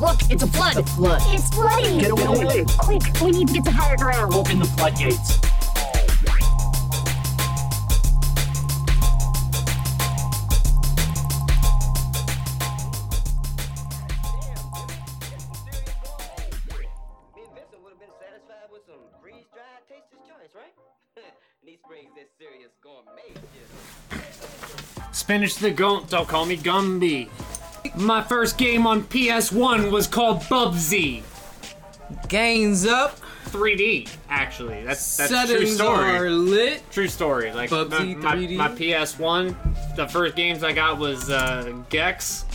Look, it's a flood. Flood. It's flooding. Get away. Quick, we need to get to higher ground. Open the floodgates. Me and Vincent would have been satisfied with some freeze dried taster's choice, right? and he springs this serious gourmet shit. Spanish the goat, don't call me Gumby. My first game on PS1 was called Bubsy. Gains up. 3D, actually. That's that's true story. are lit. True story. Like my, Bubsy my, 3D. my PS1, the first games I got was uh, Gex.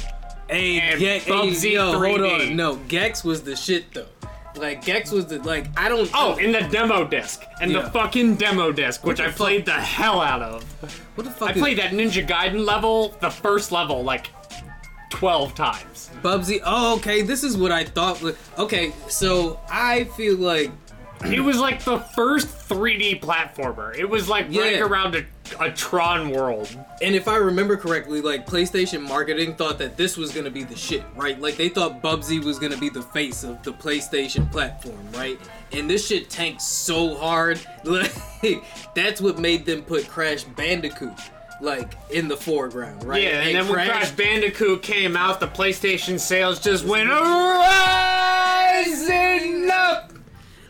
Hey, And Ge- hey, Bubsy yo, 3D. on. No, Gex was the shit though. Like Gex was the like I don't. Oh, in the demo disc. And Yeah. the fucking demo disc, which I fuck? played the hell out of. what the fuck? I is played that Ninja Gaiden level, the first level, like 12 times. Bubsy. Oh, okay. This is what I thought. Was, okay, so I feel like It was like the first 3D platformer. It was like running around a, a Tron world. And if I remember correctly, like PlayStation marketing thought that this was gonna be the shit, right? Like they thought Bubsy was gonna be the face of the PlayStation platform, right? And this shit tanked so hard, like that's what made them put Crash Bandicoot like in the foreground, right? Yeah, and then when Crash Bandicoot came out, the PlayStation sales just went rising up.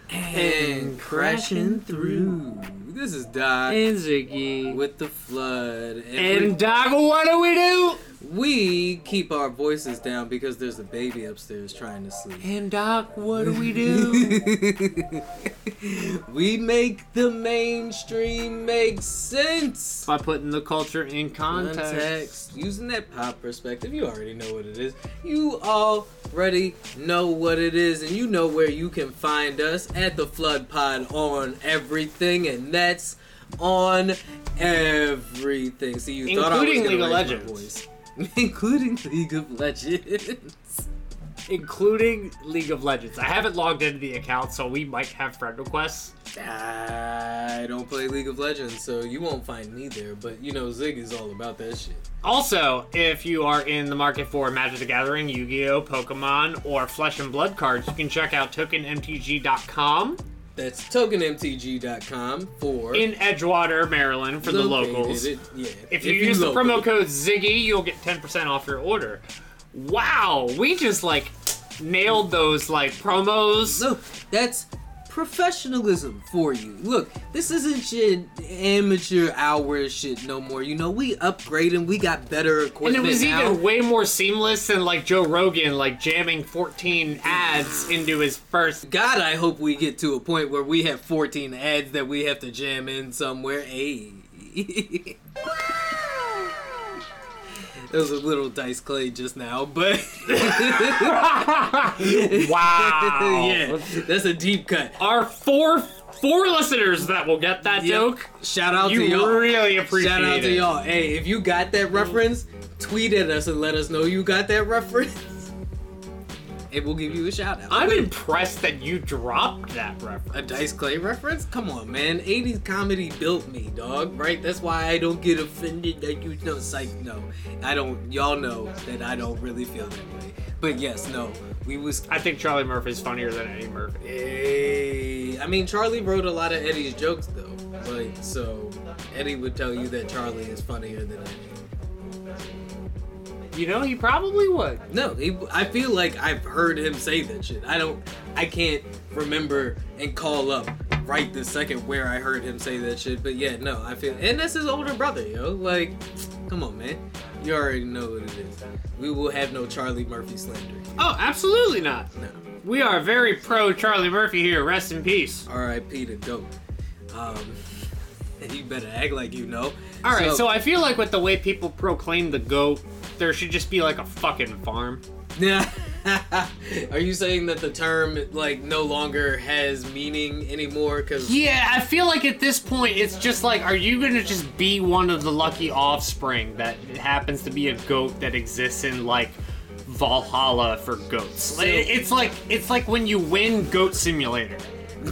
and crashing through. This is Doc And Ziggy. with the flood, and, And Doc, what do we do? we keep our voices down because there's a baby upstairs trying to sleep. And Doc, what do we do? we make the mainstream make sense. By putting the culture in context. Context. Using that pop perspective, you already know what it is. You already know what it is, and you know where you can find us at the Flood Pod on everything, and that's on everything. See, you thought I was Including League of Legends. Including League of Legends. Including League of Legends. I haven't logged into the account, so we might have friend requests. I don't play League of Legends, so you won't find me there. But you know, Zig is all about that shit. Also, if you are in the market for Magic the Gathering, Yu Gi Oh!, Pokemon, or Flesh and Blood cards, you can check out tokenmtg.com That's tokenmtg.com for in Edgewater, Maryland for the locals. it- Yeah. If you use the promo code Ziggy, you'll get 10% off your order. Wow, we just like nailed those like promos. No, that's professionalism for you. Look, this isn't shit amateur hour shit no more. You know, we upgrading, we got better equipment. And it was now. even way more seamless than like Joe Rogan like jamming 14 ads into his first God, I hope we get to a point where we have 14 ads that we have to jam in somewhere. Hey. That was a little Dice Clay just now, but Wow. yeah, that's a deep cut. Our four four listeners that will get that Yep. joke. Shout out You to y'all. really appreciate Shout out to y'all. Hey, if you got that reference, tweet at us and let us know you got that reference. And we'll give you a shout out. I'm impressed that you dropped that reference. a. Dice Clay reference? Come on, man. 80s comedy built me, dog, right? That's why I don't get offended that you know, psych. No, I don't. Y'all know that I don't really feel that way. But yes, no, we was. I think Charlie Murphy's funnier than Eddie Murphy. Hey, I mean, Charlie wrote a lot of Eddie's jokes, though. Like, so Eddie would tell you that Charlie is funnier than Eddie. You know, he probably would. No, he, I feel like I've heard him say that shit. I don't, I can't remember and call up right this second where I heard him say that shit. But yeah, no, I feel, and that's his older brother, yo. Like, come on, man. You already know what it is. We will have no Charlie Murphy slander. Oh, absolutely not. No. We are very pro Charlie Murphy here. Rest in peace. R.I.P. to goat. Um, you better act like you know. All right, so I feel like with the way people proclaim the goat, there should just be like a fucking farm. Yeah. Are you saying that the term like no longer has meaning anymore? Because Yeah, I feel like at this point it's just like, are you gonna just be one of the lucky offspring that happens to be a goat that exists in like Valhalla for goats? It's like it's like when you win Goat Simulator.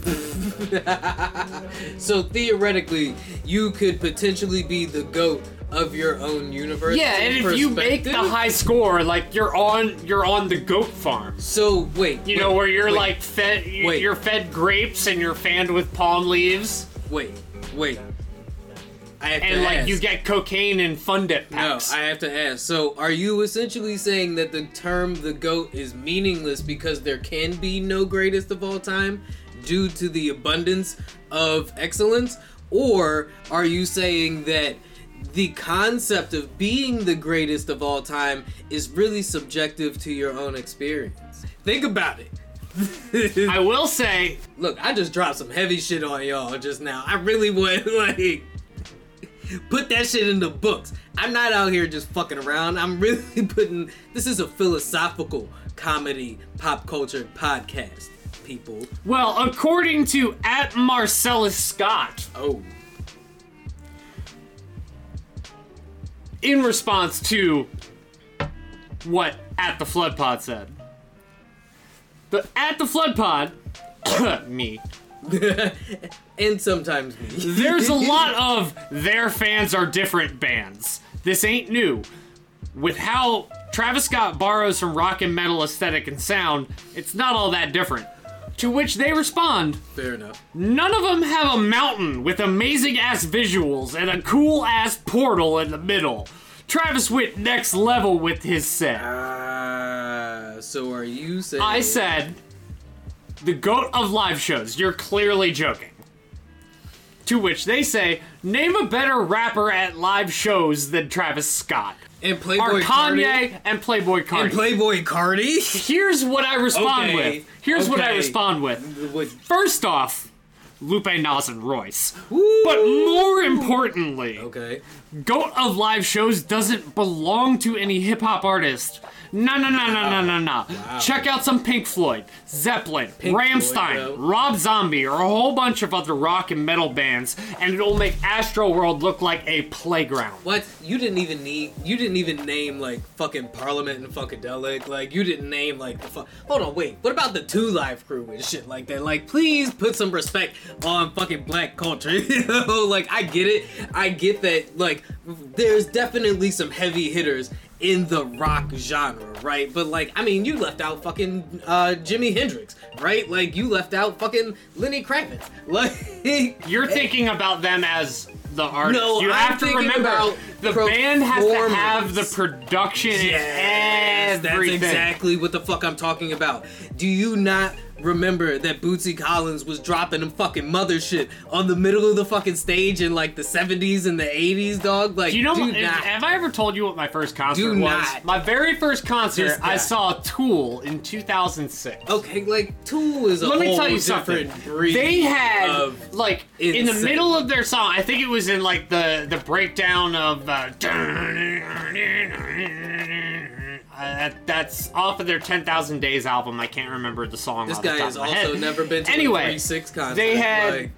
so theoretically, you could potentially be the goat of your own universe. Yeah, and if you make the high score, like you're on you're on the goat farm. So wait, You wait, know where you're wait, like fed wait. you're fed grapes and you're fanned with palm leaves wait, wait. I have and to like ask. you get cocaine and fun dip No. I have to ask. So, are you essentially saying that the term the GOAT is meaningless because there can be no greatest of all time due to the abundance of excellence? Or are you saying that the concept of being the greatest of all time is really subjective to your own experience? Think about it. I will say Look, I just dropped some heavy shit on y'all just now. I really would like put that shit in the books. I'm not out here just fucking around. I'm really putting this is a philosophical comedy pop culture podcast, people. well, according to at Marcellus Scott, Oh. In response to what at the flood pod said. The at the flood pod me and sometimes me. There's a lot of their fans are different bands. This ain't new. With how Travis Scott borrows from rock and metal aesthetic and sound, it's not all that different. To which they respond, Fair enough. none of them have a mountain with amazing ass visuals and a cool ass portal in the middle. Travis went next level with his set. Ah, so are you saying I said, the goat of live shows. You're clearly joking. To which they say, name a better rapper at live shows than Travis Scott. And Playboy Are Cardi Kanye and Playboi Carti. and Playboi Carti? Here's what I respond Okay, with. Here's what I respond with. First off, Lupe Nas and Royce. Woo! But more importantly, Okay. Goat of live shows doesn't belong to any hip hop artist. No, no, no, no, no, no, no. Check out some Pink Floyd, Zeppelin, Pink Rammstein, Floyd. Rob Zombie, or a whole bunch of other rock and metal bands, and it'll make Astro World look like a playground. What? You didn't even need. You didn't even name like fucking Parliament and Funkadelic. Like you didn't name like the fuck. Hold on, wait. What about the Two Live Crew and shit like that? Like, please put some respect on fucking black culture. you know, like I get it. I get that. Like, there's definitely some heavy hitters in the rock genre, right? But like, I mean, you left out fucking uh, Jimi Hendrix, right? Like, you left out fucking Lenny Kravitz. Like, You're thinking about them as the artist. No, you I'm have to thinking remember about the band has to have the production Yes, that's exactly what the fuck I'm talking about. Do you not remember that Bootsy Collins was dropping them fucking Mothership on the middle of the fucking stage in like the 70s and the 80s, dog? Like, Do you know? do my- not. have I ever told you what my first concert Do was? not. My very first concert, I saw Tool in 2006. Okay, like Tool is a Let me tell you something. They had like in the middle of their song. I think it was in like the the breakdown of. Uh, uh, that's off of their 10,000 Days album. I can't remember the song. This off the guy top has of my also head. never been to Anyway, a 3-6 concert. they had- like,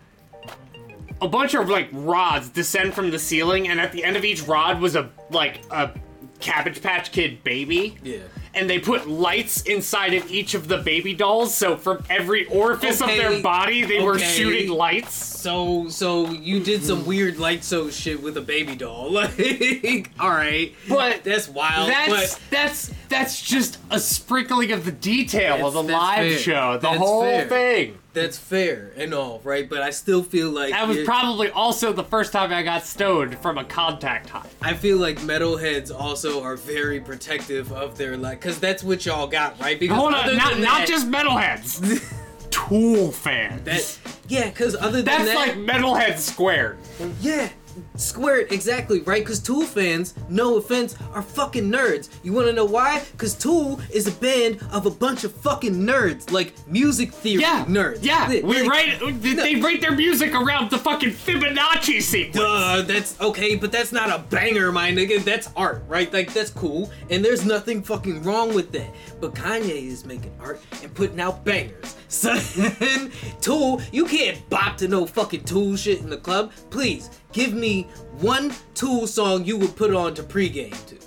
a bunch of like rods descend from the ceiling, and at the end of each rod was a like a Cabbage Patch Kid baby. Yeah. And they put lights inside of each of the baby dolls, so from every orifice of their body, they were shooting lights. So, so you did some weird light show shit with a baby doll. Like, all right, But that's wild. That's but that's that's just a sprinkling of the detail of the live fair. show, the That's whole fair. thing. That's fair and all, right? But I still feel like That was it- probably also the first time I got stoned from a contact high. I feel like metalheads also are very protective of their like, cause that's what y'all got, right? Because Hold on, not than not that- just metalheads. Tool fans. that. Yeah, cause other than that. That's that, like metalhead squared. Yeah, squared exactly right. Cause Tool fans, no offense, are fucking nerds. You wanna know why? Cause Tool is a band of a bunch of fucking nerds, like music theory Yeah, nerds. Yeah, Like- we write. They write their music around the fucking Fibonacci sequence. Duh, that's okay, but that's not a banger, my nigga. That's art, right? Like that's cool, and there's nothing fucking wrong with that. But Kanye is making art and putting out bangers. Son, Tool, you can't bop to no fucking Tool shit in the club. Please give me one Tool song you would put on to pregame to.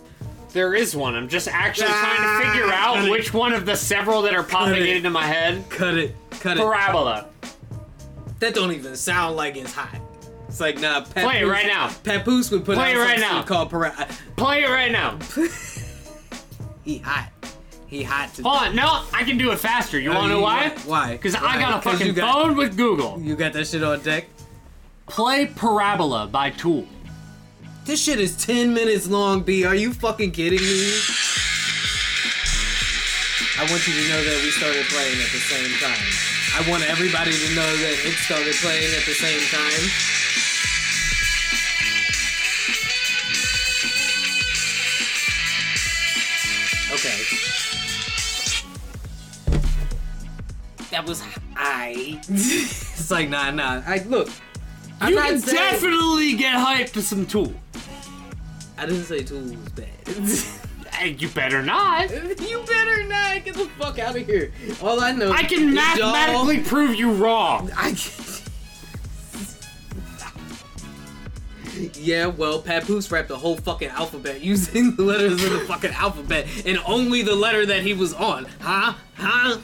There is one. I'm just actually trying Ah, to figure out it. which one of the several that are popping into my head. Cut it, cut it. Parabola. That don't even sound like it's hot. It's like nah. Papoose, Play it right now. Papoose would put Play out it right now. called para- Play it right now. He hot. He hot. To Hold on, no, I can do it faster. You Oh, wanna know why? Why? Because I got a fucking got, phone with Google. You got that shit on deck. Play Parabola by Tool. This shit is 10 minutes long, B. Are you fucking kidding me? I want you to know that we started playing at the same time. I want everybody to know that it started playing at the same time. Okay. That was I. it's like nah, nah. I look. I'm you can saying- definitely get hyped to some Tool. I didn't say Tool was bad. You better not. you better not get the fuck out of here. All I know. I can mathematically y'all- prove you wrong. I. yeah, well, Papoose rapped the whole fucking alphabet using the letters of the fucking alphabet and only the letter that he was on. Huh? Huh?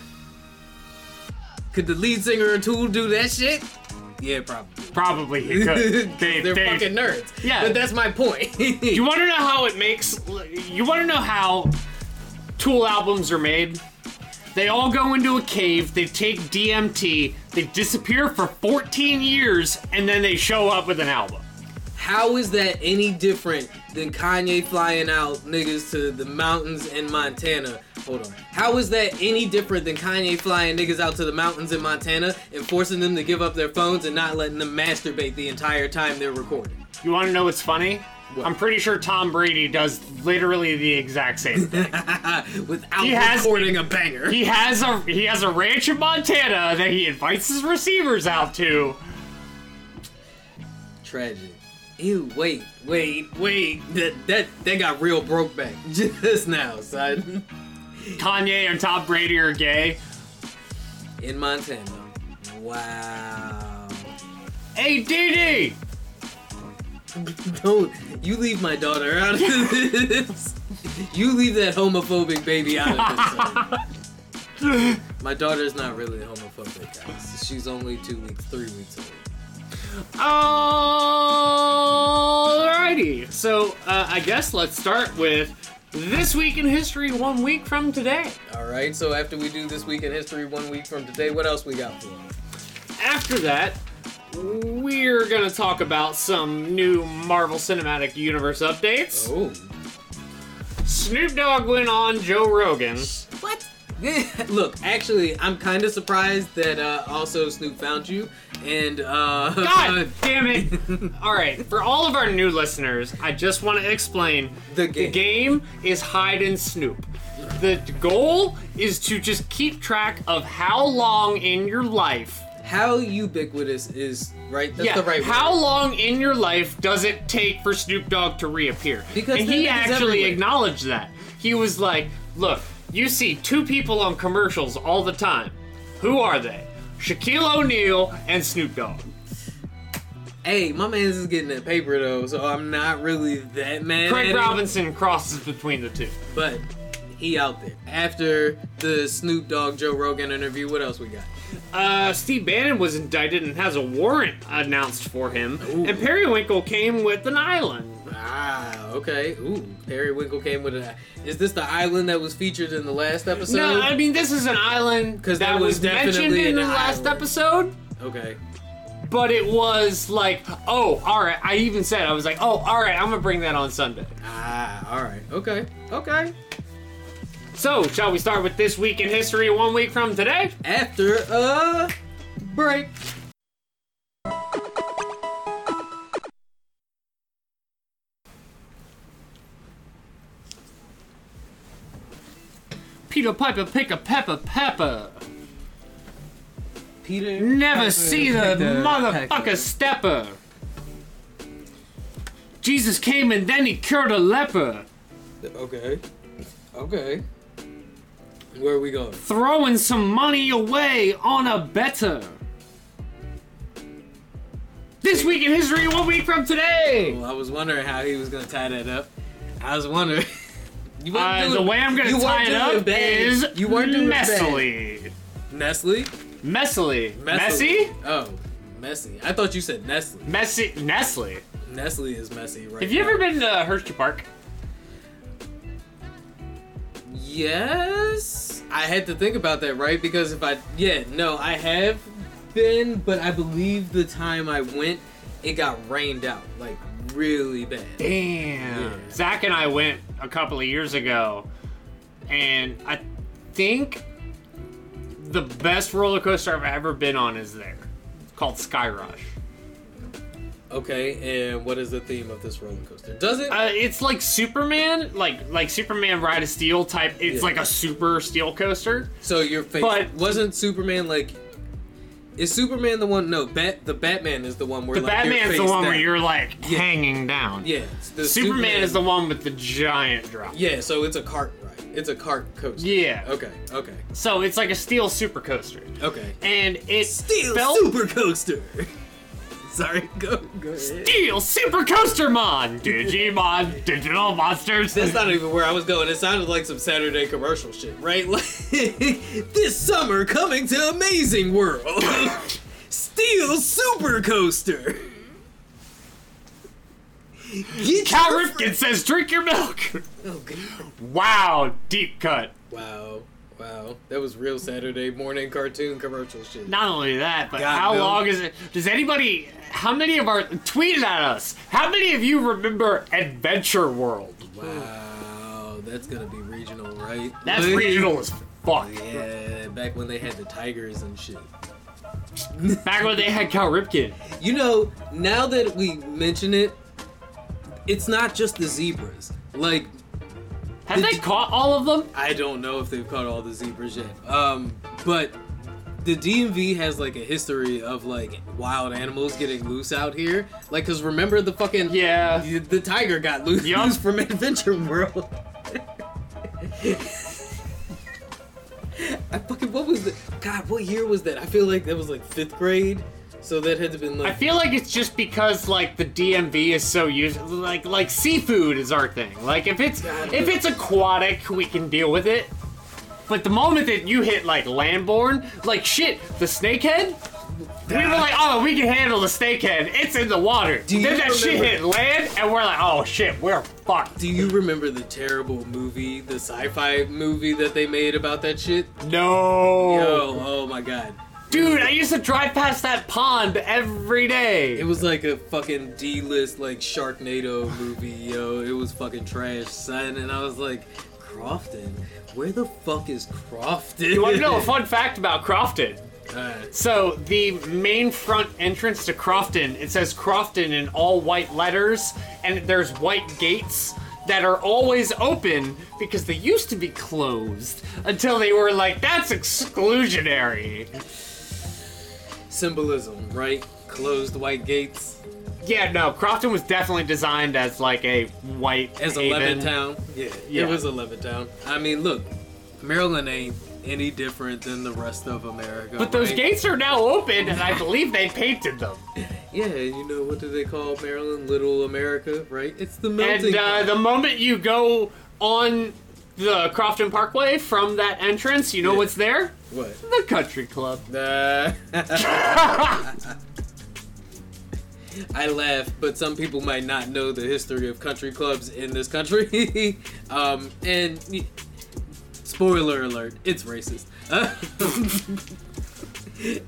Could the lead singer of Tool do that shit? Yeah, probably. Probably he could. They, They're they- fucking nerds. Yeah. But that's my point. You want to know how it makes? You want to know how Tool albums are made? They all go into a cave. They take DMT. They disappear for 14 years, and then they show up with an album. How is that any different than Kanye flying out niggas to the mountains in Montana? Hold on. How is that any different than Kanye flying niggas out to the mountains in Montana and forcing them to give up their phones and not letting them masturbate the entire time they're recording? You want to know what's funny? What? I'm pretty sure Tom Brady does literally the exact same thing. Without He has- recording a banger. he has a he has a ranch in Montana that he invites his receivers out to. Tragic. Ew, wait, wait, wait. That that that got real broke back just now, son. Kanye and Tom Brady are gay. In Montana. Wow. Hey, Dee Don't you leave my daughter out of this. You leave that homophobic baby out of this. son. My daughter's not really homophobic, guys. She's only two weeks, three weeks old. Alrighty, so uh, I guess let's start with this week in history, one week from today. All right. So after we do this week in history, one week from today, what else we got for? 'em? After that, we're gonna talk about some new Marvel Cinematic Universe updates. Oh. Snoop Dogg went on Joe Rogan. What? Look, actually, I'm kind of surprised that uh, also Snoop found you, and uh, God damn it! All right, for all of our new listeners, I just want to explain The the game. game is hide and snoop. The goal is to just keep track of how long in your life. how ubiquitous is right? That's yeah, the right how word. long in your life does it take for Snoop Dogg to reappear? Because and he actually everywhere. acknowledged that. He was like, "Look, you see two people on commercials all the time. Who are they? Shaquille O'Neal and Snoop Dogg." Hey, my man's is getting that paper though, so I'm not really that mad. Craig Robinson crosses between the two. but he out there. After the Snoop Dogg Joe Rogan interview, what else we got? Uh, Steve Bannon was indicted and has a warrant announced for him. Ooh. And Periwinkle came with an island. Ah, okay. Ooh, Periwinkle came with a. Is this the island that was featured in the last episode? no, I mean this is an island because that there was was, mentioned in the last island. episode. okay. But it was like, oh, all right. I even said I was like, oh, all right. I'm gonna bring that on Sunday. Ah, all right. Okay. Okay. So, shall we start with this week in history? One week from today. After a break. Peter Piper pick a pepper pepper. Peter. Never Piper see the motherfucker pecker. stepper. Jesus came and then he cured a leper. Okay. Okay. Where are we going? throwing some money away on a better. This week in history, one week from today. Well, I was wondering how he was gonna tie that up. I was wondering. You Uh, doing- the way I'm gonna you tie weren't it doing up bad. is you weren't doing bad. messily. Nestle. Messily. Messy. Messy? Oh. Messy. I thought you said Nestle. Messy Nestle. Nestle is messy, right? Have you now. ever been to Hershey Park? Yes. I had to think about that, right? Because if I, yeah, no, I have been, but I believe the time I went, it got rained out like really bad. Damn. Yeah. Zach and I went a couple of years ago, and I think the best roller coaster I've ever been on is there. It's called Sky Rush. Okay, and what is the theme of this roller coaster? Does it? Uh, it's like Superman, like like Superman Ride of Steel type. It's Yeah. like a super steel coaster. so your face but- wasn't Superman like? Is Superman the one? No, Bat. The Batman is the one where The like, Batman's the one where you're like Yeah. hanging down. Yeah, the Superman, is the one with the giant drop. Yeah, so it's a cart ride. It's a cart coaster. Yeah. Okay. Okay. So it's like a steel super coaster, Okay. and it Steel felt super coaster. Sorry, go go ahead. Steel Super Coaster Mon! Digimon Digital Monsters! That's not even where I was going. It sounded like some Saturday commercial shit, right? Like this summer coming to Amazing World. Steel Super Coaster. Get Cal your Ripken says, drink your milk! Oh, God. wow, deep cut. Wow. Wow. That was real Saturday morning cartoon commercial shit. Not only that, but God, how no. long is it? Does anybody, how many of our, tweet it at us, how many of you remember Adventure World? Wow. That's gonna be regional, right? That's regional as fuck. Yeah, back when they had the tigers and shit. Back when they had Cal Ripken. You know, now that we mention it, it's not just the zebras. Like, Have they caught all of them? I don't know if they've caught all the zebras yet. Um, but the DMV has like a history of like wild animals getting loose out here. Like, cause remember the fucking Yeah. the, the tiger got loose Yup. from Adventure World. I fucking what was the God? What year was that? I feel like that was like fifth grade. So that had to been I feel like it's just because like the DMV is so used like like seafood is our thing. Like if it's God, if it's aquatic, we can deal with it. But the moment that you hit like landborn, like shit, the snakehead, we were like, oh, we can handle the snakehead. It's in the water. Do you then that shit remember- hit land, and we're like, oh shit, we're fucked. Do you remember the terrible movie, the sci-fi movie that they made about that shit? No, Yo, oh my god. Dude, I used to drive past that pond every day. It was like a fucking D-list like Sharknado movie, yo. It was fucking trash, son. And I was like, Crofton? Where the fuck is Crofton? you want to know a fun fact about Crofton? Alright. So the main front entrance to Crofton, it says Crofton in all white letters, and there's white gates that are always open because they used to be closed until they were like, that's exclusionary. Symbolism, right? Closed white gates. Yeah, no, Crofton was definitely designed as like a white As a. Levittown. Yeah, Yeah. it was a Levittown. I mean, look, Maryland ain't any different than the rest of America. But those gates are now open, and I believe they painted them. Yeah, you know, what do they call Maryland? Little America, right? It's the melting And uh, the moment you go on the Crofton Parkway from that entrance, you know Yeah. what's there? What? The country club. Uh, I laugh, but some people might not know the history of country clubs in this country. um, and spoiler alert, it's racist.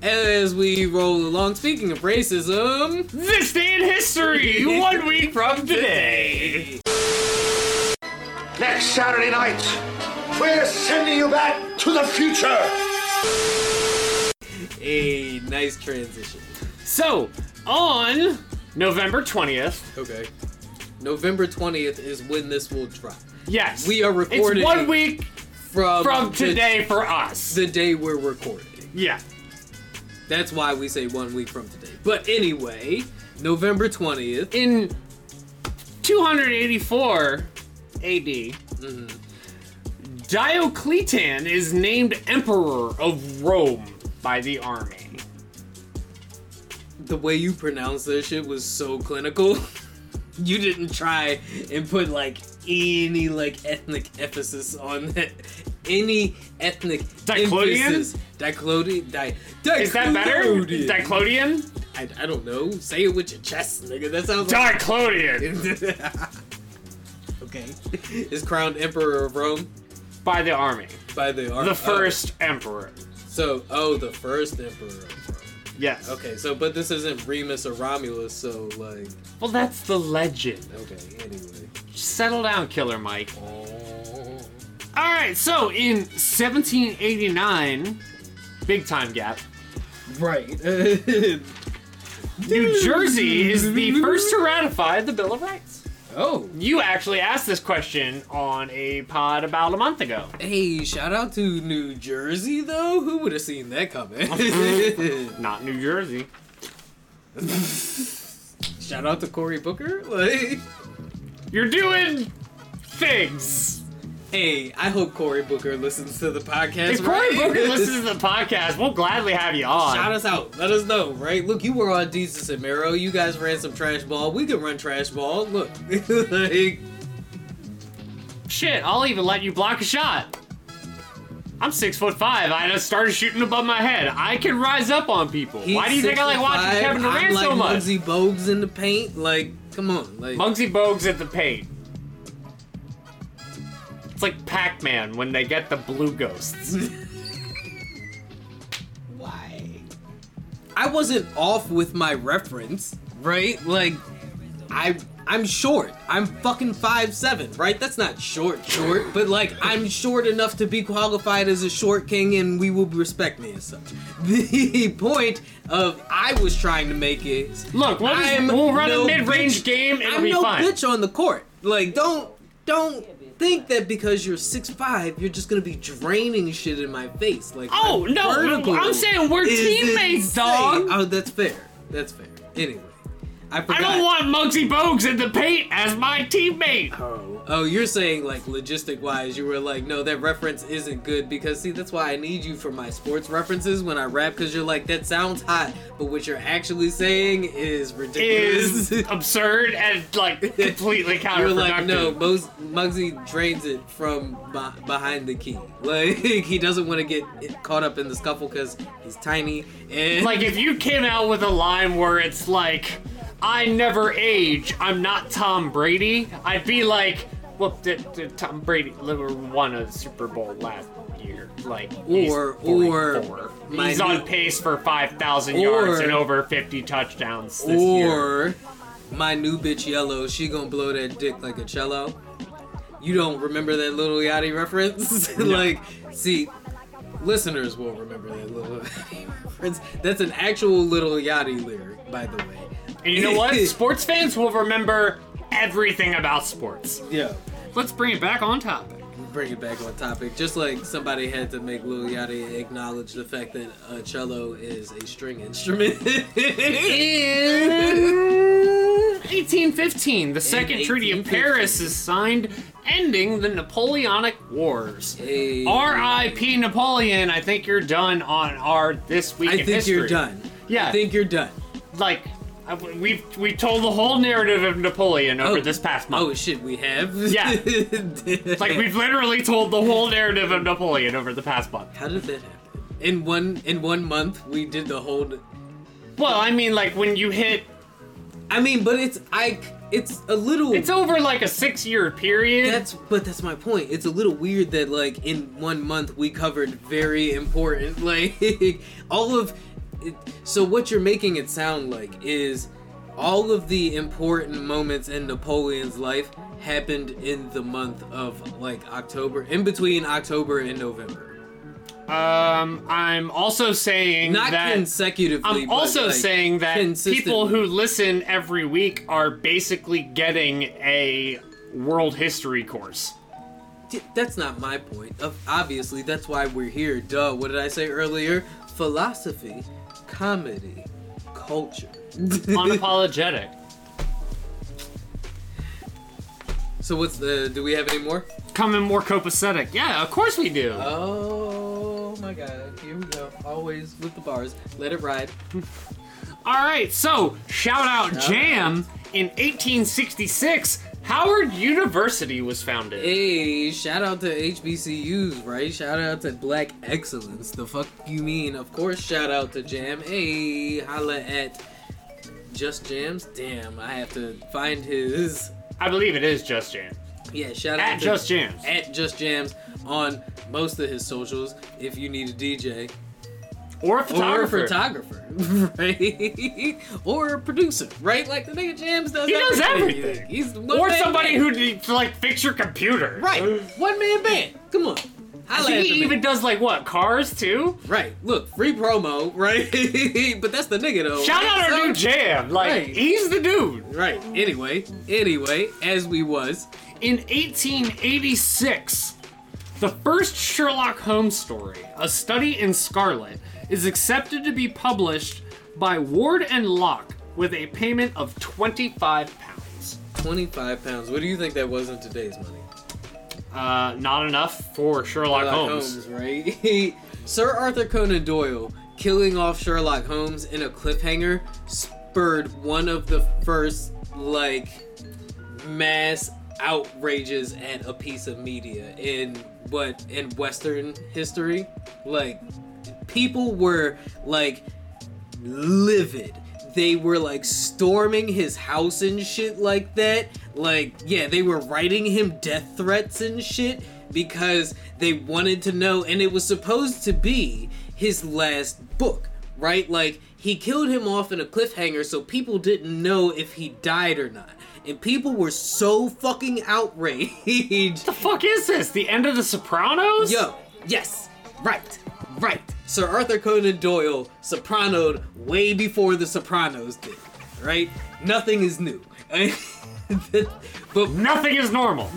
As we roll along, speaking of racism, This day in history, one week from today. Next Saturday night, we're sending you back to the future. A nice transition. So, on November 20th, Okay. November 20th is when this will drop. yes, We are recording It's one week From, from the- today for us. the day we're recording. yeah. That's why we say one week from today. But anyway, November 20th. In 284 AD, mm-hmm. Diocletian is named Emperor of Rome by the army. The way you pronounce that shit was so clinical. you didn't try and put like any like ethnic emphasis on that. Any ethnic Diclodian? emphasis. Diclodian? Di- Is that better? Diclodian. Diclodian? I, I don't know. Say it with your chest, nigga. That sounds like. Diocletian okay. Is crowned Emperor of Rome by the army. by the army. The oh. first emperor. so, oh, the first Emperor Yes. Okay, so but this isn't Remus or Romulus, so like, Well, that's the legend. okay. Anyway. Settle down, Killer Mike. Oh. All right, so in 1789, big time gap, Right. New Jersey is the first to ratify the Bill of Rights. Oh. You actually asked this question on a pod about a month ago. Hey, shout out to New Jersey though. Who would have seen that coming? Not New Jersey. shout out to Cory Booker. Like, You're doing things. Hey, I hope Cory Booker listens to the podcast. If Cory right? Booker listens to the podcast, we'll gladly have you on. Shout us out. Let us know, right? Look, you were on Desus and Mero. You guys ran some trash ball. We can run trash ball. Look, like, Shit, I'll even let you block a shot. I'm six foot five. I just started shooting above my head. I can rise up on people. Why do you think I like watching 6'5", Kevin Durant I'm like so much? Muggsy Bogues in the paint. Like, come on, like. Muggsy Bogues at the paint. It's like Pac-Man when they get the blue ghosts. Why? I wasn't off with my reference, right? Like, I I'm short. I'm fucking five seven, right? That's not short, short, but like I'm short enough to be qualified as a short king, and we will respect me as such. The point of I was trying to make is Look, we'll, just- we'll run no a mid-range bitch. game. It'll I'm be no fine. bitch on the court. Like, don't don't think that because you're six five, you're just gonna be draining shit in my face. Like, Oh, no, I'm saying we're teammates, insane. dog. Oh, that's fair. That's fair. Anyway, I I don't want Muggsy Bogues in the paint as my teammate. Oh, oh, you're saying like logistic wise, you were like, no, that reference isn't good because see, that's why I need you for my sports references when I rap because you're like, that sounds hot, but what you're actually saying is ridiculous. Is absurd and like completely counterproductive. You're like, no, most Muggsy drains it from be- behind the key. Like he doesn't want to get caught up in the scuffle because he's tiny and Like if you came out with a line where it's like, "I never age. I'm not Tom Brady," I'd be like, "Well, did, did Tom Brady won a Super Bowl last year? Like, Or- 44. or he's new- on pace for five thousand yards and over fifty touchdowns this year." or my new bitch yellow, she gonna blow that dick like a cello. You don't remember that Lil Yachty reference? like, see, listeners will remember that Lil Yachty reference. That's an actual Lil Yachty lyric, by the way. And you know what? Sports fans will remember everything about sports. Yeah. Let's bring it back on topic. Bring it back on topic. Just like somebody had to make Lil Yachty acknowledge the fact that a cello is a string instrument. In 1815, the Second Treaty of Paris is signed, ending the Napoleonic Wars. Hey. R.I.P. Napoleon. I think you're done on our this week I in think history. you're done. Yeah. I think you're done. Like Uh, we've we told the whole narrative of Napoleon over Oh. this past month. Oh shit, we have. Yeah. it's like we've literally told the whole narrative of Napoleon over the past month. How did that happen? In one in one month, we did the whole. Well, I mean, like when you hit, I mean, but it's I. It's a little. it's over like a six-year period. That's but that's my point. It's a little weird that like in one month we covered very important like all of. It, so what you're making it sound like is all of the important moments in Napoleon's life happened in the month of like October, in between October and November. Um, I'm also saying Not that consecutively. I'm also like, saying that people who listen every week are basically getting a world history course. That's not my point. Of obviously, that's why we're here. Duh. What did I say earlier? Philosophy, comedy, culture. Unapologetic. so what's the? Do we have any more? Coming more copacetic. Yeah, of course we do. Oh my God! Here we go. Always with the bars. Let it ride. All right, so shout out Jam. In 1866, Howard University was founded. Hey, shout out to HBCUs, right? Shout out to Black Excellence. The fuck you mean? Of course, shout out to Jam. Hey, holla at Just Jams. Damn, I have to find his. I believe it is Just Jam. Yeah, shout out At to Just Jams. at Just Jams on most of his socials. If you need a DJ Or a or a photographer. photographer, right? or a producer, right? Like the nigga Jams does. He does everything. He's or somebody band. who needs to like fix your computer. right one man band. Come on, He even does like what cars too. right. Look, free promo, right? but that's the nigga though. Shout right? out our So- new jam. Like Right. he's the dude. Right. Anyway, anyway, as we was, In 1886, the first Sherlock Holmes story, A Study in Scarlet, is accepted to be published by Ward and Lock with a payment of 25 pounds. 25 pounds. What do you think that was in today's money? Uh, not enough for Sherlock, Sherlock Holmes. Holmes, right? Sir Arthur Conan Doyle killing off Sherlock Holmes in a cliffhanger spurred one of the first like mass outrages at a piece of media in what in western history like people were like livid. They were like storming his house and shit like that. Like yeah they were writing him death threats and shit because they wanted to know and it was supposed to be his last book right? Like he killed him off in a cliffhanger so people didn't know if he died or not. And people were so fucking outraged. What The fuck is this? The end of The Sopranos? Yo, yes, right, right. Sir Arthur Conan Doyle sopranoed way before The Sopranos did, right? Nothing is new. but Nothing is normal.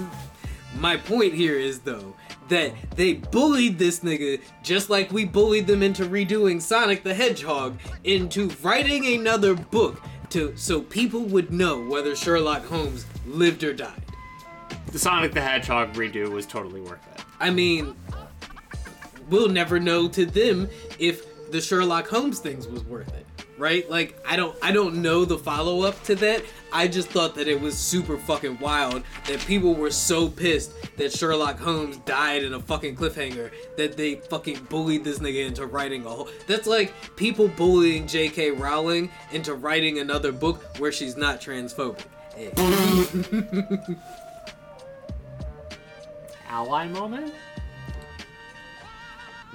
my point here is though that they bullied this nigga just like we bullied them into redoing Sonic the Hedgehog into writing another book to so people would know whether Sherlock Holmes lived or died. The Sonic the Hedgehog redo was totally worth it. I mean, we'll never know to them if the Sherlock Holmes things was worth it, right? Like I don't I don't know the follow up to that. I just thought that it was super fucking wild that people were so pissed that Sherlock Holmes died in a fucking cliffhanger that they fucking bullied this nigga into writing a whole That's like people bullying J.K. Rowling into writing another book where she's not transphobic. Ally moment?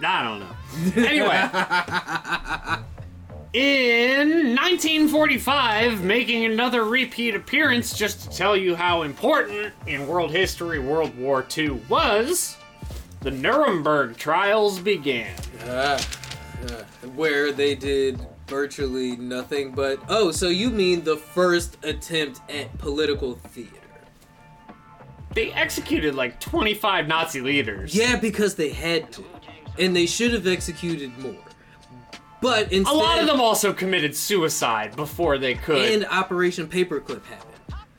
I don't know. Anyway. In 1945, making another repeat appearance just to tell you how important in world history World War II was, the Nuremberg trials began. Ah, ah, where they did virtually nothing but oh so you mean the first attempt at political theater They executed like 25 Nazi leaders. yeah because they had to and they should have executed more but instead, A lot of them also committed suicide before they could. and operation paperclip happened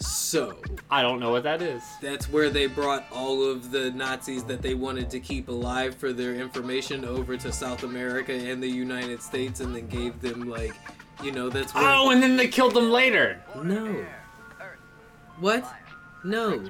so I don't know what that is. that's where they brought all of the nazis that they wanted to keep alive for their information over to south america and the united states and then gave them like you know that's where Oh, and then they killed them later. No. What? No.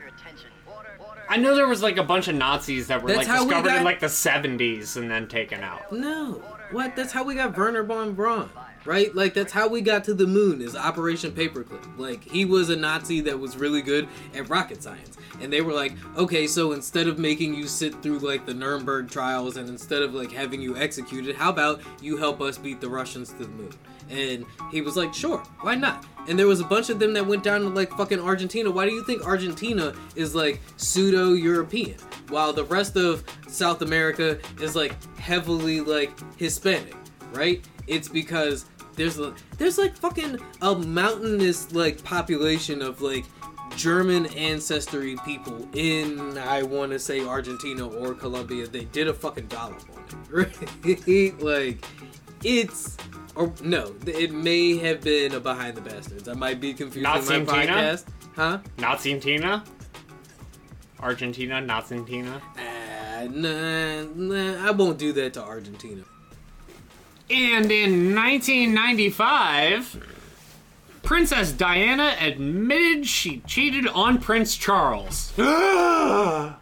I know there was like a bunch of Nazis that were That's like how we discovered in like the 70s and then taken out. No. What? That's how we got Wernher von Braun. Right? Like that's how we got to the moon is Operation Paperclip. Like he was a Nazi that was really good at rocket science. And they were like, "Okay, so instead of making you sit through like the Nuremberg trials and instead of like having you executed, how about you help us beat the Russians to the moon?" And he was like, "Sure, why not?" And there was a bunch of them that went down to like fucking Argentina. Why do you think Argentina is like pseudo European while the rest of South America is like heavily like Hispanic, right? It's because there's a, there's like fucking a mountainous like population of like German ancestry people in I want to say Argentina or Colombia. They did a fucking dollop on it, right? like it's or no, it may have been a Behind the Bastards. I might be confusing Nazi my Tina? huh? Nazi-Tina? Argentina, Nazi-Tina? Uh, nah, nah, I won't do that to Argentina. And in 1995, Princess Diana admitted she cheated on Prince Charles.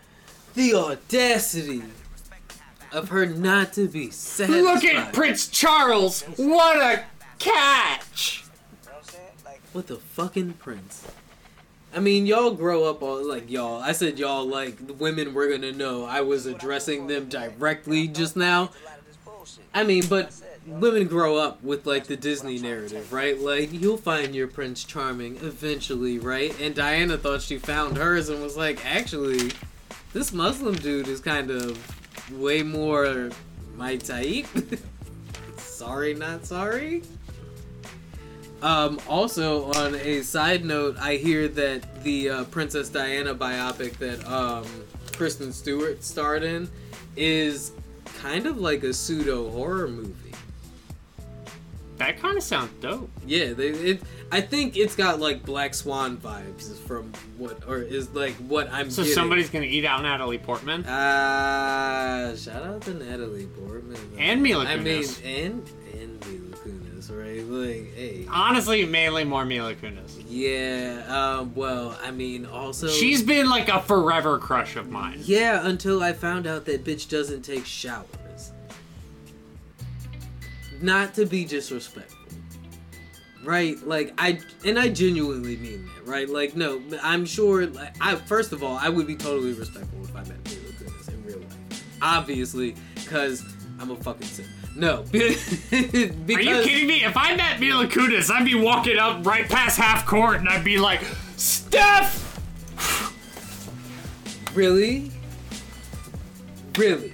The audacity of her not to be satisfied. Look at Prince Charles! What a catch! What the fucking prince. I mean, y'all grow up all like y'all. I said y'all like the women were gonna know. I was addressing them directly just now. I mean, but women grow up with like the Disney narrative, right? Like you'll find your Prince Charming eventually, right? And Diana thought she found hers and was like, actually, this Muslim dude is kind of way more my type. sorry, not sorry. Um, also, on a side note, I hear that the uh, Princess Diana biopic that um, Kristen Stewart starred in is kind of like a pseudo horror movie. That kind of sounds dope. Yeah, they, it. I think it's got like Black Swan vibes from what, or is like what I'm. So getting. somebody's gonna eat out Natalie Portman. Ah, shout out to Natalie Portman And Mila Kunis. I mean, and and Mila Kunis, right? Like, hey, Honestly, mainly more Mila Kunis. yeah. Um, well, I mean, also She's been like a forever crush of mine. Yeah, until I found out that bitch doesn't take showers. Not to be disrespectful. Right? Like I and I genuinely mean that, right? Like no, I'm sure like I first of all, I would be totally respectful if I met Mila Kunis in real life. Obviously, cuz I'm a fucking simp. No, because Are you kidding me? If I met Mila Kunis, I'd be walking up right past half court and I'd be like, Steph! Really? Really?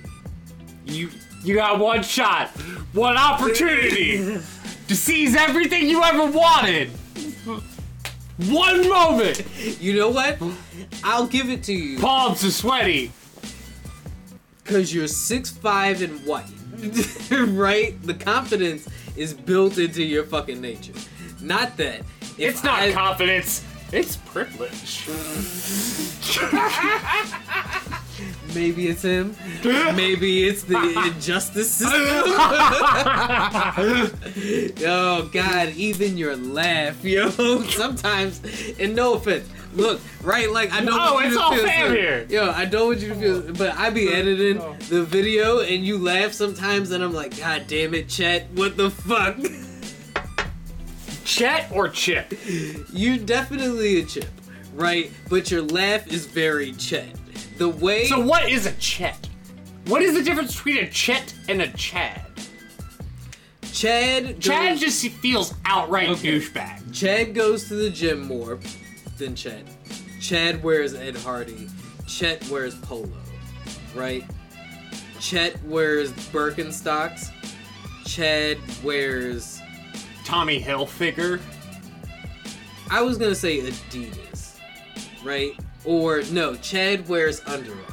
You you got one shot, one opportunity to seize everything you ever wanted. One moment. You know what? I'll give it to you. Palms are sweaty. Cause you're six five and white, right? The confidence is built into your fucking nature. Not that It's not I- confidence. It's privilege. maybe it's him, maybe it's the injustice system. oh God, even your laugh, yo. Sometimes, and no offense, look, right? Like I don't. Oh, want you it's to all feel fam some- here. Yo, I don't want you to feel, but I be editing the video and you laugh sometimes, and I'm like, God damn it, Chet, what the fuck? Chet or chip? You're definitely a chip, right? But your laugh is very Chet. The way So what is a Chet? What is the difference between a Chet and a Chad? Chad Chad goes, just feels outright Okay. douchebag. Chad goes to the gym more than Chet. Chad wears Ed Hardy. Chet wears polo, right? Chet wears Birkenstocks. Chad wears Tommy Hilfiger. I was gonna say Adidas, right? Or no, Chad wears Under Armour.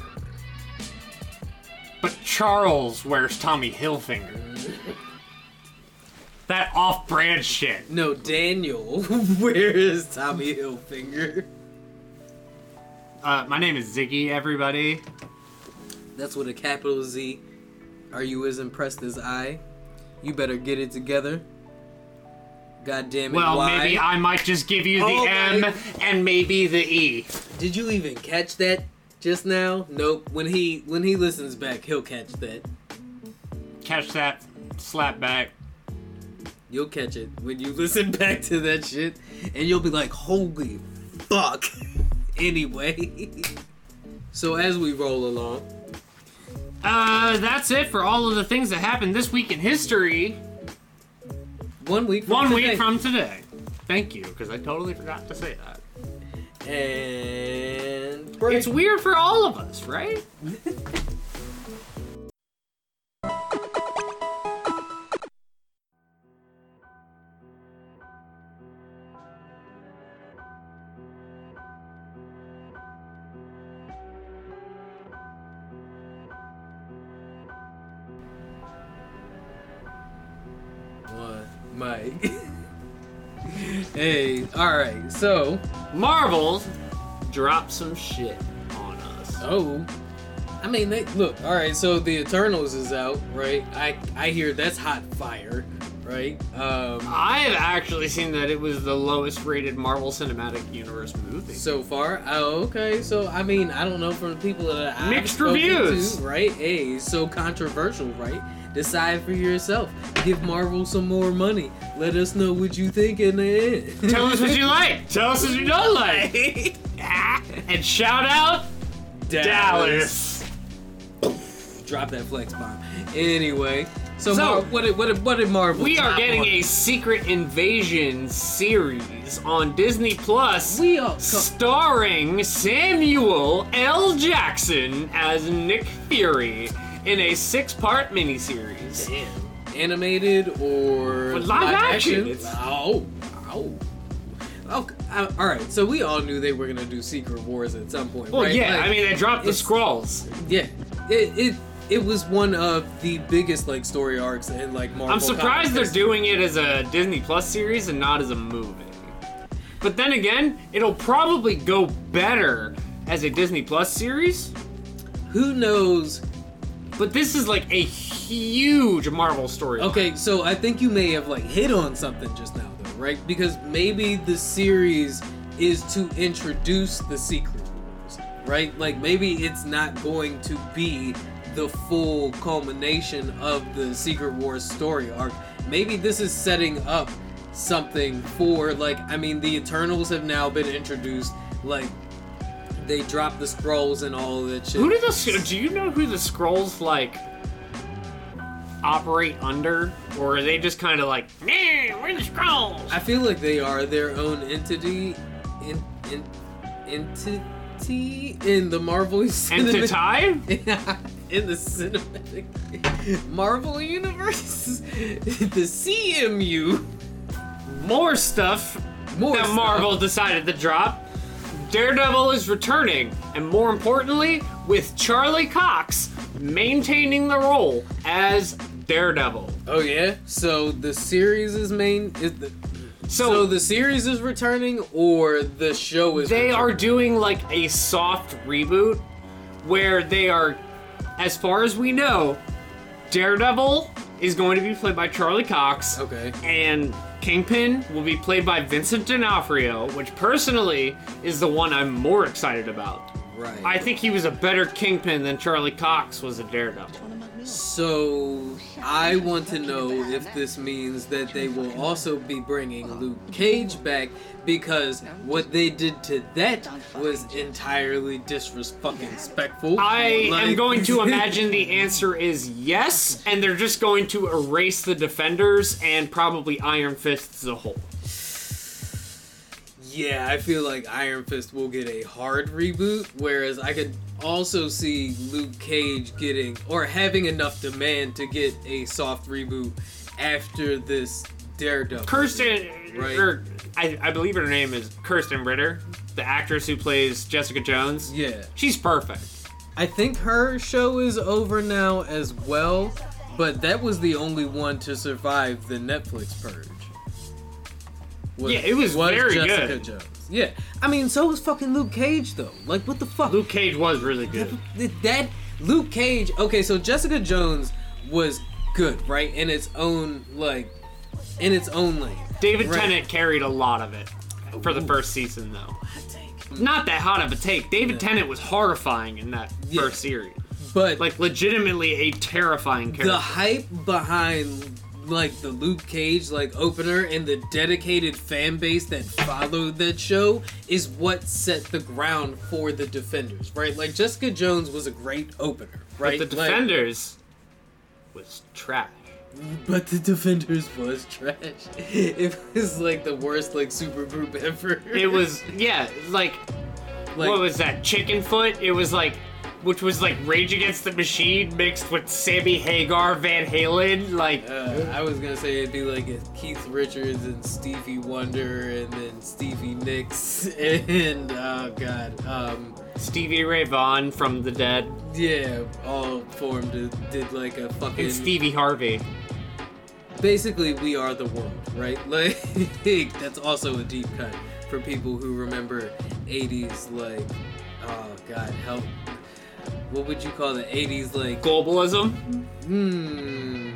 But Charles wears Tommy Hilfiger. That off-brand shit. No, Daniel wears Tommy Hilfiger. Uh, my name is Ziggy, everybody. That's with a capital Z. Are you as impressed as I? You better get it together. God damn it, Well, why? maybe I might just give you the Oh M my- and maybe the E. Did you even catch that just now? Nope. When he when he listens back, he'll catch that. Catch that, slap back. You'll catch it when you listen back to that shit, and you'll be like, "Holy fuck!" anyway, so as we roll along, Uh, that's it for all of the things that happened this week in history. One week from One today, week from today. Thank you, because I totally forgot to say that. and. It's weird for all of us, right? hey, all right. So, Marvel dropped some shit on us. oh, I mean, they look. All right. So the Eternals is out, right? I I hear that's hot fire, right? Um, I have actually seen that it was the lowest rated Marvel Cinematic Universe movie. so far. Oh, okay. So I mean, I don't know from the people that I've Mixed reviews. to, right? Hey, so controversial, right? Decide for yourself. Give Marvel some more money. Let us know what you think in the end. Tell us what you like. Tell us what you don't like. and shout out Dallas. Drop that flex bomb. Anyway, so, So- Mar- what did what did, what did Marvel? We are getting on? a Secret Invasion series on Disney Plus. We are co- starring Samuel L. Jackson as Nick Fury in a six-part miniseries. animated or But live action. Oh, oh. Okay, uh, all right. So we all knew they were gonna do Secret Wars at some point, Well, right? yeah, Like, I mean they dropped the scrolls. yeah. It, it it was one of the biggest like story arcs in like Marvel. I'm surprised they're history. doing it as a Disney Plus series and not as a movie. But then again, it'll probably go better as a Disney Plus series. Who knows? But this is like a huge Marvel story. Okay, so I think you may have like hit on something just now, though, right? Because maybe the series is to introduce the Secret Wars, right? Like maybe it's not going to be the full culmination of the Secret Wars story arc. Maybe this is setting up something for like I mean the Eternals have now been introduced, like they dropped the scrolls and all of that shit. Who did the? Do you know who the scrolls like operate under, or are they just kind of like, nah, we're the scrolls? I feel like they are their own entity, in, in, entity in the Marvel cinematic, Entity? in the cinematic Marvel universe, the CMU. More stuff More that stuff. Marvel decided to drop. Daredevil is returning, and more importantly, with Charlie Cox maintaining the role as Daredevil. Oh yeah, so the series is main is the. So, So, the series is returning, or the show is. they are doing like a soft reboot where they are, as far as we know, Daredevil is going to be played by Charlie Cox. Okay. And Kingpin will be played by Vincent D'Onofrio, which personally is the one I'm more excited about. Right. I think he was a better Kingpin than Charlie Cox was a Daredevil. So I want to know if this means that they will also be bringing Luke Cage back because what they did to that was entirely disrespectful. I am going to imagine the answer is yes, and they're just going to erase the Defenders and probably Iron Fist as a whole. Yeah, I feel like Iron Fist will get a hard reboot, whereas I could also see Luke Cage getting or having enough demand to get a soft reboot after this Daredevil. Krysten, Right. or I, I believe her name is Krysten Ritter, the actress who plays Jessica Jones. Yeah. She's perfect. I think her show is over now as well, but that was the only one to survive the Netflix purge. Was- Yeah, it was very Jessica good. Jones. Yeah, I mean, so was fucking Luke Cage though. Like, what the fuck? Luke Cage was really good. That, that Luke Cage. Okay, so Jessica Jones was good, right? In its own like, in its own lane. David Right. Tennant carried a lot of it for the first season, though. Mm. Not that hot of a take. David Tennant was horrifying in that Yeah. first series. But Like, legitimately a terrifying character. the hype behind like the Luke Cage like opener and the dedicated fan base that followed that show is what set the ground for the Defenders, right? Like Jessica Jones was a great opener, right? But the Like- Defenders was trash. but the Defenders was trash. It was like the worst like super group ever. It was, yeah, like, like what was that? Chickenfoot? It was like, which was like Rage Against the Machine mixed with Sammy Hagar, Van Halen. Like, Uh, I was gonna say it'd be like Keith Richards and Stevie Wonder and then Stevie Nicks and oh god, um, Stevie Ray Vaughan from The Dead yeah, all formed did like a fucking. and Stevie Harvey. Basically, we are the world, right? Like that's also a deep cut for people who remember '80s like, oh god, help. What would you call the '80s like? Globalism? Hmm.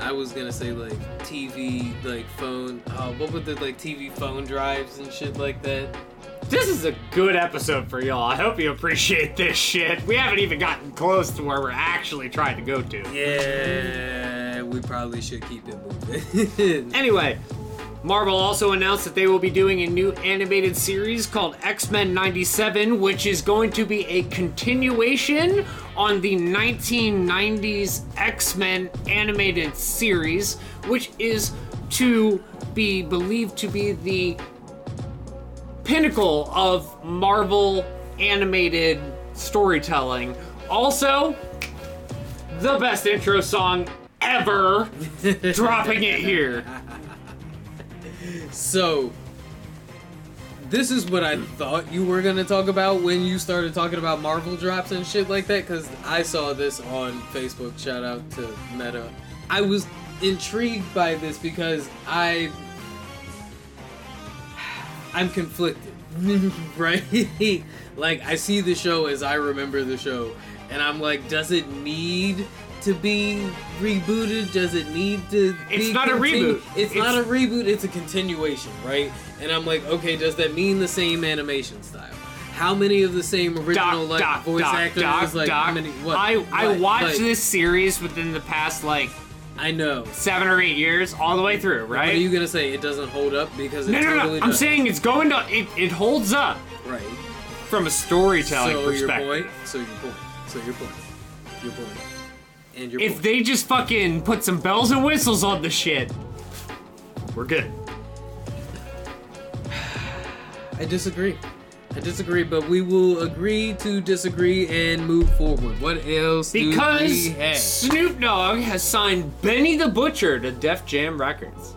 I was gonna say like TV, like phone. Uh, what would the like TV phone drives and shit like that? This is a good episode for y'all. I hope you appreciate this shit. We haven't even gotten close to where we're actually trying to go to. Yeah, we probably should keep it moving. Anyway, Marvel also announced that they will be doing a new animated series called X Men 97, which is going to be a continuation on the 1990s X Men animated series, which is to be believed to be the pinnacle of Marvel animated storytelling. Also, the best intro song ever, dropping it here. So, this is what I thought you were gonna talk about when you started talking about Marvel drops and shit like that. Because I saw this on Facebook. Shout out to Meta. I was intrigued by this because I I'm conflicted, right? like I see the show as I remember the show, and I'm like, does it need to be rebooted? Does it need to? It's be not a reboot. It's, It's- not a reboot. It's a continuation, right? And I'm like, okay, does that mean the same animation style? How many of the same original Doc, like Doc, voice Doc, actors? Doc, like Doc. how many? What? I, I watched Like, this series within the past like I know. seven or eight years, all the way through, What are you gonna say? It doesn't hold up because it no, no, totally no. I'm does. saying it's going to. It, it holds up right. from a storytelling So your point. So your point. So your point. Your point. And your If point. they just fucking put some bells and whistles on the shit, we're good. I disagree. I disagree, but we will agree to disagree and move forward. What else Because do we have? Snoop Dogg has signed Benny the Butcher to Def Jam Records.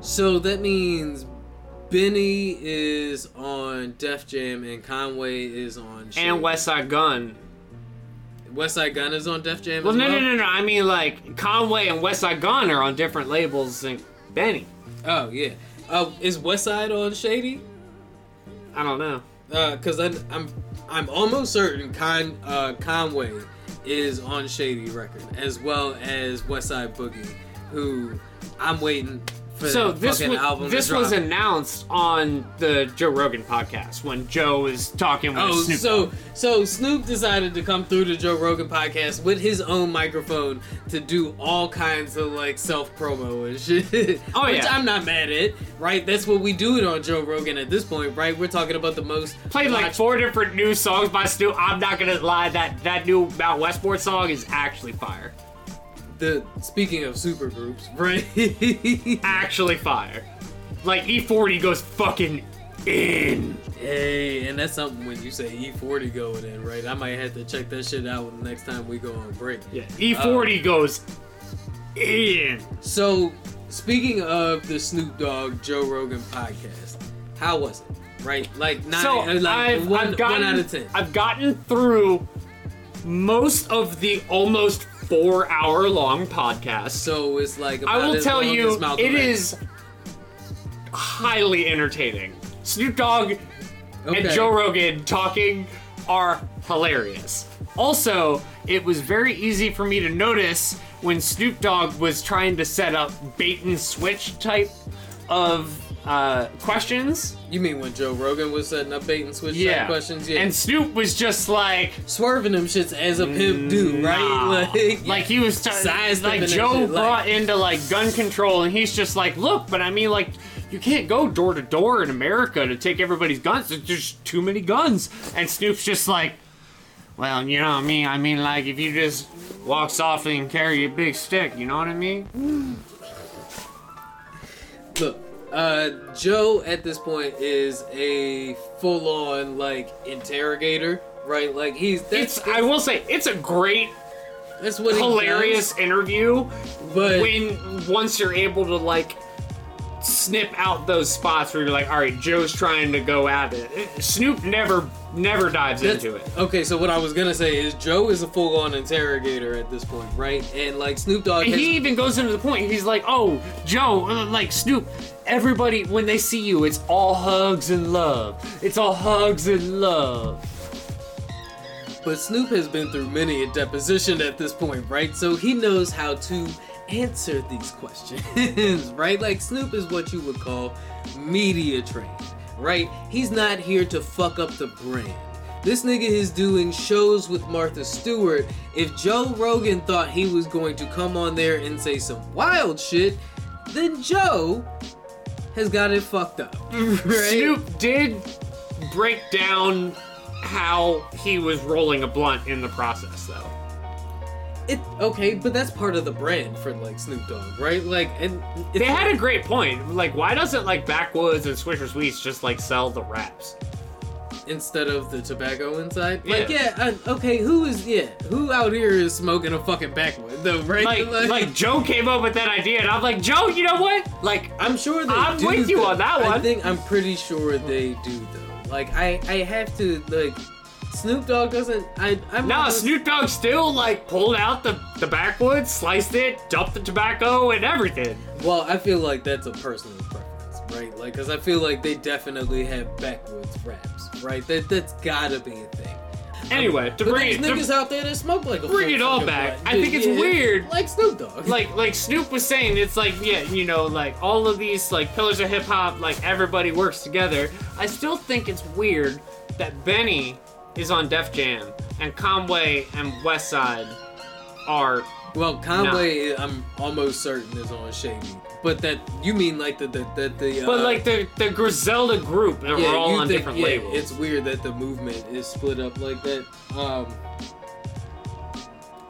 So that means Benny is on Def Jam and Conway is on And Shady. Westside Gunn. Westside Gunn is on Def Jam Well, as no, well? no, no, no. I mean, like, Conway and Westside Gunn are on different labels than Benny. Oh, yeah. Uh, is West Side on Shady? I don't know. Uh, cause I'm I'm I'm almost certain Con uh, Conway is on Shady record as well as Westside Boogie, who I'm waiting So that this fucking was, album this to drop. was announced on the Joe Rogan podcast when Joe was talking with Oh, Snoop so Dogg. so Snoop decided to come through the Joe Rogan podcast with his own microphone to do all kinds of like self promo and shit. Oh, which yeah. I'm not mad at, right? That's what we do it on Joe Rogan at this point, right? We're talking about the most Played like four different new songs by Snoop. I'm not gonna lie, that that new Mount Westmore song is actually fire. The speaking of super groups, right? Actually fire. Like E40 goes fucking in. Hey, and that's something when you say E40 going in, right? I might have to check that shit out the next time we go on break. Yeah, E40 goes in. So, speaking of the Snoop Dogg Joe Rogan podcast, how was it? Right, like nine, So uh, like I've, one, I've gotten, one out of ten. I've gotten through most of the almost four hour long podcast. so it's like I will tell you, it is highly entertaining. Snoop Dogg Okay. and Joe Rogan talking are hilarious. Also, it was very easy for me to notice when Snoop Dogg was trying to set up bait and switch type of uh, questions. You mean when Joe Rogan was setting up bait and switch Yeah. questions? Yeah, And Snoop was just like, swerving them shits as a pimp do, right? Nah. Like, like he was t- Sidestepping like Joe shit, like- brought into like gun control, and he's just like, look, but I mean, like, you can't go door to door in America to take everybody's guns. There's just too many guns. And Snoop's just like, well, you know what I mean? I mean, like, if you just walk softly and carry a big stick, you know what I mean? Look, uh, Joe at this point is a full-on like interrogator, right? Like he's that's It's, I will say, it's a great, that's what hilarious interview but when once you're able to like snip out those spots where you're like, all right, Joe's trying to go at it. It- Snoop never, never dives That's- into it. Okay, so what I was gonna say is Joe is a full-on interrogator at this point, right? And like Snoop Dogg, And has, he even goes into the point. He's like, "Oh, Joe, uh, like Snoop, everybody when they see you, it's all hugs and love. It's all hugs and love." but Snoop has been through many a deposition at this point, right? So he knows how to answer these questions, right? Like Snoop is what you would call media trained, right? He's not here to fuck up the brand. This nigga is doing shows with Martha Stewart. If Joe Rogan thought he was going to come on there and say some wild shit, then Joe has got it fucked up. Right? Snoop did break down how he was rolling a blunt in the process, though. It okay, but that's part of the brand for like Snoop Dogg, right? Like, and it's They had a great point. Like, why doesn't like Backwoods and Swisher Sweets just like sell the wraps? Instead of the tobacco inside. Like, Yeah. yeah, I, okay, who is yeah, who out here is smoking a fucking backwood though, right? Like, like Joe came up with that idea, and I'm like, Joe, you know what? Like, I'm sure they I'm with you though. on that one. I think I'm pretty sure they do though. Like, I I have to like. Snoop Dogg doesn't. I I'm no, Snoop Dogg still like pulled out the the backwoods, sliced it, dumped the tobacco, and everything. Well, I feel like that's a personal preference, right? Like, cause I feel like they definitely have backwoods raps, right? That that's gotta be a thing. Anyway, to But bring there's it, niggas to, out there that smoke like a Bring it all back. I think it's weird. like Snoop Dogg. like like Snoop was saying, it's like yeah, you know, like all of these like pillars of hip hop, like everybody works together. I still think it's weird that Benny is on Def Jam and Conway and West Side are Well, Conway, I'm almost certain is on Shady, but that you mean like the the the, the uh, but like the the Griselda group and we're all on think- different yeah, labels. It's weird that the movement is split up like that. Um,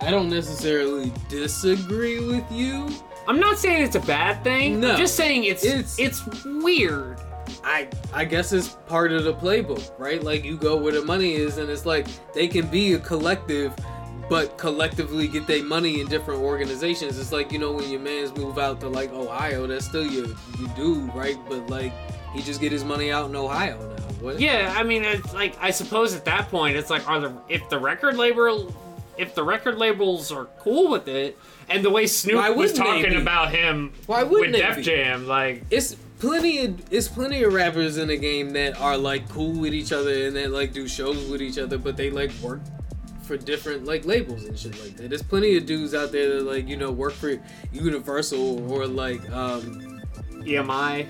I don't necessarily disagree with you. I'm not saying it's a bad thing. No. I'm just saying it's It's- it's, weird. I I guess it's part of the playbook, right? Like you go where the money is, and it's like they can be a collective, but collectively get their money in different organizations. It's like you know when your man's move out to like Ohio, that's still your you do right, but like he just get his money out in Ohio now. What? Yeah, I mean, it's like I suppose at that point, it's like, are the if the record label, if the record labels are cool with it, and the way Snoop was talking about him Why with wouldn't they Def be? Jam, like it's plenty of it's plenty of rappers in the game that are like cool with each other and that like do shows with each other, but they like work for different like labels and shit like that. There's plenty of dudes out there that like you know work for Universal or like um EMI.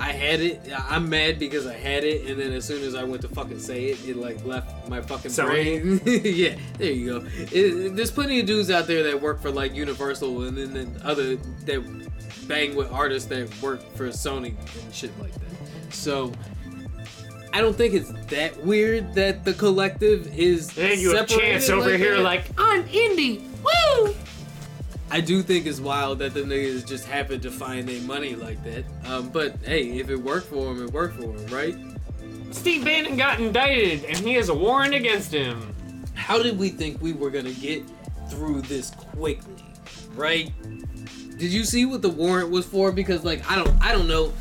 I had it. I'm mad because I had it, and then as soon as I went to fucking say it, it like left my fucking Sony? brain. yeah, there you go. It, there's plenty of dudes out there that work for like Universal, and then, then other that bang with artists that work for Sony and shit like that. So I don't think it's that weird that the collective is. And you have Chance over here, that. like I'm indie. Woo! I do think it's wild that the niggas just happened to find their money like that. Um, but hey, if it worked for him, it worked for him, right? Steve Bannon got indicted, and he has a warrant against him. How did we think we were gonna get through this quickly, right? Did you see what the warrant was for? Because like I don't, I don't know.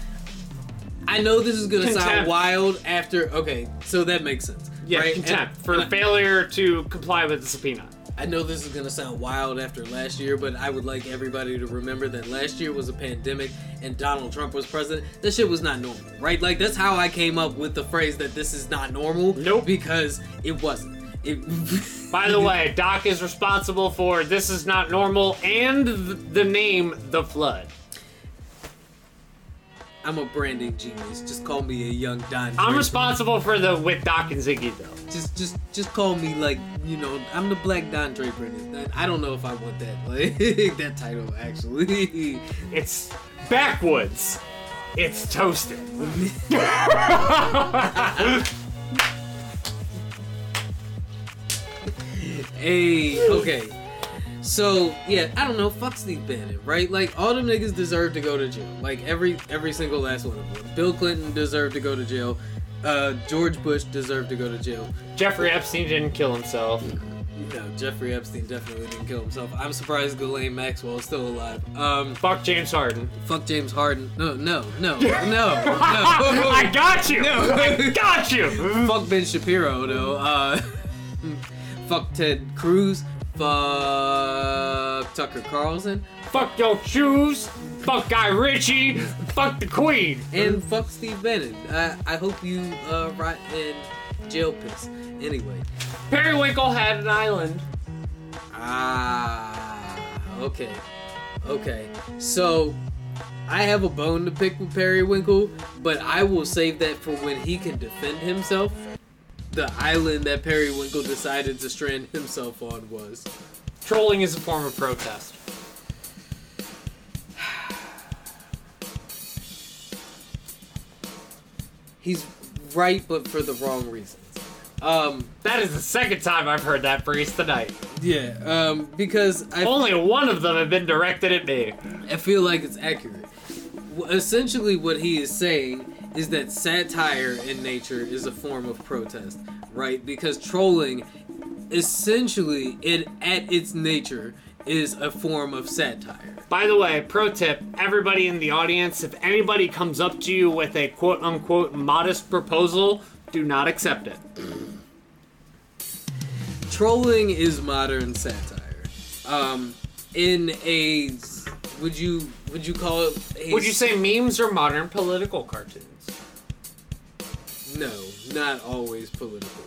I know this is gonna sound wild after. Okay, so that makes sense. Yeah, right? contempt And- for and I- failure to comply with the subpoena. I know this is gonna sound wild after last year, but I would like everybody to remember that last year was a pandemic and Donald Trump was president. That shit was not normal, right? Like that's how I came up with the phrase that this is not normal. Nope. Because it wasn't. It. By the way, Doc is responsible for "This Is Not Normal" and th- the name "The Flood." I'm a branding genius. Just call me a young Don. I'm responsible for the with Doc and Ziggy though. Just, just, just call me like you know. I'm the Black Don Draper. this. I don't know if I want that like that title actually. It's backwoods. It's toasted. Hey, okay. So yeah, I don't know. Fuck Steve Bannon, right? Like all them niggas deserve to go to jail. Like every every single last one of them. Bill Clinton deserved to go to jail. Uh, George Bush deserved to go to jail. Jeffrey Epstein didn't kill himself. No, Jeffrey Epstein definitely didn't kill himself. I'm surprised Ghislaine Maxwell is still alive. Um, Fuck James Harden. fuck James Harden. No, no, no, no, no. I got you. No. I got you. fuck Ben Shapiro though. Uh, fuck Ted Cruz. Fuck Tucker Carlson. Fuck your shoes. Fuck Guy Ritchie. Fuck the Queen. And fuck Steve Bannon. I, I hope you uh, rot in jail piss. Anyway. Periwinkle had an island. Ah, okay. Okay, so I have a bone to pick with Periwinkle, but I will save that for when he can defend himself. The island that Periwinkle decided to strand himself on was. Trolling is a form of protest. He's right, but for the wrong reasons. Um, That is the second time I've heard that phrase tonight. yeah, um, because I Only one of them have been directed at me. I feel like it's accurate. Essentially, what he is saying is that satire in nature is a form of protest, right? Because trolling, essentially, it at its nature is a form of satire. By the way, pro tip everybody in the audience, if anybody comes up to you with a quote unquote modest proposal, do not accept it. Trolling is modern satire. Um, in a would you would you call it? A, Would you say memes are modern political cartoons? No, not always political,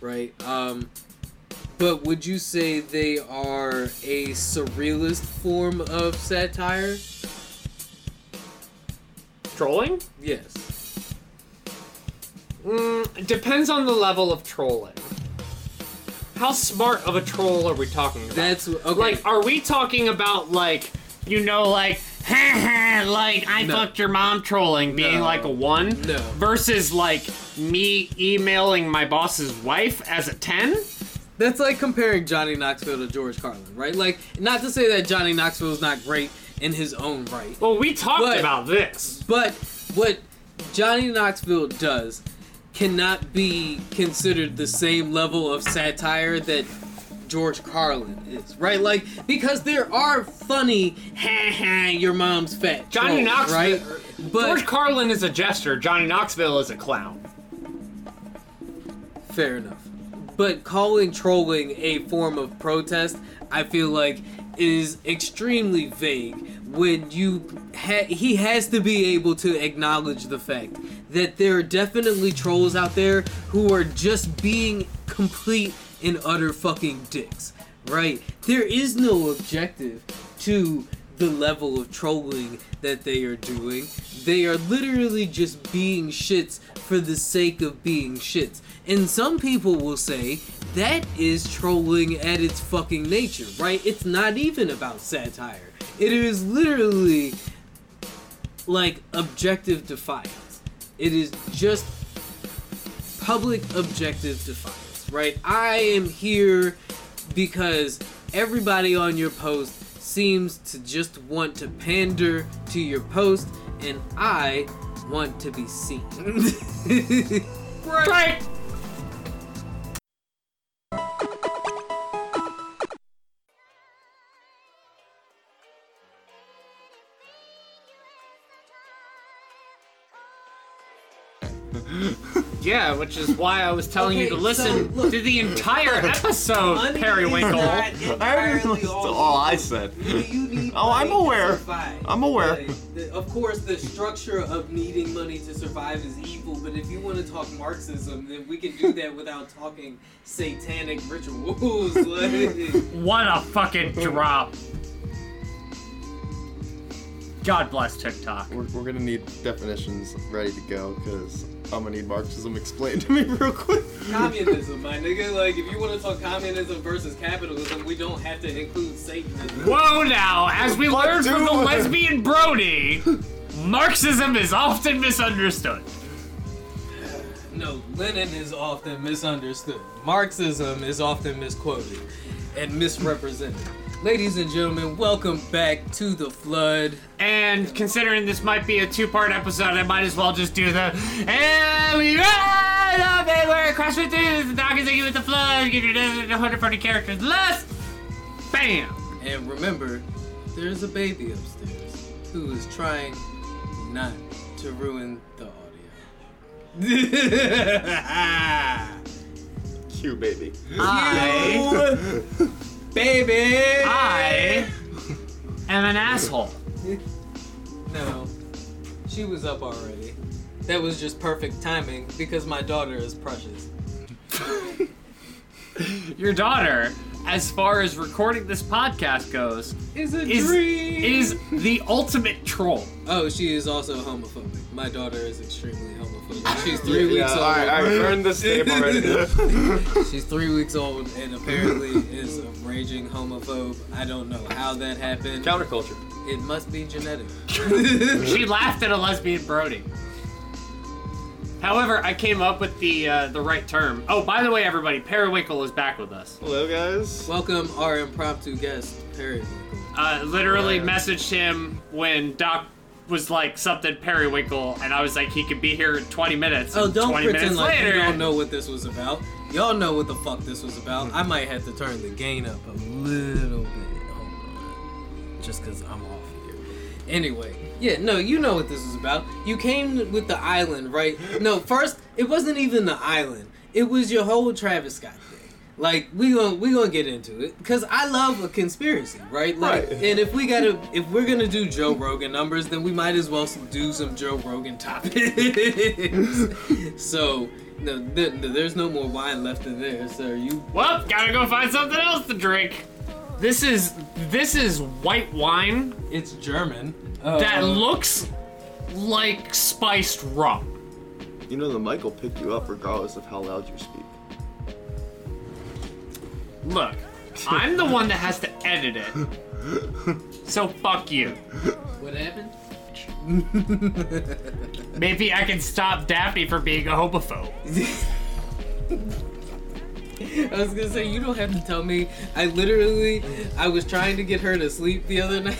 right? Um, but would you say they are a surrealist form of satire? Trolling? Yes. Mm, it depends on the level of trolling. How smart of a troll are we talking about? That's okay. Like, are we talking about like, you know, like, like I No. fucked your mom trolling being No. like a one, No. versus like me emailing my boss's wife as a ten? That's like comparing Johnny Knoxville to George Carlin, right? Like, not to say that Johnny Knoxville is not great in his own right, Well, we talked But- about this. but what Johnny Knoxville does cannot be considered the same level of satire that George Carlin is, right? Like, because there are funny, ha ha, your mom's fat. Johnny trolls, Knoxville, right? But George Carlin is a jester. Johnny Knoxville is a clown. Fair enough. But calling trolling a form of protest, I feel like is extremely vague when you ha- he has to be able to acknowledge the fact that there are definitely trolls out there who are just being complete and utter fucking dicks, right? There is no objective to the level of trolling that they are doing. They are literally just being shits for the sake of being shits. And some people will say that is trolling at its fucking nature, right? It's not even about satire. It is literally like objective defiance. It is just public objective defiance, right? I am here because everybody on your post seems to just want to pander to your post, and I want to be seen. Right. Yeah, which is why I was telling you Okay, to listen so, look. to the entire episode, Money Periwinkle. is not I already entirely listened to all I said. You- you need Oh, I'm money to aware. survive. I'm aware. But the- of course, the structure of needing money to survive is evil. But if you want to talk Marxism, then we can do that without talking satanic rituals. like- What a fucking drop. God bless TikTok. We're, we're gonna need definitions ready to go because I'm gonna need Marxism explained to me real quick. communism, my nigga. Like, if you want to talk communism versus capitalism, we don't have to include Satanism. Whoa now, as we Fuck, learned from the lesbian Brody, Marxism is often misunderstood. No, Lenin is often misunderstood. Marxism is often misquoted and misrepresented. Ladies and gentlemen, welcome back to the flood. And considering this might be a two-part episode, I might as well just do the and we ride up and we're crossing through the dog is with the flood. Get your 140 characters less. Bam. And remember, there's a baby upstairs who is trying not to ruin the audio. Cue baby. I, baby! I am an asshole. No, she was up already. That was just perfect timing because my daughter is precious. Your daughter as far as recording this podcast goes, Is a is dream. is the ultimate troll. Oh, she is also homophobic. My daughter is extremely homophobic. She's three Yeah, weeks old. alright, I burned this tape already. She's three weeks old and apparently is a raging homophobe. I don't know how that happened. Counterculture. It must be genetic. She laughed at a lesbian Brody. However, I came up with the uh, the right term. Oh, by the way, everybody, Periwinkle is back with us. Hello, guys. Welcome our impromptu guest, Perry. Uh, literally Yeah. messaged him when Doc was like something Periwinkle, and I was like, he could be here in 20 minutes. Oh, and don't 20 pretend minutes like later, you don't know what this was about. Y'all know what the fuck this was about. I might have to turn the gain up a little bit. Hold on. Just because I'm off here. Anyway, yeah, no, you know what this is about. You came with the island, right? No, first, it wasn't even the island. It was your whole Travis Scott thing. Like we gonna we gonna get into it because I love a conspiracy, right? Like, Right. and if we gotta if we're gonna do Joe Rogan numbers, then we might as well do some Joe Rogan topics. so no, th- th- there's no more wine left in there, sir. You Well, gotta go find something else to drink. This is this is white wine it's German. That Uh, looks like spiced rum. You know the mic will pick you up regardless of how loud you speak. Look, I'm the one that has to edit it. So fuck you. what happened? Maybe I can stop Daphne from being a homophobe. I was gonna say you don't have to tell me. I literally, I was trying to get her to sleep the other night,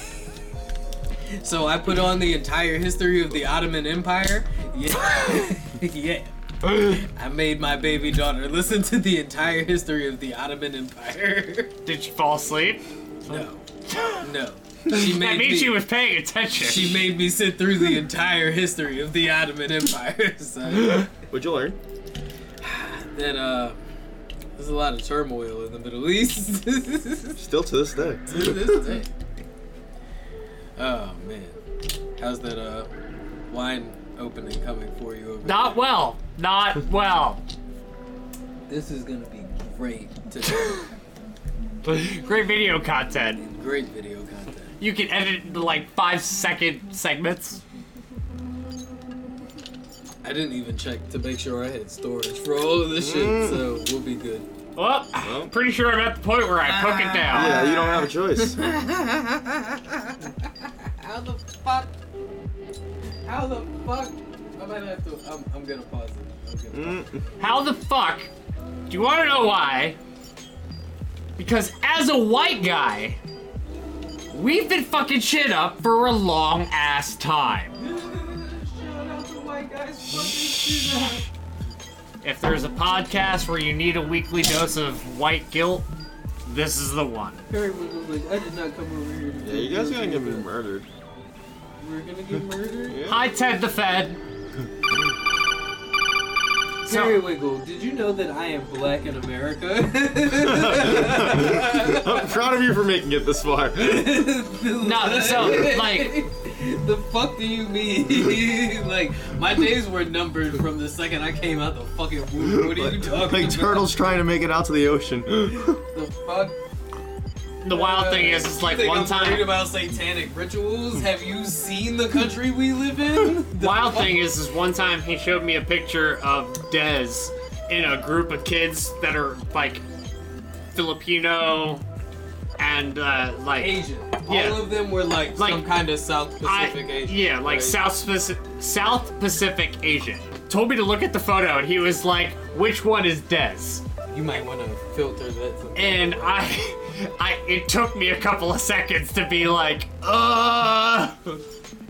so I put on the entire history of the Ottoman Empire. Yeah, yeah. I made my baby daughter listen to the entire history of the Ottoman Empire. Did she fall asleep? No, no. She made That means me. she was paying attention. she made me sit through the entire history of the Ottoman Empire. So What'd you learn? that uh, there's a lot of turmoil in the Middle East. Still to this day. to this day. Oh man, how's that uh wine opening coming for you? Over Not there? well. Not well. This is gonna be great today. Great video content. great video content. You can edit into like five second segments. I didn't even check to make sure I had storage for all of this shit, so we'll be good. Well, I'm pretty sure I'm at the point where I cook it down. Yeah, you don't have a choice. How the fuck? How the fuck? I might have to. I'm, I'm gonna pause it. I'm gonna pause Mm, How the fuck? Do you want to know why? Because as a white guy, we've been fucking shit up for a long ass time. Shout out to white guys fucking shit up. If there's a podcast where you need a weekly dose of white guilt, this is the one. Perry was like, I did not come over here to Yeah, you guys are gonna get me murdered. We're gonna get murdered? Yeah. Hi, Ted the Fed. Perry So, Wiggle, did you know that I am black in America? I'm proud of you for making it this far. no, so, like, the fuck do you mean? like, my days were numbered from the second I came out the fucking womb. What are you like, talking like about? turtles trying to make it out to the ocean. The fuck? The wild thing is, it's like one I'm time. worried about satanic rituals? Have you seen the country we live in? The Wild thing is, is one time he showed me a picture of Dez in a group of kids that are like Filipino and uh, like Asian. Yeah. All of them were like, Like, some kind of South I, Pacific Asian. yeah, like right? South Pacific, South Pacific Asian. Told me to look at the photo, and he was like, "Which one is Dez?" You might want to filter that. And I, I, it took me a couple of seconds to be like, "Uh."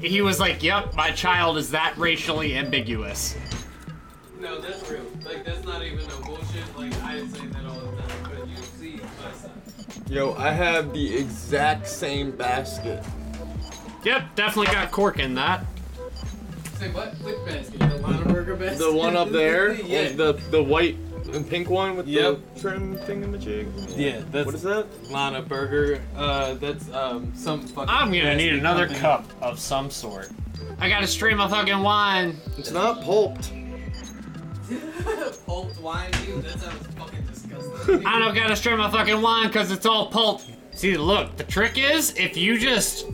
He was like, "Yep, my child is that racially ambiguous." No, that's real. Like that's not even no bullshit. Like I say that all the time, but you see my son. Yo, I have the exact same basket. Yep, definitely got cork in that. Say what? Which basket? The Longaberger basket. The one up there, yeah. the the white and pink one with Yep. the trim thing in the jig. Yeah, that's What is that? Longaberger. Uh, that's um some fucking. I'm gonna need another company. cup of some sort. I gotta stream a fucking wine. It's not pulped. Pulped wine, dude. That sounds fucking disgusting. I don't gotta strain my fucking wine because it's all pulp. See, look, the trick is if you just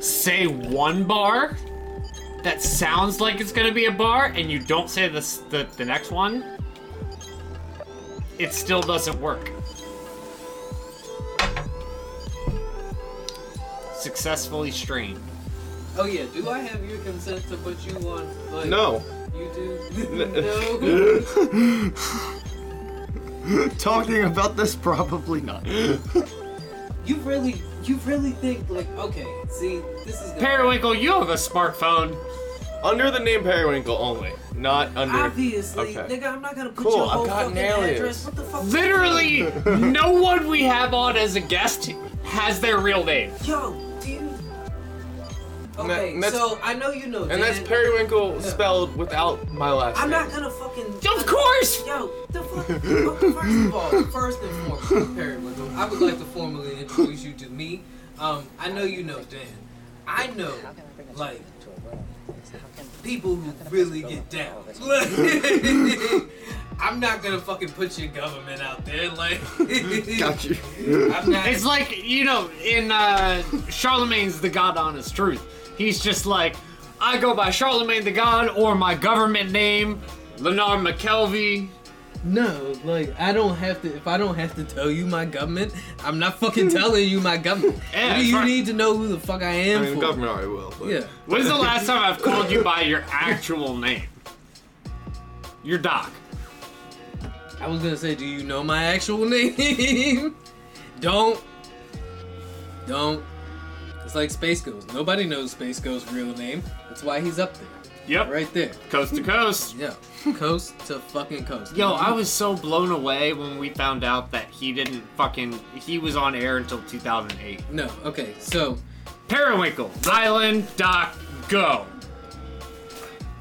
say one bar that sounds like it's gonna be a bar and you don't say this, the, the next one, it still doesn't work. Successfully strained. Oh yeah, do I have your consent to put you on? Like, No. You do. no. Talking about this, probably not. You really, you really think like, okay, see, this is. Gonna, Periwinkle, you have a smartphone. Under the name Periwinkle only, not under. Obviously, Okay. nigga, I'm not gonna put Cool, your I've whole got an fucking alias. address. What the fuck? Literally, no one we have on as a guest has their real name. Yo, dude. Okay, And that's- so I know you know. And that's Dan. Periwinkle spelled without my last I'm name. not gonna fucking. Of course! Yo, the fuck. First of all, first and foremost, Periwinkle, I would like to formally introduce you to me. Um, I know you know Dan. I know, like, people who really get down. I'm not gonna fucking put your government out there, like. Got you. I'm not. It's like, you know, in uh, Charlemagne's The God Honest Truth, he's just like, I go by Charlemagne the God or my government name, Lenard McKelvey. No, like I don't have to. If I don't have to tell you my government, I'm not fucking telling you my government. Yeah, what do you fine. need to know who the fuck I I am mean, for? the government already will. But. Yeah. When's the last time I've called you by your actual name? Your doc. I was gonna say, do you know my actual name? don't. Don't. It's like Space Ghost. Nobody knows Space Ghost's real name. That's why he's up there. Yep. Right there. Coast to coast. Yeah. Coast to fucking coast. Yo, I was so blown away when we found out that he didn't fucking. He was on air until 2008. No, okay, so. Periwinkle, Island, Doc, go.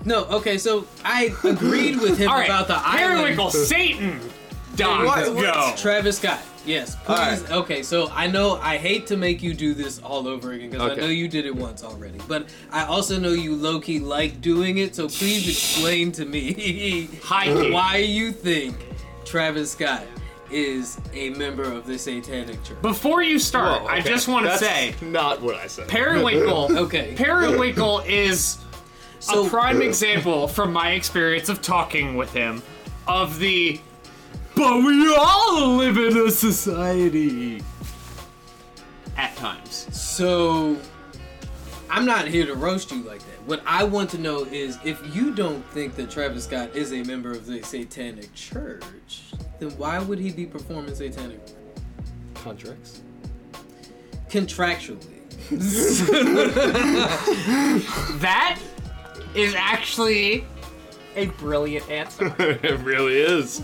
No, okay, so I agreed with him All right, about the Periwinkle, island. Satan, Doc, What- go. Travis Scott. Yes, please. Alright. Okay, so I know I hate to make you do this all over again because I know you did it once already, but I also know you low key like doing it. So please explain to me why you think Travis Scott is a member of the Satanic Church. Before you start, Whoa, I just want to say, Not what I said. Periwinkle. Okay. Periwinkle is So- a prime example from my experience of talking with him of the. But we all live in a society. At times. So I'm not here to roast you like that. What I want to know is if you don't think that Travis Scott is a member of the Satanic Church, then why would he be performing satanic Contracts. contractually? That is actually a brilliant answer. it really is.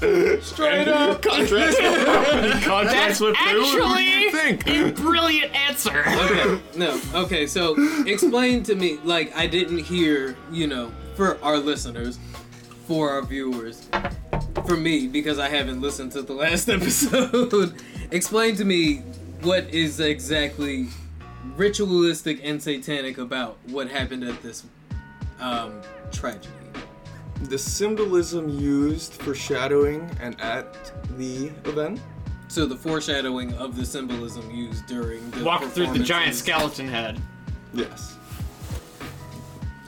Straight up contracts. contracts That's with who? Who do actually you think? a brilliant answer. Okay, no. Okay, so explain to me, like I didn't hear, you know, for our listeners, for our viewers, for me because I haven't listened to the last episode. explain to me what is exactly ritualistic and satanic about what happened at this um, tragedy. The symbolism used for shadowing and at the event. So the foreshadowing of the symbolism used during the Walk through the giant performances- skeleton head Yes.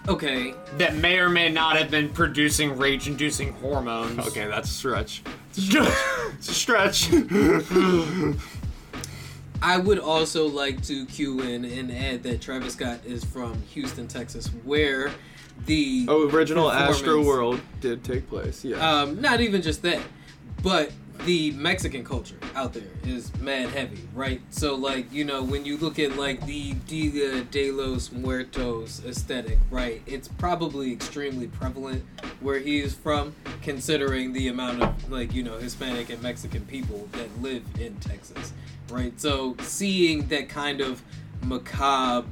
Okay, that may or may not have been producing rage-inducing hormones. Okay, that's a stretch. It's a stretch. I would also like to cue in and add that Travis Scott is from Houston, Texas, where the oh, original Astroworld did take place. Yeah. Um, not even just that, but the Mexican culture out there is mad heavy, right? So like you know when you look at like the Dia de los Muertos aesthetic, right? It's probably extremely prevalent where he is from, considering the amount of like you know Hispanic and Mexican people that live in Texas, right? So seeing that kind of macabre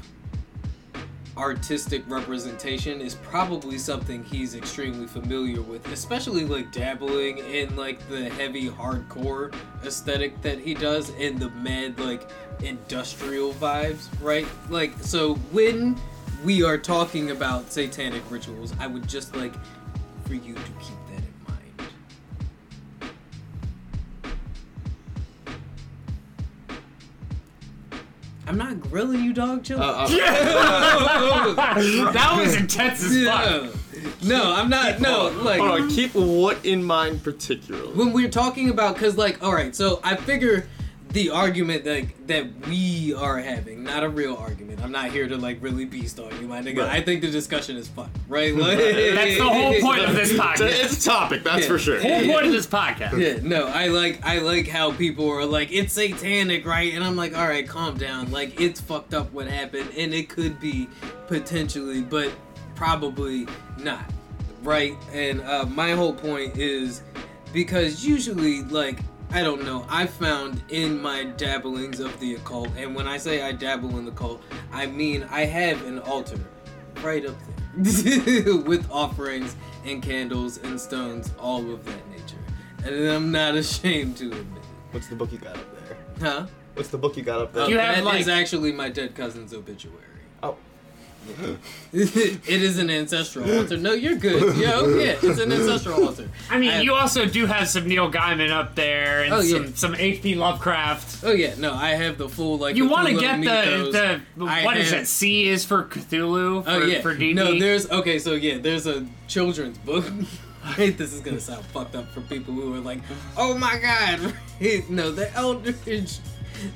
artistic representation is probably something he's extremely familiar with, especially like dabbling in like the heavy hardcore aesthetic that he does and the mad like industrial vibes, right? Like so when we are talking about satanic rituals, I would just like for you to keep I'm not grilling you, dog. Chill. Uh, uh, that was intense as fuck. Yeah. No, I'm not. No, like hold on, keep what in mind particularly? when we're talking about because like all right so i figure the argument that that we are having not a real argument i'm not here to like really beast on you my nigga Right. i think the discussion is fun right like, That's the whole point of this podcast. it's a topic, that's Yeah. for sure. whole point of this podcast. yeah no i like i like how people are like it's satanic right and i'm like all right calm down like it's fucked up what happened and it could be potentially but probably not right and uh, my whole point is because usually like i don't know i found in my dabblings of the occult and when i say i dabble in the cult i mean i have an altar right up there with offerings and candles and stones all of that nature and i'm not ashamed to admit it What's the book you got up there? huh What's the book you got up there? Uh, You have, that like- is actually my dead cousin's obituary. it is an ancestral altar no you're good yeah it's an ancestral altar I mean, I- you also do have some Neil Gaiman up there and Oh, yeah. some some H.P. Lovecraft. Oh yeah, no, I have the full like. You want to get mythos. the the I what is have- it? C is for Cthulhu. For, Oh yeah, for D&D? no, there's okay. So yeah, there's a children's book. I hate this is gonna sound fucked up for people who are like, oh my god, no, the Eldritch.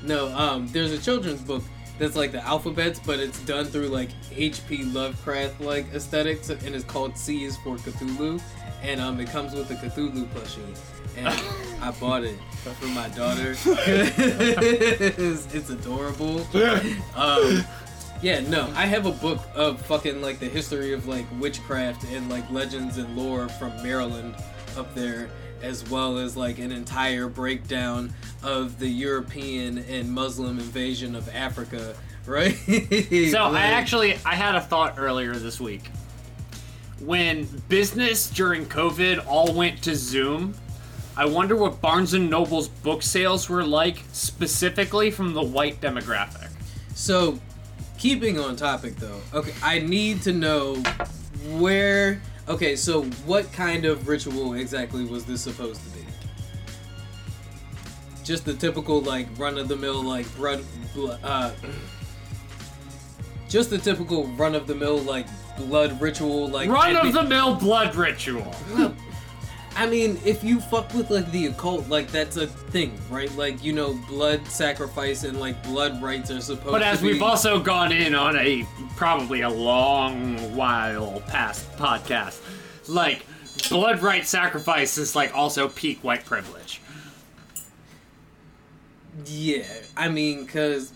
No, um, there's a children's book that's like the alphabets, but it's done through like H.P. Lovecraft like aesthetics, and it's called C is for Cthulhu, and um, it comes with a Cthulhu plushie, and I bought it for my daughter. it's, it's adorable. Um, yeah, no, I have a book of fucking like the history of like witchcraft and like legends and lore from Maryland up there, as well as like an entire breakdown of the European and Muslim invasion of Africa. Right? So I actually I had a thought earlier this week. When business during COVID all went to Zoom, I wonder what Barnes and Noble's book sales were like specifically from the white demographic. So, keeping on topic though, okay, I need to know where. Okay, so what kind of ritual exactly was this supposed to be? Just the typical like run of the mill like blood, uh, just the typical run of the mill like blood ritual like run of the mill blood ritual. I mean, if you fuck with like the occult, like that's a thing, rite? Like you know, blood sacrifice and like blood rites are supposed. But as to be... we've also gone in on a probably a long while past podcast, like blood right sacrifice is like also peak white privilege. Yeah, I mean, cause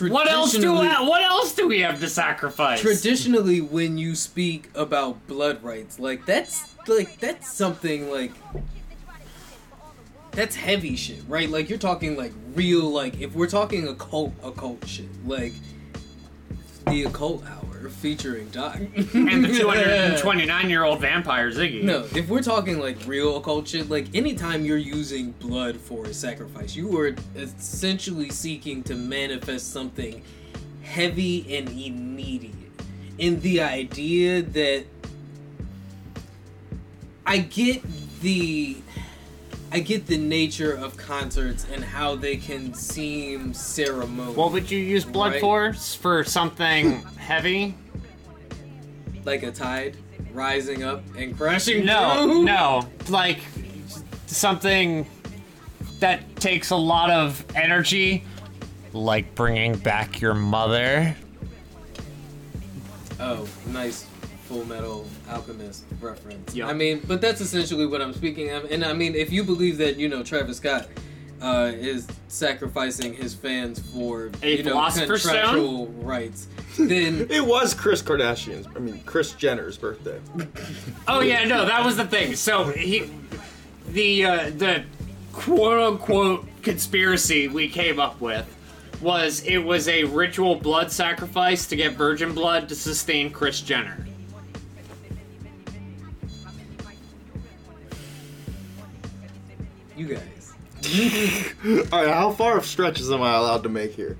What else do I, what else do we have to sacrifice? Traditionally, when you speak about blood rites, like that's like that's something like that's heavy shit, right? Like you're talking like real, like if we're talking occult, occult shit, like the occult hour featuring Doc and the 229 year old vampire Ziggy. No, if we're talking like real occult shit, like anytime you're using blood for a sacrifice, you are essentially seeking to manifest something heavy and immediate. In the idea that I get the I get the nature of concerts and how they can seem ceremonial. What would you use blood Right. for? For something heavy? like a tide rising up and crashing No, through? no. Like something that takes a lot of energy. Like bringing back your mother. Oh, nice Fullmetal Alchemist reference. Yeah. I mean, but that's essentially what I'm speaking of. And I mean, if you believe that, you know, Travis Scott uh, is sacrificing his fans for, A you know, Philosopher's Stone? contractual rights, then It was Kris Kardashian's, I mean, Kris Jenner's birthday. Oh yeah, no, that was the thing. So he, the uh, the quote unquote conspiracy we came up with was it was a ritual blood sacrifice to get virgin blood to sustain Kris Jenner. You guys. Alright, how far of stretches am I allowed to make here?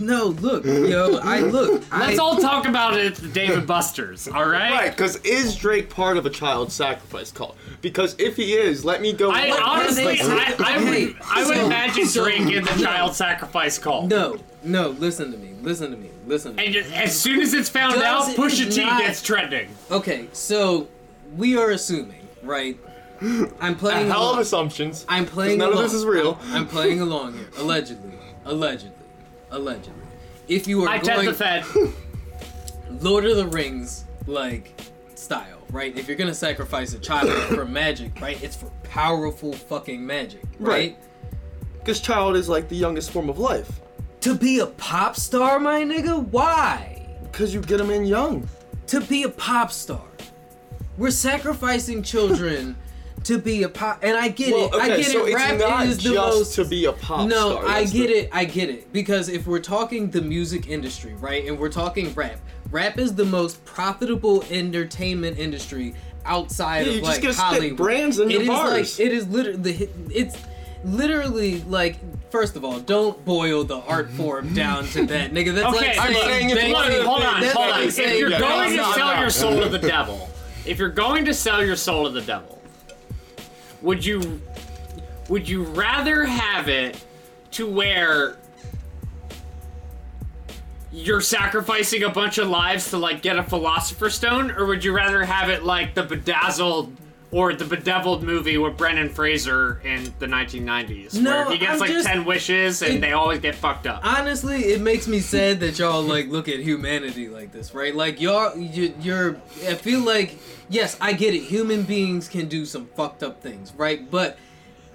No, look, yo, I look. Let's I, all talk about it at the Dave & Buster's, all right? Right, because is Drake part of a child sacrifice cult? Because if he is, let me go. I What- honestly, I, I would, I would so- imagine so- Drake in the no. child sacrifice cult. No, no, listen to me. Listen to me. Listen to me. And just, as soon as it's found Does out, it Pusha T not- gets trending. Okay, so we are assuming, right? I'm a playing hell of assumptions. I'm 'cause playing None along. of this is real. I'm playing along here. Allegedly. Allegedly. Allegedly. If you are I test going the Fed. Lord of the Rings like style, right? If you're gonna sacrifice a child for magic, right? It's for powerful fucking magic, right? Right. Because child is like the youngest form of life. To be a pop star, my nigga, why? Because you get them in young. To be a pop star. We're sacrificing children to be a pop and I get Well, it. I get so it. it's Rap not is the most to be a pop No, star. I get the- it. I get it. Because if we're talking the music industry, right, and we're talking rap, rap is the most profitable entertainment industry outside Yeah, of you like just gotta spit Hollywood. brands in It your is bars. like it is literally it's literally like first of all, don't boil the art form down to that, nigga. That's Okay, like I'm saying saying if Banksy- Hold on, hold on. Like if you're yeah, going to sell your soul to the devil, if you're going to sell your soul to the devil, would you would you rather have it to where you're sacrificing a bunch of lives to like get a philosopher's stone, or would you rather have it like the bedazzled or the bedeviled movie with Brendan Fraser in the 1990s, No, where he gets I'm like just- ten wishes and it- they always get fucked up? Honestly, it makes me sad that y'all like look at humanity like this, right? Like y'all, you, you're. I feel like yes, I get it. Human beings can do some fucked up things, right? But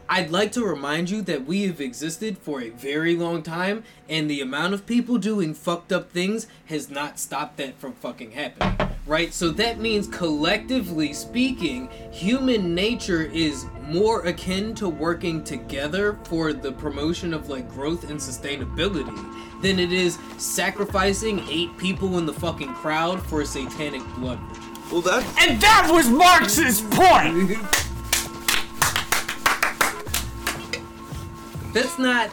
I'd like to remind you that we have existed for a very long time, and the amount of people doing fucked up things has not stopped that from fucking happening, right? So that means, collectively speaking, human nature is more akin to working together for the promotion of like growth and sustainability than it is sacrificing eight people in the fucking crowd for a satanic blood. Well, that And that was Marx's point. That's not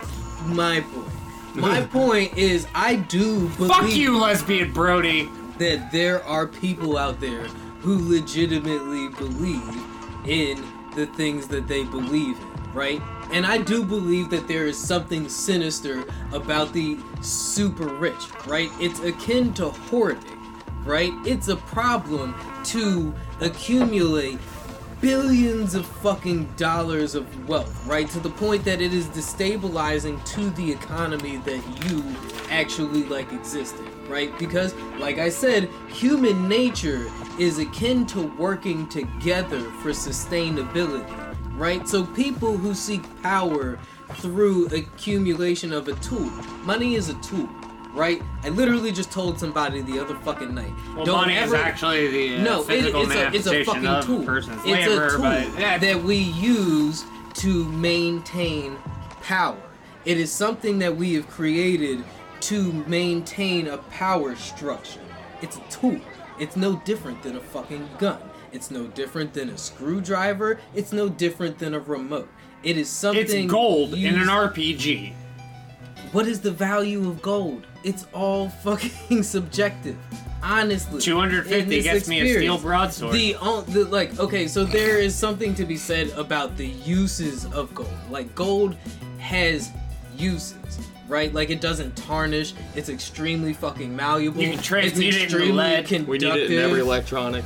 my point. My point is, I do believe Fuck you, lesbian Brody. that there are people out there who legitimately believe in the things that they believe in, right? And I do believe that there is something sinister about the super rich, right? It's akin to hoarding, right? It's a problem to accumulate billions of fucking dollars of wealth, right? To the point that it is destabilizing to the economy that you actually like existed, right? Because, like I said, human nature is akin to working together for sustainability, right? So people who seek power through accumulation of a tool, money is a tool. Right? I literally just told somebody the other fucking night. Well, don't money ever, is actually the uh, no, it, physical it's, a, it's a manifestation fucking of tool. a person's it's labor, a tool but yeah, that we use to maintain power. It is something that we have created to maintain a power structure. It's a tool. It's no different than a fucking gun. It's no different than a screwdriver. It's no different than a remote. It is something. it's gold in an RPG. What is the value of gold? It's all fucking subjective. Honestly, 250 in this gets me a steel broadsword. The, on- the like, okay, so there is something to be said about the uses of gold. Like, gold has uses, right? Like, it doesn't tarnish. It's extremely fucking malleable. You can transmute it's it into lead. conductive. we need it in every electronic.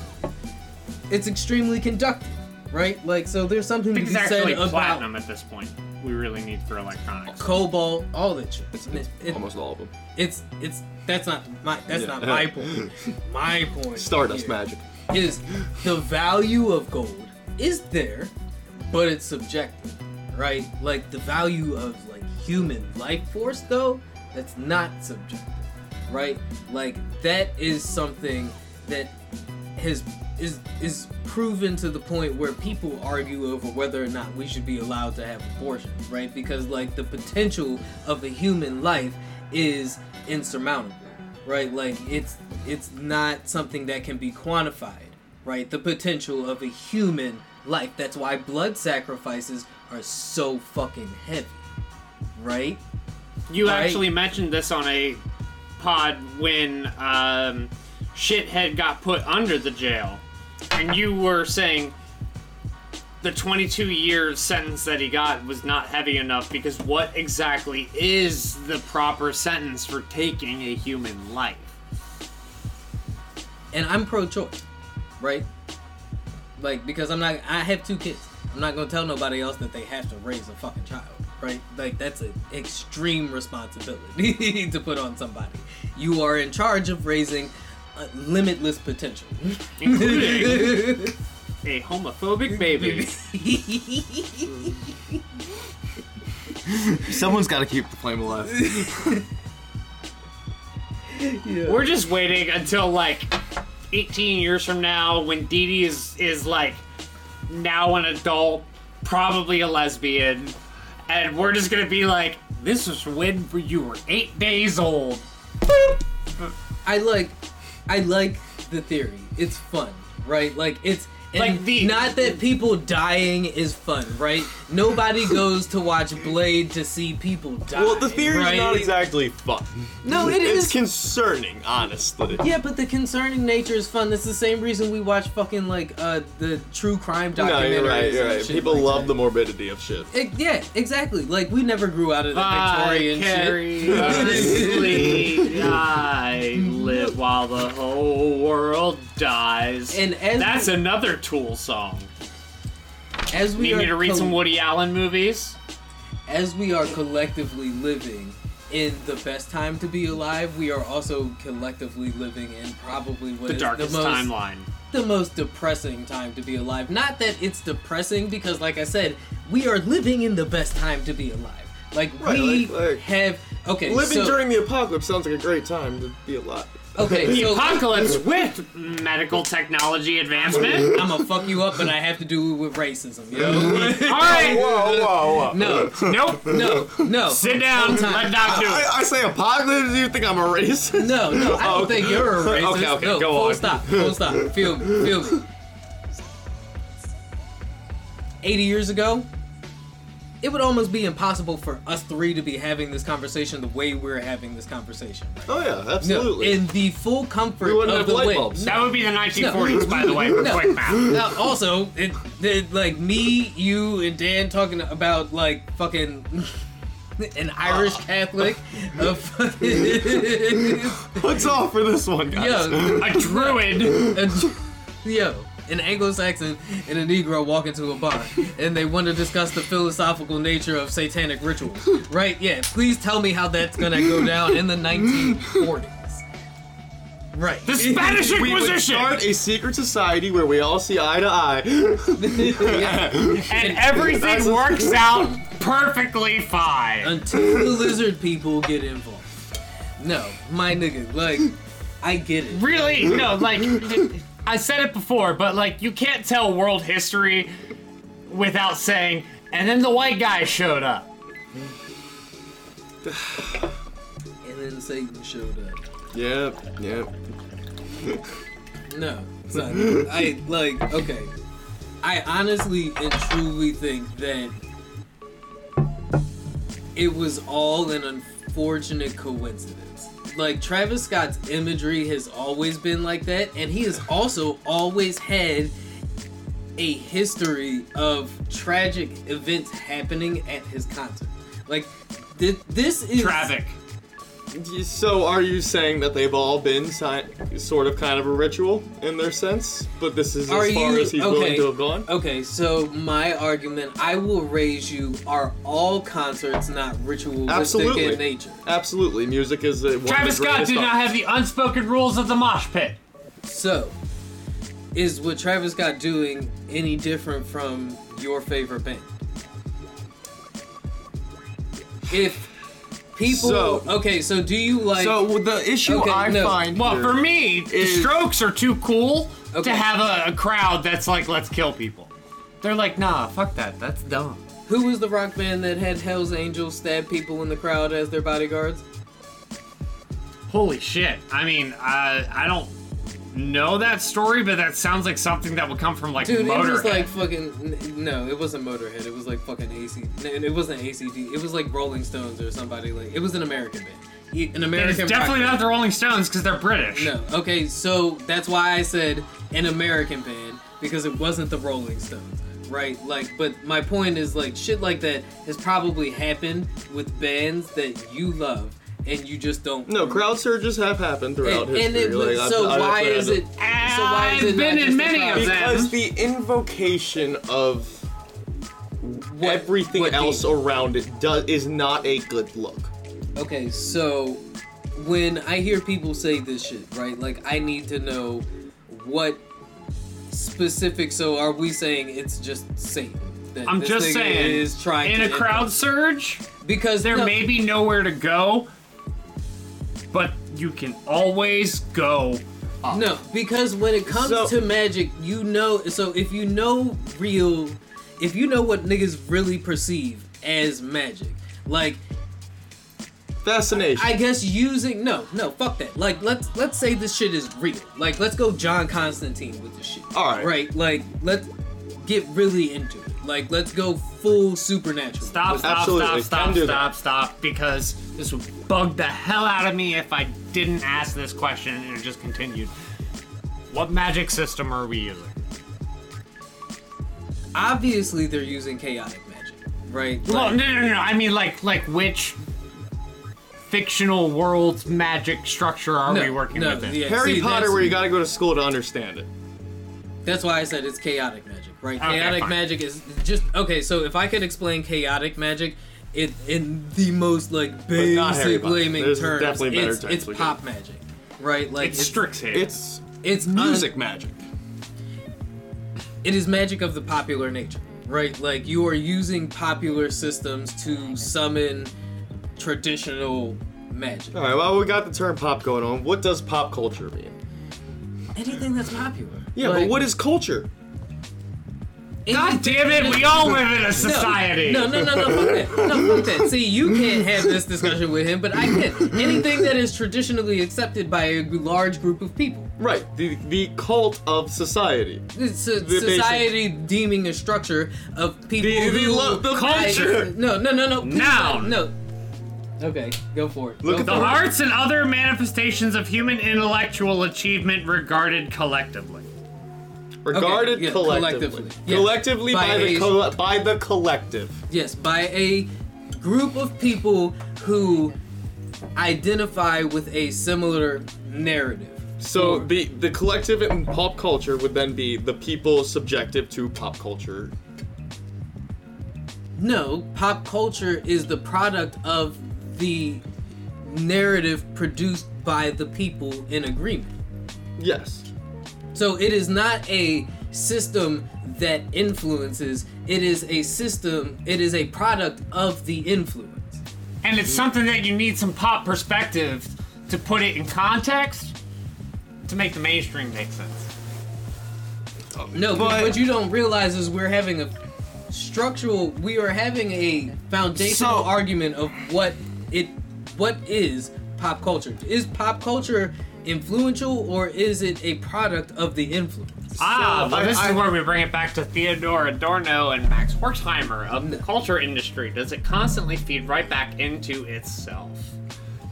it's extremely conductive, right? Like, so there's something I to think be it's said actually about platinum at this point. We really need for electronics. cobalt, all that shit. It- it- Almost all of them. it's it's that's not my that's Yeah. not my point. My point Stardust magic. is the value of gold is there, but it's subjective, right? Like the value of like human life force though, that's not subjective, right? Like that is something that has is is proven to the point where people argue over whether or not we should be allowed to have abortions, right? Because like the potential of a human life is insurmountable, right? Like it's it's not something that can be quantified, right? The potential of a human life. That's why blood sacrifices are so fucking heavy, right? You Right. actually mentioned this on a pod when um, Shithead got put under the jail, and you were saying the 22 year sentence that he got was not heavy enough because what exactly is the proper sentence for taking a human life? and I'm pro-choice, right? Like because I'm not. I have two kids. I'm not gonna tell nobody else that they have to raise a fucking child, right? Like that's an extreme responsibility to put on somebody. You are in charge of raising limitless potential. Including a homophobic baby. Someone's got to keep the flame alive. We're just waiting until like 18 years from now when Dee Dee is is like now an adult, probably a lesbian, and we're just gonna be like, this was when you were eight days old. I like, I like the theory. It's fun, right? Like it's. And Like the- not that people dying is fun, right? Nobody goes to watch Blade to see people die. Well, the theory's right? not exactly fun. No, it it's is. concerning, honestly. Yeah, but the concerning nature is fun. That's the same reason we watch fucking like uh the true crime documentaries. No, you're right. You're right. People like love that. the morbidity of shit. It- yeah, exactly. Like we never grew out of the Victorian carry shit. honestly, I live while the whole world dies. And as That's we, another Tool song. as we Need me to read col- some Woody Allen movies? as we are collectively living in the best time to be alive, we are also collectively living in probably what The is darkest the most timeline. the most depressing time to be alive. Not that it's depressing because like I said, we are living in the best time to be alive. Like Right, we like- like- have okay, Living so, during the apocalypse sounds like a great time to be alive. Okay, The so apocalypse with medical technology advancement. I'm gonna fuck you up, but I have to do it with racism, yo. All right. Whoa, whoa, whoa. no, Nope. no, no. Sit down. Let Doc do I, it. I say apocalypse. Do you think I'm a racist? No, no, I don't Okay. think you're a racist. Okay, okay, no, go full on. stop, full stop. Feel me, feel me. 80 years ago, it would almost be impossible for us three to be having this conversation the way we're having this conversation. Oh yeah, No, absolutely. in the full comfort We wouldn't of have the light way. bulbs. That would be the 1940s, by the way, for No. quick math. Now, also, it, it, like me, you, and Dan talking about like fucking an Irish ah. Catholic, a What's all for this one, guys? yo, A druid. a, yo, an Anglo-Saxon and a Negro walk into a bar, and they want to discuss the philosophical nature of satanic rituals. Right? Yeah. Please tell me how that's gonna go down in the 1940s. Right. The Spanish We would Inquisition. start a secret society where we all see eye to eye. And everything works out perfectly fine. until the lizard people get involved. No, my nigga, like, I get it. Really? No, like, I said it before, but like, you can't tell world history without saying, and then the white guy showed up. And then Satan showed up. Yep, yep. No, son, I like. Okay, I honestly and truly think that it was all an unfortunate coincidence. Like Travis Scott's imagery has always been like that, and he has also always had a history of tragic events happening at his concert. Like thi- this is Traffic. So are you saying that they've all been si- sort of kind of a ritual in their sense, but this is as Are far you- as he's okay. willing to have gone? Okay, so my argument, I will raise you: Are all concerts not ritualistic Absolutely. in nature? Absolutely, music is one Travis of Scott greatest did not have the unspoken rules of the mosh pit. So, is what Travis Scott doing any different from your favorite band? If people, So- okay, so do you like? So the issue Okay, I no. find Well, for me, the is- Strokes are too cool Okay. to have a, a crowd that's like, let's kill people. They're like, nah, fuck that. That's dumb. who was the rock band that had Hell's Angels stab people in the crowd as their bodyguards? Holy shit. I mean, I I don't know that story, but that sounds like something that would come from like Dude, it was Motorhead. like fucking. No, it wasn't Motorhead. It was like fucking AC. It wasn't ACD. It was like Rolling Stones or somebody like. It was an American band. An American. it's definitely not the Rolling Stones because they're British. No. Okay, so that's why I said an American band because it wasn't the Rolling Stones, right? Like, but my point is like shit like that has probably happened with bands that you love and you just don't. No, crowd surges have happened throughout And, and history. it, like, so I've- I've why had is to- it? So why is I've been in many of them. Because the invocation of What- everything what else the- around it does is not a good look. Okay, so when I hear people say this shit, right? Like I need to know what specific. So are we saying it's just Satan? That I'm this just nigga saying, is trying in to a crowd influence- surge, because there no, may be nowhere to go, but you can always go up. No, because when it comes So- to magic, you know. So if you know real, if you know what niggas really perceive as magic, like Fascination. I guess using no, no, fuck that. Like let's let's say this shit is real. Like let's go John Constantine with this shit. All right. Right. Like let's get really into it. Like let's go full supernatural. Stop, stop, Absolutely, stop, can stop, stop, stop, because this would bug the hell out of me if I didn't ask this question and it just continued. What magic system are we using? Obviously, they're using chaotic magic, right? Well, Like- no, no, no, no. I mean, like, like which fictional world's magic structure are No, we working no, with? yeah. Harry See, Potter, that's- where you gotta go to school to understand it. That's why I said it's chaotic magic, right? Okay, chaotic fine. magic is just okay. So if I could explain chaotic magic, it in the most like not basic Potter. layman There's terms, definitely better it's, terms it's we pop magic, right? Like It's Strixhaven. It's it's music un- magic. it is magic of the popular nature, right? Like you are using popular systems to summon traditional magic. All right. Well, we got the term pop going on. What does pop culture mean? Anything that's popular. Yeah, Like, but what is culture? God damn it, we all live in a society. No, no, no, no, fuck that. No, fuck that. See, you can't have this discussion with him, but I can. Anything that is traditionally accepted by a large group of people. Right. The the cult of society. It's a The basic- society deeming a structure of people The- the who lo- the culture. No, no, no, no. please Noun. No. Okay, go for it. Look Go at The arts and other manifestations of human intellectual achievement regarded collectively. Regarded yeah, collectively. collectively. Yes. Collectively By by, the a- coll- by the collective. Yes, by a group of people who identify with a similar narrative. So Or- the the collective in pop culture would then be the people subjective to pop culture. No, pop culture is the product of the narrative produced by the people in agreement. Yes. So it is not a system that influences, it is a system, it is a product of the influence. And it's something that you need some pop perspective to put it in context to make the mainstream make sense. No, but what you don't realize is we're having a structural, we are having a foundational So- argument of what it, what is pop culture. Is pop culture influential or is it a product of the influence? Ah, So, well, I- this I- is where we bring it back to Theodore Adorno and Max Horkheimer of the culture industry. Does it constantly feed right back into itself?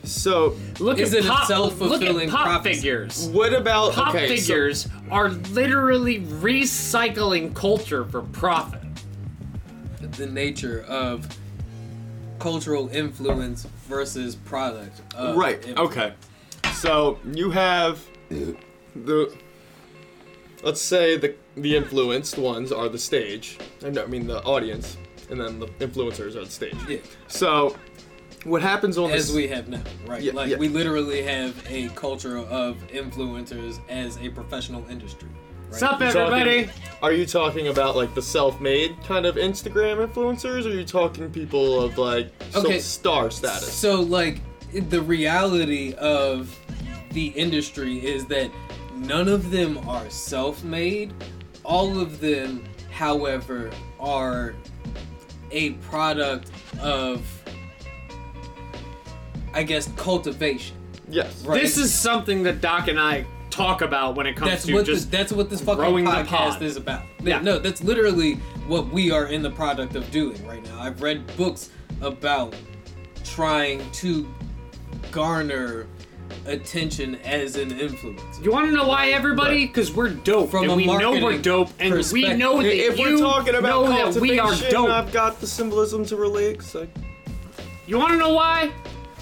So Look Is at it pop, self-fulfilling look at pop prophecy? figures. what about Pop okay, so- figures are literally recycling culture for profit. The nature of cultural influence versus product. Of Right. influence. Okay. So you have the let's say the the influenced ones are the stage. I know- I mean the audience, and then the influencers are the stage. Yeah. So what happens on As this? we have now, right? Yeah, like yeah. we literally have a culture of influencers as a professional industry. Right? Sup, you talking- everybody? Are you talking about like the self-made kind of Instagram influencers, or are you talking people of like some Okay. star status? So like the reality of the industry is that none of them are self-made. All of them, however, are a product of I guess cultivation. Yes. Right. This is something that Doc and I talk about when it comes That's to what just the, that's what this fucking podcast is about. Yeah. No, that's literally what we are in the product of doing right now. I've read books about trying to garner attention as an influencer. You want to know why, everybody? Because we're dope, From and a we know we're marketing dope, and we perspective. know that If you we're talking about know that we are cultivation, dope. I've got the symbolism to relate. 'cause I- You want to know why?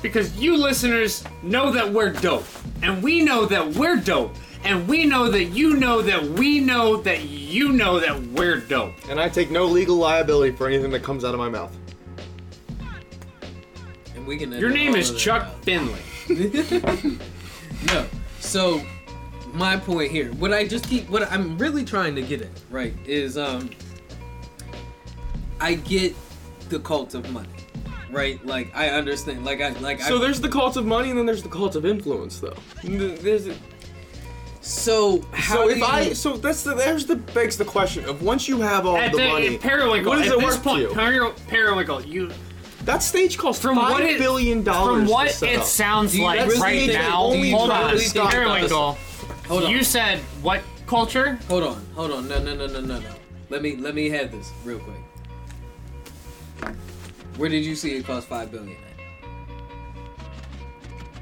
Because you listeners know that we're dope, and we know that we're dope, and we know that you know that we know that you know that we're dope. and I take no legal liability for anything that comes out of my mouth. And we can. Your edit name all is of Chuck out. Finley. No. So my point here, what I just keep what I'm really trying to get at, right, is um I get the cult of money. Right? Like I understand. Like I like I So I there's the cult of money, and then there's the cult of influence, though. There's, so how so if you, I, so that's the there's the begs the question of once you have all At the the, money, Periwinkle, what does at it this worth point, to you? Periwinkle, you That stage costs from five what it, billion dollars. From what it sounds Do you like right now, hold on, stock- Periwinkle. hold on. You said what culture? hold on, hold on, no no no no no no. Let me let me have this real quick. Where did you see it cost five billion at?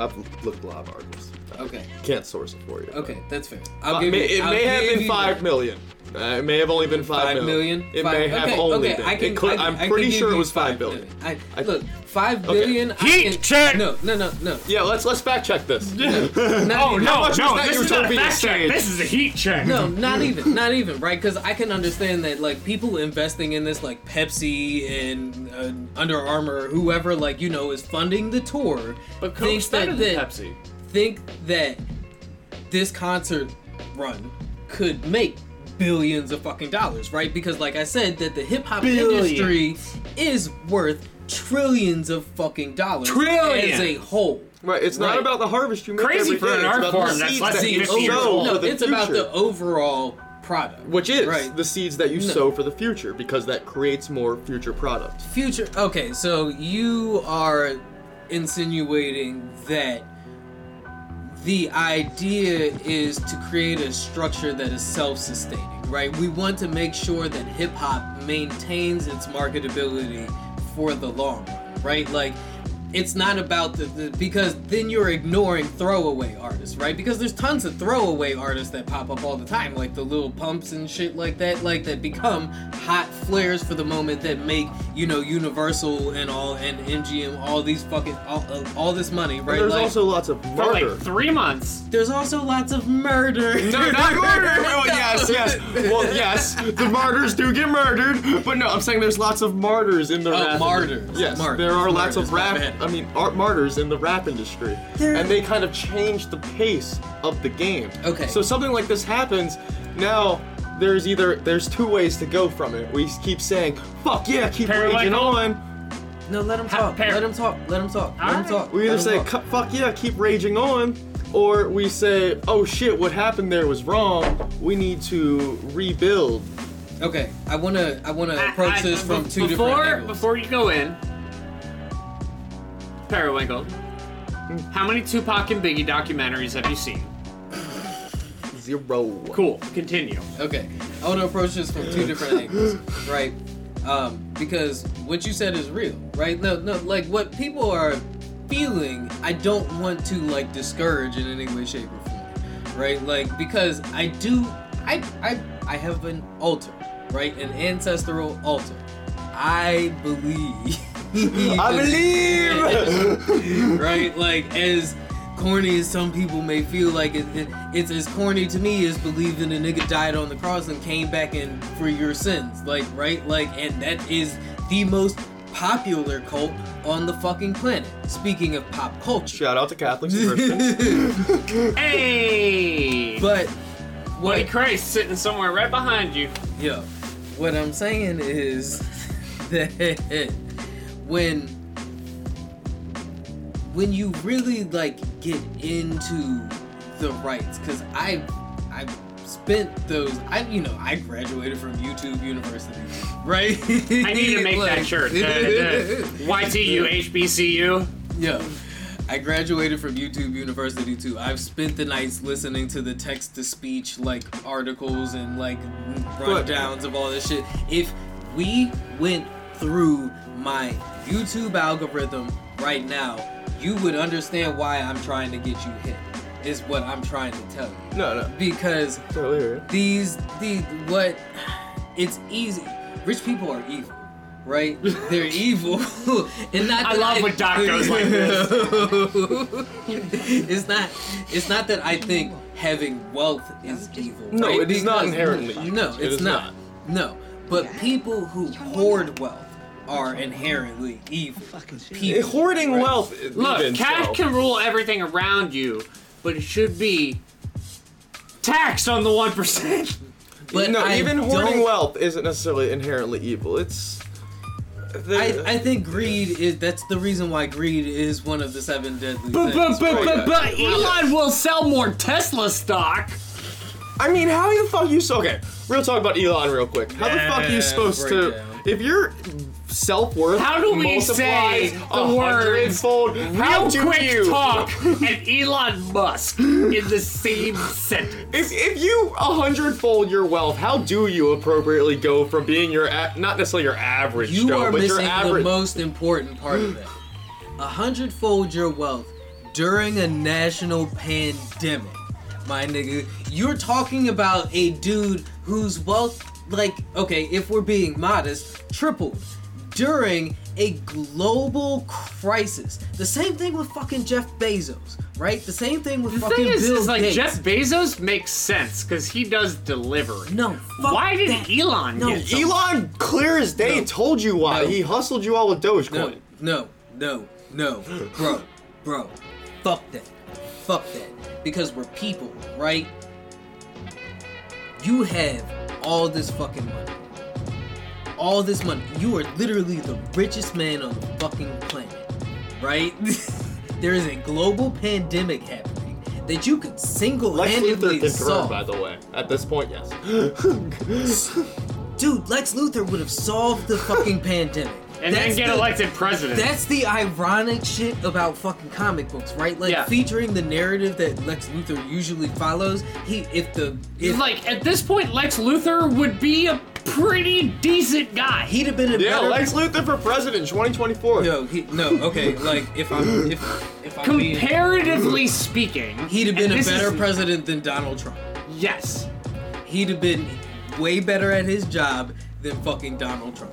I've looked a lot of articles. Okay. Can't source it for you. Okay, that's fair. Uh, I'll give may- you, it I'll may have been you five that. million. Uh, it may have only been five Five million? It Five- may have okay, only okay, been. I can, It could- I can- I'm I can pretty sure it was five billion. I, I- look, five Okay. billion. I Heat can- check! No, no, no, no. Yeah, let's let's fact check this. Not Oh even- no, no, this is not a utopia fact check. This is a heat check. No, not even, not even, right? Because I can understand that, like, people investing in this, like Pepsi and uh, Under Armour, whoever, like, you know, is funding the tour, but Coke's thinks that, than that Pepsi. think that this concert run could make billions of fucking dollars, right? Because, like I said, that the hip hop industry is worth trillions of fucking dollars as Trillions. a whole. Right, it's not Right. about the harvest you make Crazy every for day, an it's art about the form that's seeds less that than you 50 years sow old. for No, the it's about future. the overall product. Which is right. the seeds that you No. sow for the future, because that creates more future product. future okay so you are insinuating that the idea is to create a structure that is self-sustaining right? We want to make sure that hip-hop maintains its marketability for the long run right? Like it's not about the, the because then you're ignoring throwaway artists right because there's tons of throwaway artists that pop up all the time like the Lil Pumps and shit like that like that become hot flares for the moment that make you know universal and all and mgm all these fucking all, uh, all this money And right there's like also lots of For murder. like three months. there's also lots of murder No, not murder. Oh, yes, yes. Well, yes, the martyrs do get murdered, but no, I'm saying there's lots of martyrs in the Oh, martyrs. Yes, Martyrs, there are lots of my rap. Bad. I mean, art martyrs in the rap industry, and they kind of change the pace of the game. Okay. So something like this happens. Now there's either there's two ways to go from it. We keep saying, "Fuck yeah, keep Parallel. raging on." no let him talk par- let him talk let him talk let him Alright. talk We either say, talk. "Fuck yeah, keep raging on," or we say, "Oh shit, what happened there was wrong. We need to rebuild." okay i want to i want to approach I- I- this from two before, different angles Before you go in, Periwinkle, how many Tupac and Biggie documentaries have you seen? Zero. Cool. Continue. Okay, I want to approach this from two different angles, right? Um, because what you said is real, right? No, no, like what people are feeling, I don't want to like discourage in any way, shape, or form, right? Like because I do, I, I, I have an altar, right? An ancestral altar. I believe. I believe. right? Like as corny as some people may feel like it, it- it's as corny to me as believing a nigga died on the cross and came back and for your sins. Like right? Like and that is the most popular cult on the fucking planet. Speaking of pop culture. Shout out to Catholics and Christians. Hey! But Buddy what Christ sitting somewhere right behind you. yo, what I'm saying is that when when you really like get into the rights because i i spent those i you know i graduated from youtube university right I need to make that shirt. The, the YTU, HBCU. yeah I graduated from YouTube University too. I've spent the nights listening to the text to speech like articles and like rundowns of all this shit. If we went through my YouTube algorithm right now, you would understand why I'm trying to get you hit. Is what I'm trying to tell you. No, no. Because Totally hear you. these the what it's easy rich people are evil right they're evil and not I that love when Doc goes like this. it's not it's not that i think having wealth is evil No, right? it is not inherently evil. no It it's is not. no but people who hoard wealth are inherently evil people Hoarding right? wealth. Look, cash so. can rule everything around you, but it should be taxed on the one percent. but no, I even hoarding don't- wealth isn't necessarily inherently evil. It's. I, I think greed is that's the reason why greed is one of the seven deadly But but sins. but but, but Elon will sell more Tesla stock. I mean, how the fuck you so okay? Real talk about Elon real quick. How the fuck are you supposed to breakdown. if your self worth How do we say a the words hundredfold? How Real do quick you talk and Elon Musk in the same sentence. If, if you a hundredfold your wealth, how do you appropriately go from being your a- not necessarily your average You Joe, are but your missing the most important part of that. A hundredfold your wealth during a national pandemic, my nigga. You're talking about a dude whose wealth, like, okay, if we're being modest, tripled during a global crisis. The same thing with fucking Jeff Bezos, right? The same thing with The fucking thing is, Bill is like Gates. Jeff Bezos makes sense because he does delivery. No, fuck Why did that. Elon No, get some- Elon, clear as day, No. told you why. No. He hustled you all with Dogecoin. No, no, no, no, bro, bro, fuck that, fuck that, because we're people, right? You have all this fucking money, all this money. You are literally the richest man on the fucking planet, right? there is a global pandemic happening that you could single-handedly confirmed, solve. by the way. At this point, yes. Dude, Lex Luthor would have solved the fucking pandemic. And then get the- elected president. That's the ironic shit about fucking comic books, right? Like Yeah. featuring the narrative that Lex Luthor usually follows. He, if the, if like at this point, Lex Luthor would be a pretty decent guy. he'd have been a yeah, better. Lex Luthor for president 2024. no, he, no, okay. Like if I'm, if, if I'm being, Comparatively speaking, he'd have been a better is- president than Donald Trump. Yes. He'd have been way better at his job than fucking Donald Trump.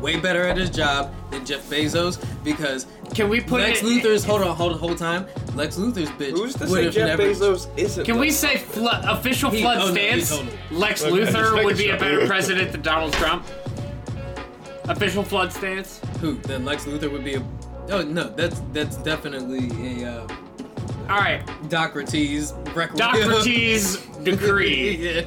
Way better at his job than Jeff Bezos because Can we put Lex it? Luthor's hold on, hold on, whole time. Lex Luthor's bitch Who's to would say have Jeff never. Bezos isn't? Can though? we say flood, official He- flood oh, stance? totally- Lex Okay, Luthor would be a better president than Donald Trump. Official flood stance. Who? Then Lex Luthor would be a. Oh no, that's that's definitely a uh, All right, Docrates requiem. Docrates decree. yeah,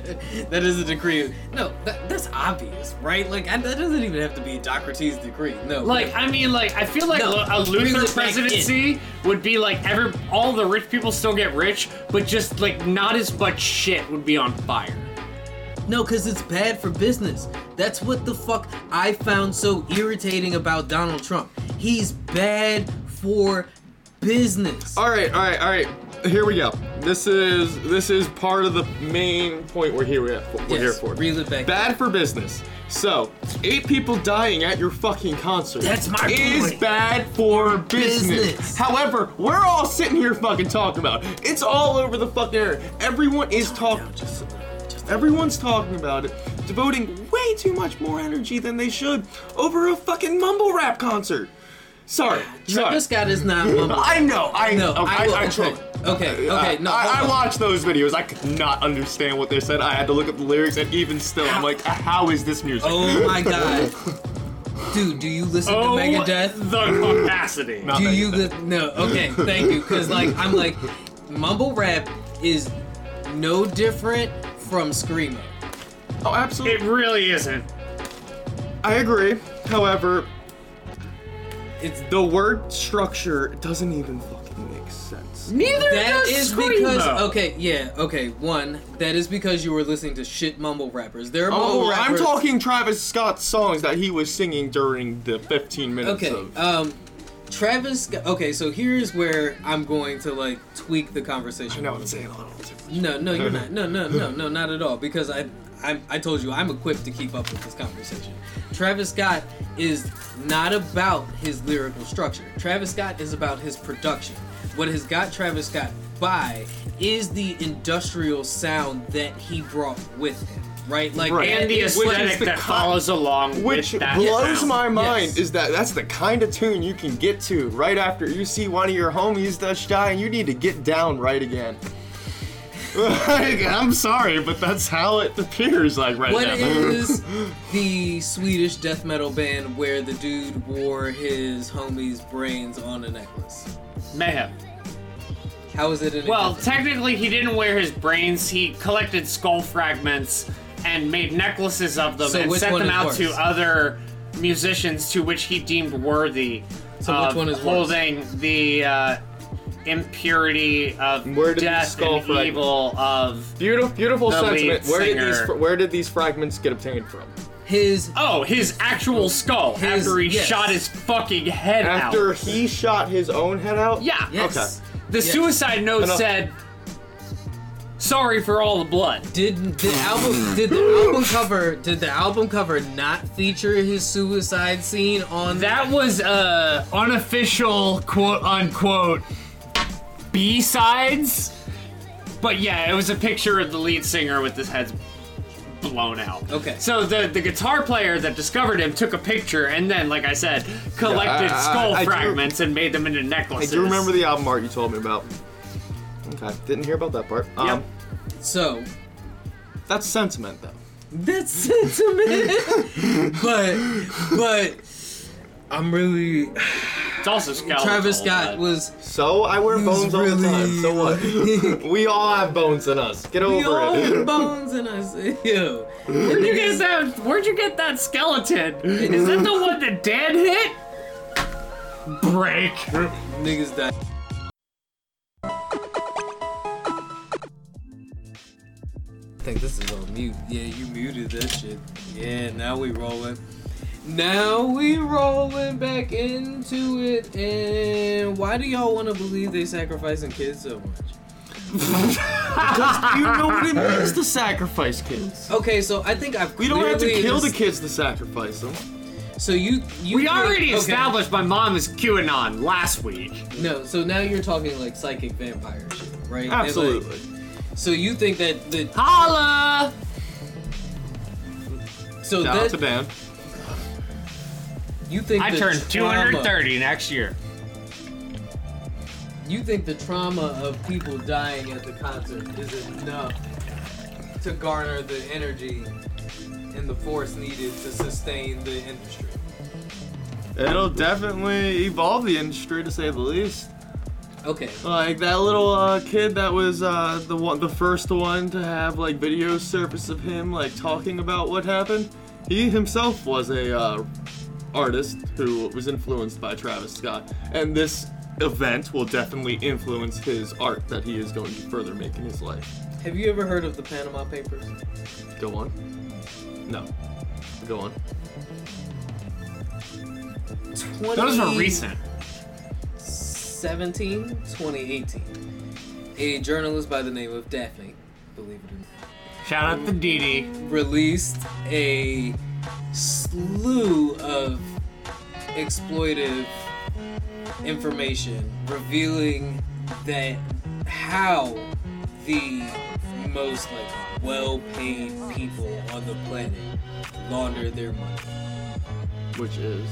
that is a decree. No, that, that's obvious, right? Like I, that doesn't even have to be a Docrates decree. No, Like I mean, like I feel like No, a Luthor presidency would be like every all the rich people still get rich, but just like not as much shit would be on fire. no, because it's bad for business. That's what the fuck I found so irritating about Donald Trump. He's bad for business. All right, all right, all right. Here we go. This is this is part of the main point we're here we're Yes, here for. reel it back. Bad for business. So, eight people dying at your fucking concert. That's my is point. bad for business. Business. However, we're all sitting here fucking talking about. it. It's all over the fucking air. Everyone is talking. Everyone's talking about it, devoting way too much more energy than they should over a fucking mumble rap concert. Sorry, sorry. Travis Scott is not mumble. I know, I No, know. I will- I, okay, tried. okay, I- okay, no, I, hold I on. watched those videos. I could not understand what they said. I had to look up the lyrics, and even still, I'm like, how is this music? Oh my god. Dude, do you listen Oh, to Megadeth? the capacity. Not Do Megadeth. you li- no? Okay, thank you. Cause like I'm like, mumble rap is no different from screamo. Oh, absolutely. It really isn't. I agree. However, It's the word structure doesn't even fucking make sense. Neither that does is Screamo. because okay, yeah, okay. One, that is because you were listening to shit mumble rappers. There are mumble Oh, I'm rappers. talking Travis Scott songs that he was singing during the 15 minutes Okay, of. um, Travis Scott. Okay, so here's where I'm going to like tweak the conversation. I know I'm saying a little too much. No, no, you're not. No, no, no, no, not at all. Because I, I, I told you I'm equipped to keep up with this conversation. Travis Scott is not about his lyrical structure. Travis Scott is about his production. What has got Travis Scott by is the industrial sound that he brought with him. Right, like Right. and the that is- Which is aesthetic the that follows along Which with that blows sound. my mind Yes. is that that's the kind of tune you can get to right after you see one of your homies just die and you need to get down right again. Like, I'm sorry, but that's how it appears like right What now. is the Swedish death metal band where the dude wore his homie's brains on a necklace? Mayhem. How is it in? a Well, death- technically, he didn't wear his brains. He collected skull fragments and made necklaces of them So and which sent one them is out worse? to other musicians to which he deemed worthy So of which one is worse? holding the uh, impurity of Where did these death skull and fragments- evil of. Beautiful, beautiful The lead sentiment. Where did these singer. where did these fragments get obtained from? his Oh, his actual skull His- after he yes. shot his fucking head out. After out. he shot his own head out? Yeah. yes. Okay. The Yes. suicide note Enough. said, "Sorry for all the blood." Did the album did the album cover did the album cover not feature his suicide scene on That was uh unofficial quote unquote B sides. But yeah, it was a picture of the lead singer with his head blown out. Okay. So the the guitar player that discovered him took a picture and then, like I said, collected I- I- skull I do- fragments and made them into I necklaces. do remember the album art you told me about. Okay, didn't hear about that part. Um, Yep. so That's sentiment, though. that's sentiment but but I'm really It's also skeletal. Travis Scott but- was So I wear He was bones all the time. So what? we all have bones in us. Get we over all it. have bones in us ew Where'd you get that? Where'd you get that skeleton? Is that the one that Dan hit? Break. niggas die I think this is on mute. Yeah, you muted that shit. Yeah, now we rolling. Now we rolling back into it. And why do y'all want to believe they sacrificing kids so much? you know what it means to sacrifice kids. Okay, so I think I've We don't have to clearly kill the kids to sacrifice them. So you you We already okay. established my mom is QAnon last week. No, so now you're talking like psychic vampire shit, right? And, like, Absolutely. so you think that the Holla! so Shout out that to. You think I the turn trauma- 230 next year. You think the trauma of people dying at the concert is enough to garner the energy and the force needed to sustain the industry? It'll definitely evolve the industry to say the least. Okay. Like that little uh, kid that was uh, the one, the first one to have like video surface of him like talking about what happened. He himself was a uh, artist who was influenced by Travis Scott, and this event will definitely influence his art that he is going to further make in his life. Have you ever heard of the Panama Papers? Go on. No. Go on. 20... Those are recent. 17, 2018. A journalist by the name of Daphne, believe it or not. Shout out to Dee Dee. released a slew of exploitive information revealing that how the most like well-paid people on the planet launder their money. Which is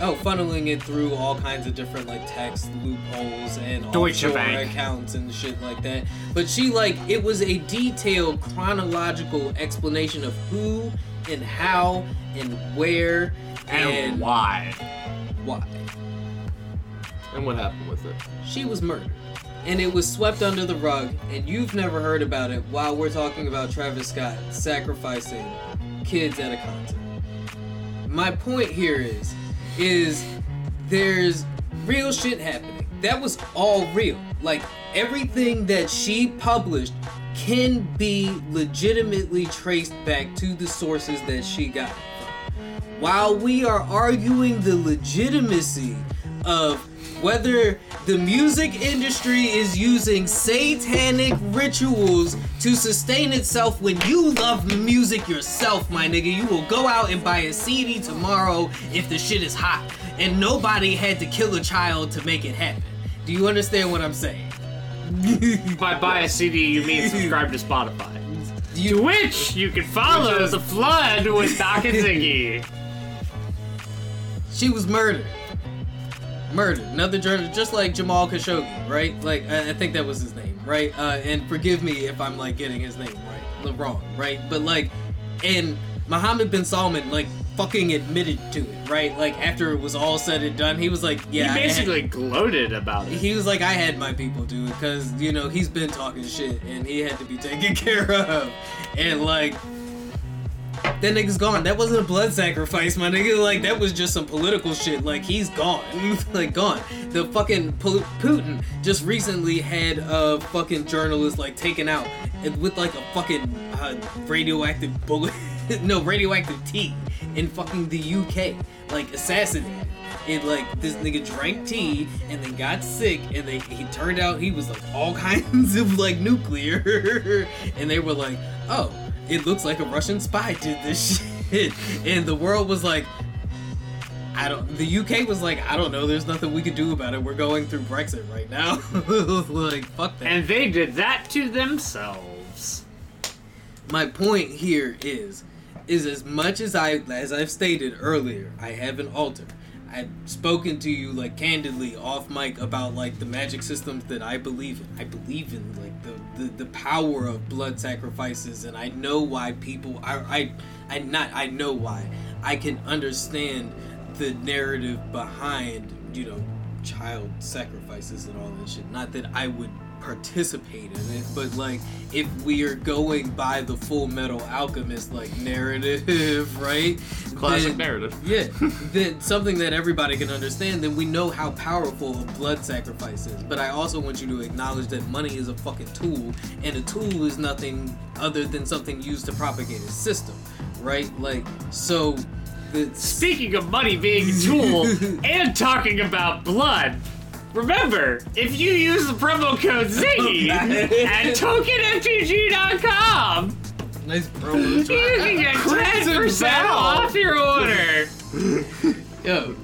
Oh, funneling it through all kinds of different like tax loopholes and Deutsche offshore Bank. accounts and shit like that. But she like it was a detailed chronological explanation of who and how and where And, and, why? why. and what happened with it. She was murdered. And it was swept under the rug, and you've never heard about it while we're talking about Travis Scott sacrificing kids at a concert. My point here is, is there's real shit happening. That was all real. Like everything that she published can be legitimately traced back to the sources that she got. While we are arguing the legitimacy of whether the music industry is using satanic rituals to sustain itself when you love music yourself, my nigga. You will go out and buy a CD tomorrow if the shit is hot. And nobody had to kill a child to make it happen. Do you understand what I'm saying? By buy a CD, you mean subscribe to Spotify. You- To which you can follow The Flood with Doc and Ziggy. She was murdered. Murdered. Another journalist, just like Jamal Khashoggi, right? Like, I, I think that was his name, right? Uh, and forgive me if I'm like getting his name right, wrong, right? But like, and Mohammed bin Salman like fucking admitted to it, right? Like after it was all said and done, he was like, yeah, he had- basically gloated about it. he was like, I had my people do it because you know he's been talking shit and he had to be taken care of, and like that nigga's gone. That wasn't a blood sacrifice, my nigga. Like that was just some political shit. Like he's gone, like gone. The fucking Putin just recently had a fucking journalist like taken out with like a fucking uh, radioactive bullet, no radioactive tea in fucking the UK, like assassinated. And like this nigga drank tea and then got sick and they he turned out he was like all kinds of like nuclear and they were like, oh, it looks like a Russian spy did this shit and the world was like I don't the UK was like, I don't know, there's nothing we could do about it. We're going through Brexit right now. like fuck that. And they did that to themselves. my point here is is as much as I as I've stated earlier, I have an altar. I've spoken to you like candidly off mic about like the magic systems that I believe in. I believe in like the, the, the power of blood sacrifices and I know why people I, I I not I know why. I can understand the narrative behind, you know, child sacrifices and all that shit. Not that I would participate in it, but like if we are going by the Fullmetal Alchemist like narrative, right? Classic then- narrative. Yeah, then something that everybody can understand. Then we know how powerful a blood sacrifice is. But I also want you to acknowledge that money is a fucking tool, and a tool is nothing other than something used to propagate a system, right? Like so. The, Speaking of money being a tool and talking about blood, remember, if you use the promo code Ziggy at tokenfpg.com, nice promo. you can get Crimson 10% Val. off your order. Yo,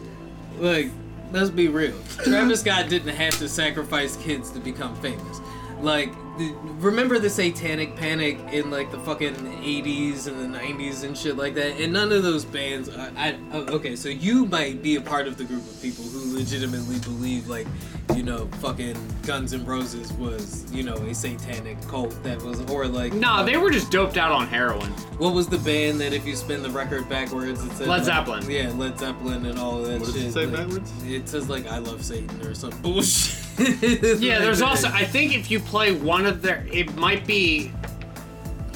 like, let's be real. Travis Scott didn't have to sacrifice kids to become famous. Like, the, remember the Satanic Panic in like the fucking 80s and the 90s and shit like that? And none of those bands. I, I oh, okay, so you might be a part of the group of people who legitimately believe like, you know, fucking Guns N' Roses was, you know, a satanic cult that was, or like, Nah, uh, they were just doped out on heroin. what was the band that if you spin the record backwards, it said Led like- Zeppelin. Yeah, Led Zeppelin and all of that What does shit. it say like, backwards? It says like "I love Satan" or some bullshit. Yeah, there's also. I think if you play one of their, it might be,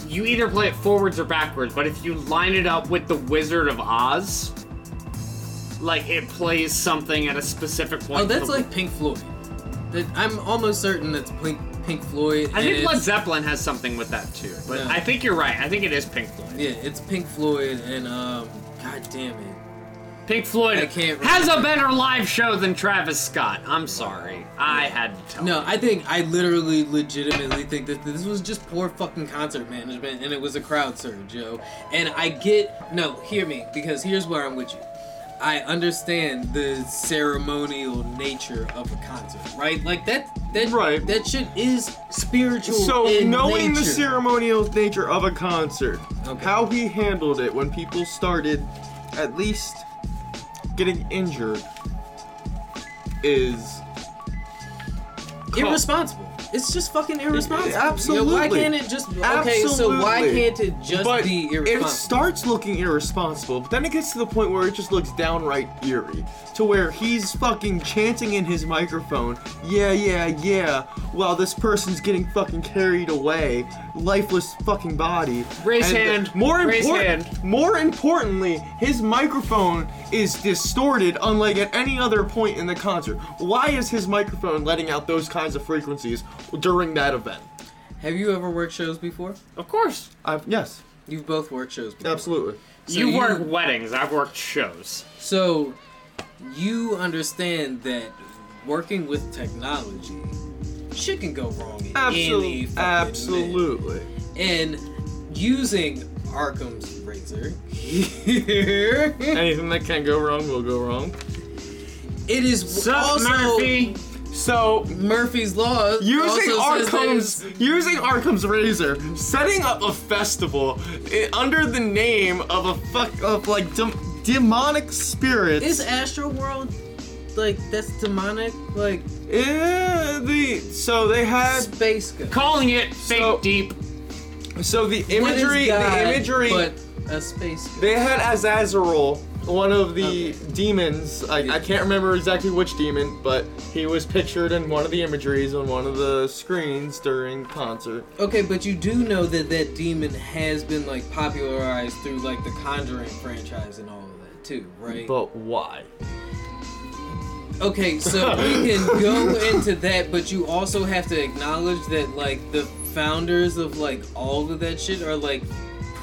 you either play it forwards or backwards, but if you line it up with the Wizard of Oz, like it plays something at a specific point. Oh, that's like Pink Floyd. That I'm almost certain that's Pink Pink Floyd. I and think Led it's- Zeppelin has something with that too, but Yeah. I think you're right. I think it is Pink Floyd. Yeah, it's Pink Floyd and um, god damn it. Pink Floyd I can't has a better live show than Travis Scott. I'm sorry, I had to tell. No, you. I think I literally, legitimately think that this was just poor fucking concert management, and it was a crowd surge, yo. And I get no, hear me, because here's where I'm with you. I understand the ceremonial nature of a concert, right? Like that, that, Right. That shit is spiritual. So, in knowing the ceremonial nature of a concert, Okay. how he handled it when people started at least getting injured is irresponsible. It's just fucking irresponsible. Absolutely. Yo, why can't it just okay? So why can't it just but be irresponsible? it starts looking irresponsible, but then it gets to the point where it just looks downright eerie. To where he's fucking chanting in his microphone, yeah, yeah, yeah, while this person's getting fucking carried away, lifeless fucking body. Raise And hand. More Raise important, hand. more importantly, his microphone is distorted unlike at any other point in the concert. Why is his microphone letting out those kinds of frequencies during that event? Have you ever worked shows before? of course. I've, yes, You've both worked shows before. absolutely. So you you- work weddings. I've worked shows. So you understand that working with technology, shit can go wrong in any Absolutely. fucking Absolutely. minute. And using Occam's razor here, Anything that can go wrong will go wrong. it is Sup, also Murphy? So Murphy's law. using also Occam's it's- using Occam's razor, setting up a festival i- under the name of a fuck of like dem- demonic spirits. Is Astroworld like that's demonic? Like Eh, the so they had space ghost. Calling it fake So- deep. so the What is imagery God the imagery but a space ghost. they had Azazel, one of the demons. I, I can't remember exactly which demon, but he was pictured in one of the imageries on one of the screens during concert. Okay, but you do know that that demon has been like popularized through like the Conjuring franchise and all of that too, right? But why? Okay, so we can go into that, but you also have to acknowledge that like the founders of like all of that shit are like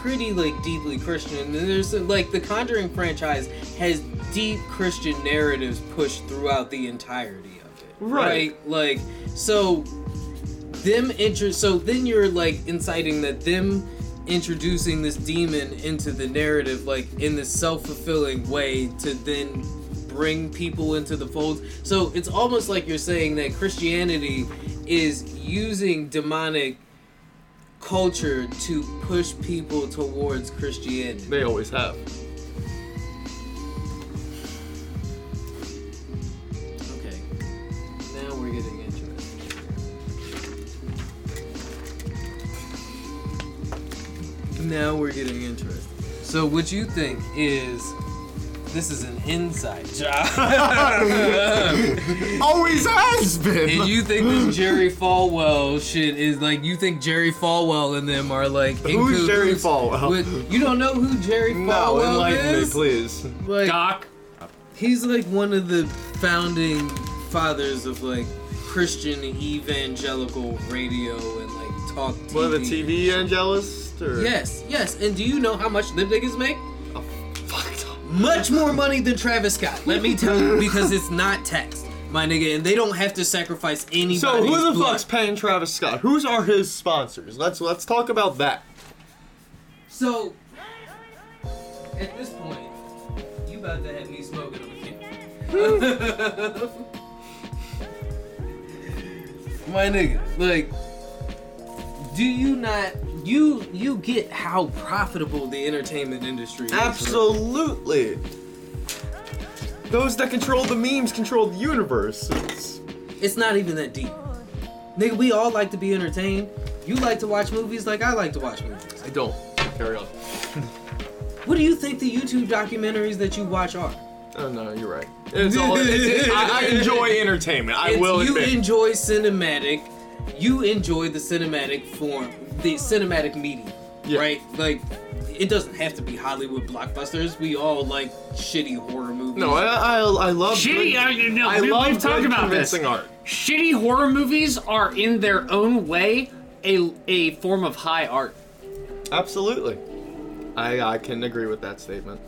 pretty like deeply Christian. And there's like the Conjuring franchise has deep Christian narratives pushed throughout the entirety of it. Right. right? Like so them inter so then you're like inciting that them introducing this demon into the narrative like in this self-fulfilling way to then bring people into the fold so it's almost like you're saying that christianity is using demonic culture to push people towards christianity? They always have. okay now we're getting into it. Now we're getting interesting so what you think is this is an inside job Always has been. And you think this Jerry Falwell shit is like you think Jerry Falwell and them are like in Who's Jerry Falwell? with- you don't know who Jerry Falwell no, Falwell enlighten me, please. Like Doc. he's like one of the founding fathers of like Christian evangelical radio and like talk TV. One of the TV evangelist? Or? Yes, yes. And do you know how much lip niggas make? Fuck. Much more money than Travis Scott. Let me tell you, because it's not taxed, my nigga, and they don't have to sacrifice anybody's So who the blood. fuck's paying Travis Scott? Who's are his sponsors? Let's let's talk about that. So, at this point, you about to have me smoking on the My nigga, like, do you not? You you get how profitable the entertainment industry is? right? Absolutely. Those that control the memes control the universe. It's, It's not even that deep. Nigga, we all like to be entertained. You like to watch movies like I like to watch movies. I don't. Carry on. What do you think the YouTube documentaries that you watch are? Oh no, you're right. It's all. It's, I, I enjoy entertainment. I It's- will you admit. enjoy cinematic you enjoy the cinematic form the cinematic medium Yeah. right like it doesn't have to be hollywood blockbusters we all like shitty horror movies no, I, I I love. Shitty. good- I, no, I we, love we've talked about this. art. Shitty horror movies are, in their own way, a a form of high art. Absolutely. I I can agree with that statement.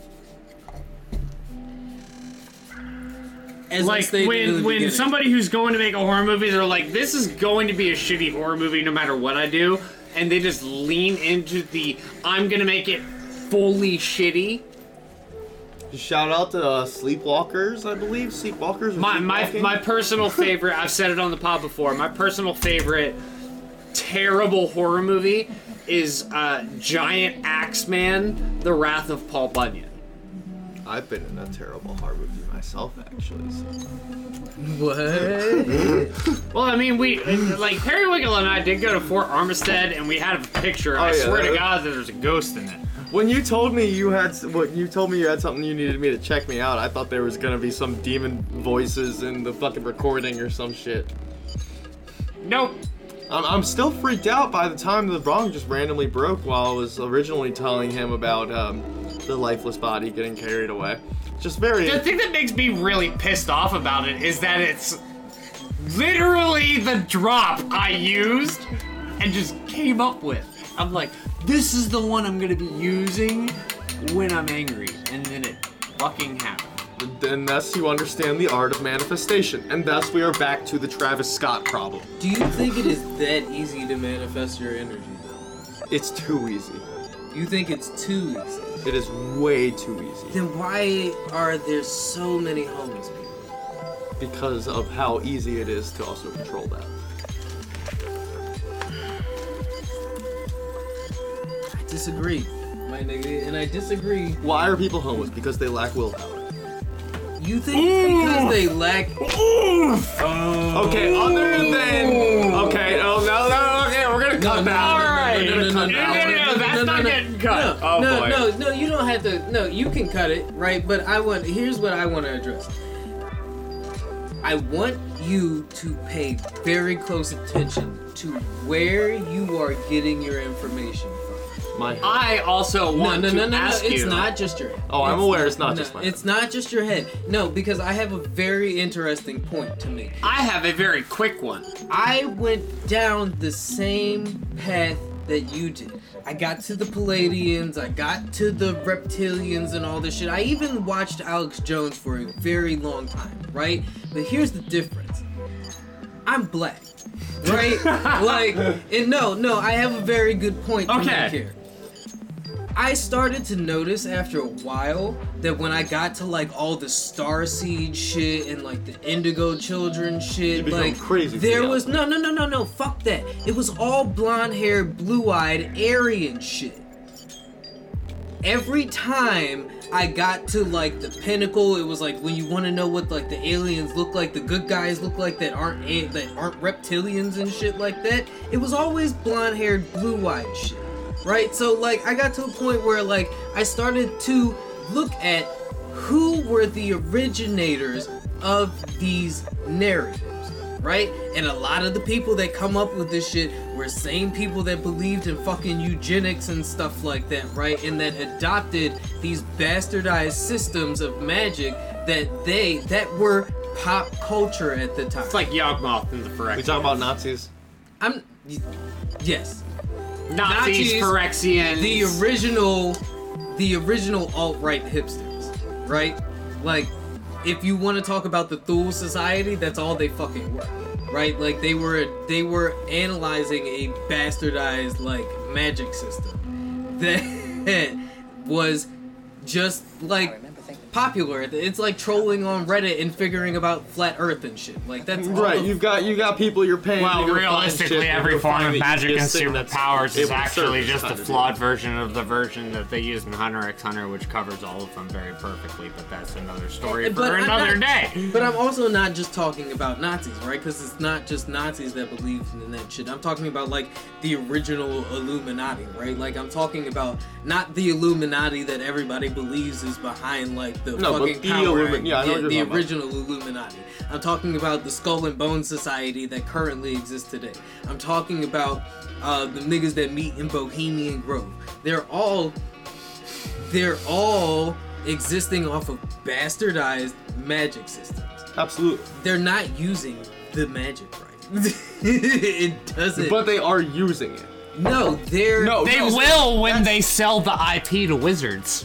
As like when when beginning. somebody who's going to make a horror movie, they're like, "This is going to be a shitty horror movie, no matter what I do," and they just lean into the "I'm gonna make it fully shitty." Shout out to uh, Sleepwalkers, I believe. Sleepwalkers. My my my personal favorite. I've said it on the pod before. My personal favorite terrible horror movie is uh, Giant Axeman: The Wrath of Paul Bunyan. I've been in a terrible horror movie myself, actually. So. what Well, I mean, we like Periwinkle and I did go to Fort Armistead, and we had a picture. I Oh, yeah, swear to that- God that there's a ghost in it. When you told me you had what you told me you had something you needed me to check me out, I thought there was gonna be some demon voices in the fucking recording or some shit. Nope. I'm, I'm still freaked out by the time the bong just randomly broke while I was originally telling him about um, the lifeless body getting carried away. Just very. The thing that makes me really pissed off about it is that it's literally the drop I used and just came up with. I'm like, this is the one I'm gonna be using when I'm angry, and then it fucking happened. unless you understand the art of manifestation. And thus we are back to the Travis Scott problem. Do you think it is that easy to manifest your energy? Though? It's too easy. You think it's too easy? It is way too easy Then why are there so many homeless people? because of how easy it is to also control that. I disagree, my nigga, and I disagree. Why are people homeless? Because they lack willpower. You think it's because they lack? Oh. Okay, other than okay, oh no, no, okay, we're gonna cut that. All right. No, no, no, no, that's not getting cut. No, Oh, no, no, no, you don't have to. No, you can cut it, right? But I want. Here's what I want to address. I want you to pay very close attention to where you are getting your information from. My I also No, want no, to no, no, no. ask It's you. not just your head. Oh, I'm It's aware it's not no, just my head. It's not just your head. No, because I have a very interesting point to make. I have a very quick one. I went down the same path that you did. I got to the Pleiadians, I got to the reptilians and all this shit. I even watched Alex Jones for a very long time, right? But here's the difference. I'm black. Right? like and no, no, I have a very good point to Okay. make here. I started to notice after a while that when I got to like all the star seed shit and like the indigo children shit, like crazy there was no no no no no fuck that. It was all blonde haired, blue eyed Aryan shit. Every time I got to like the pinnacle, it was like when you want to know what like the aliens look like, the good guys look like that aren't a- that aren't reptilians and shit like that. It was always blonde haired, blue eyed shit right? So like I got to a point where like I started to look at who were the originators of these narratives, right? And a lot of the people that come up with this shit were same people that believed in fucking eugenics and stuff like that, right? And that adopted these bastardized systems of magic that they that were pop culture at the time. It's like Yawgmoth in the Phyrexians. We talking about Nazis? I'm yes. Nazis, Nazis, Phyrexians. the original the original alt-right hipsters right like if you want to talk about the Thule society that's all they fucking were right like they were they were analyzing a bastardized like magic system that was just like popular it's like trolling on reddit and figuring about flat earth and shit like that's all Right, the you've got you got people you're paying. Well, to go realistically, every form of magic and easiest thing superpowers is actually just a flawed version of the version that they use in Hunter x Hunter, which covers all of them very perfectly. But that's another story for But I'm another not- day. But I'm also not just talking about Nazis, right? Because it's not just Nazis that believe in that shit. I'm talking about like the original Illuminati, right? Like I'm talking about not the Illuminati that everybody believes is behind like the No, fucking the power. Illumi- act. yeah, I know what the talking about. original Illuminati. I'm talking about the Skull and Bone Society that currently exists today. I'm talking about uh, the niggas that meet in Bohemian Grove. They're all they're all existing off of bastardized magic systems. Absolutely, They're not using the magic right. it doesn't. but they are using it. no, they're No, They no, will when that's- they sell the IP to wizards.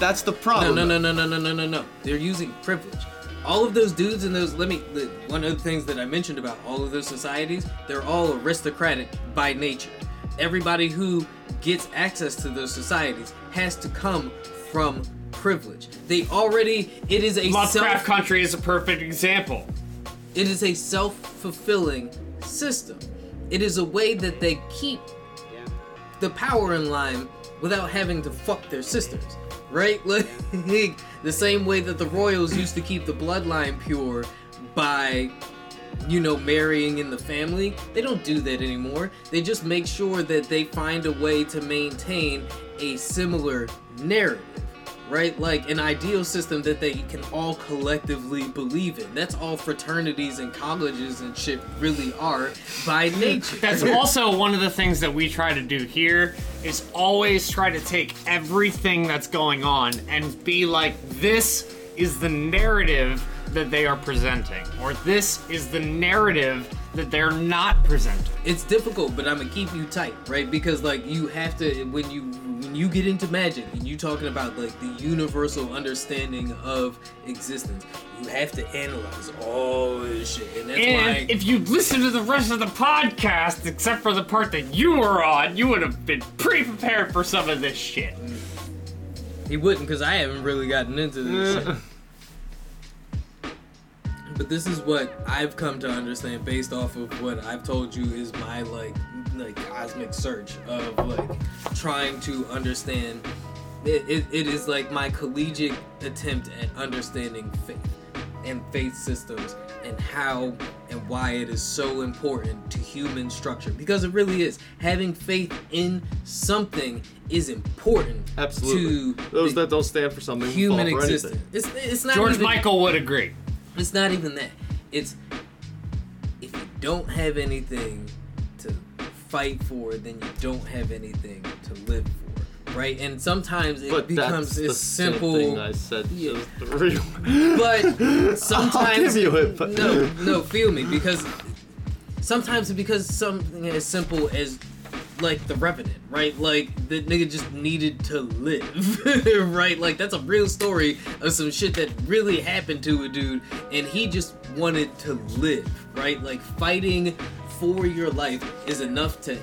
That's the problem. no, no, no, no, no, no, no, no. They're using privilege. All of those dudes and those. Let me. The, one of the things that I mentioned about all of those societies, they're all aristocratic by nature. Everybody who gets access to those societies has to come from privilege. They already. It is a Lovecraft self. Country is a perfect example. It is a self-fulfilling system. It is a way that they keep the power in line without having to fuck their sisters, right? Like the same way that the royals used to keep the bloodline pure by you know marrying in the family. They don't do that anymore. They just make sure that they find a way to maintain a similar narrative. Right? Like an ideal system that they can all collectively believe in. That's all fraternities and colleges and shit really are by nature. That's also one of the things that we try to do here is always try to take everything that's going on and be like, this is the narrative that they are presenting, or this is the narrative that they're not presented. it's difficult, but I'm gonna keep you tight, right? Because like you have to when you when you get into magic and you talking about like the universal understanding of existence, you have to analyze all this shit, and that's And why. if you listen to the rest of the podcast, except for the part that you were on, you would have been pre-prepared for some of this shit. He wouldn't, because I haven't really gotten into this. Shit. But this is what I've come to understand based off of what I've told you is my like like cosmic search of like trying to understand. It, it, it is like my collegiate attempt at understanding faith and faith systems and how and why it is so important to human structure because it really is having faith in something is important Absolutely. to Those the that don't stand for something human for existence. It's it's not George even, Michael would agree. It's not even that. It's if you don't have anything to fight for, then you don't have anything to live for, right? And sometimes it But becomes that's simple. same thing I said Yeah. just three. but sometimes I'll give you it, but no, no, feel me because sometimes because something as simple as like the Revenant, right? Like the nigga just needed to live, right? Like that's a real story of some shit that really happened to a dude, and he just wanted to live, right? Like fighting for your life is enough to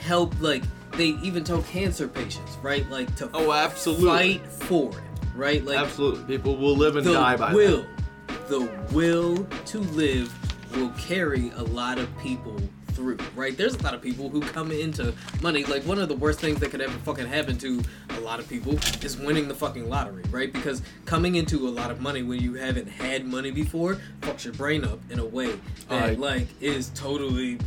help. Like they even told cancer patients, right? Like to Oh, absolutely. fight for it, right? Like Absolutely. People will live and die by will, that. the will to live will carry a lot of people through, right? There's a lot of people who come into money. Like one of the worst things that could ever fucking happen to a lot of people is winning the fucking lottery, right? Because coming into a lot of money when you haven't had money before fucks your brain up in a way that Alright. like is totally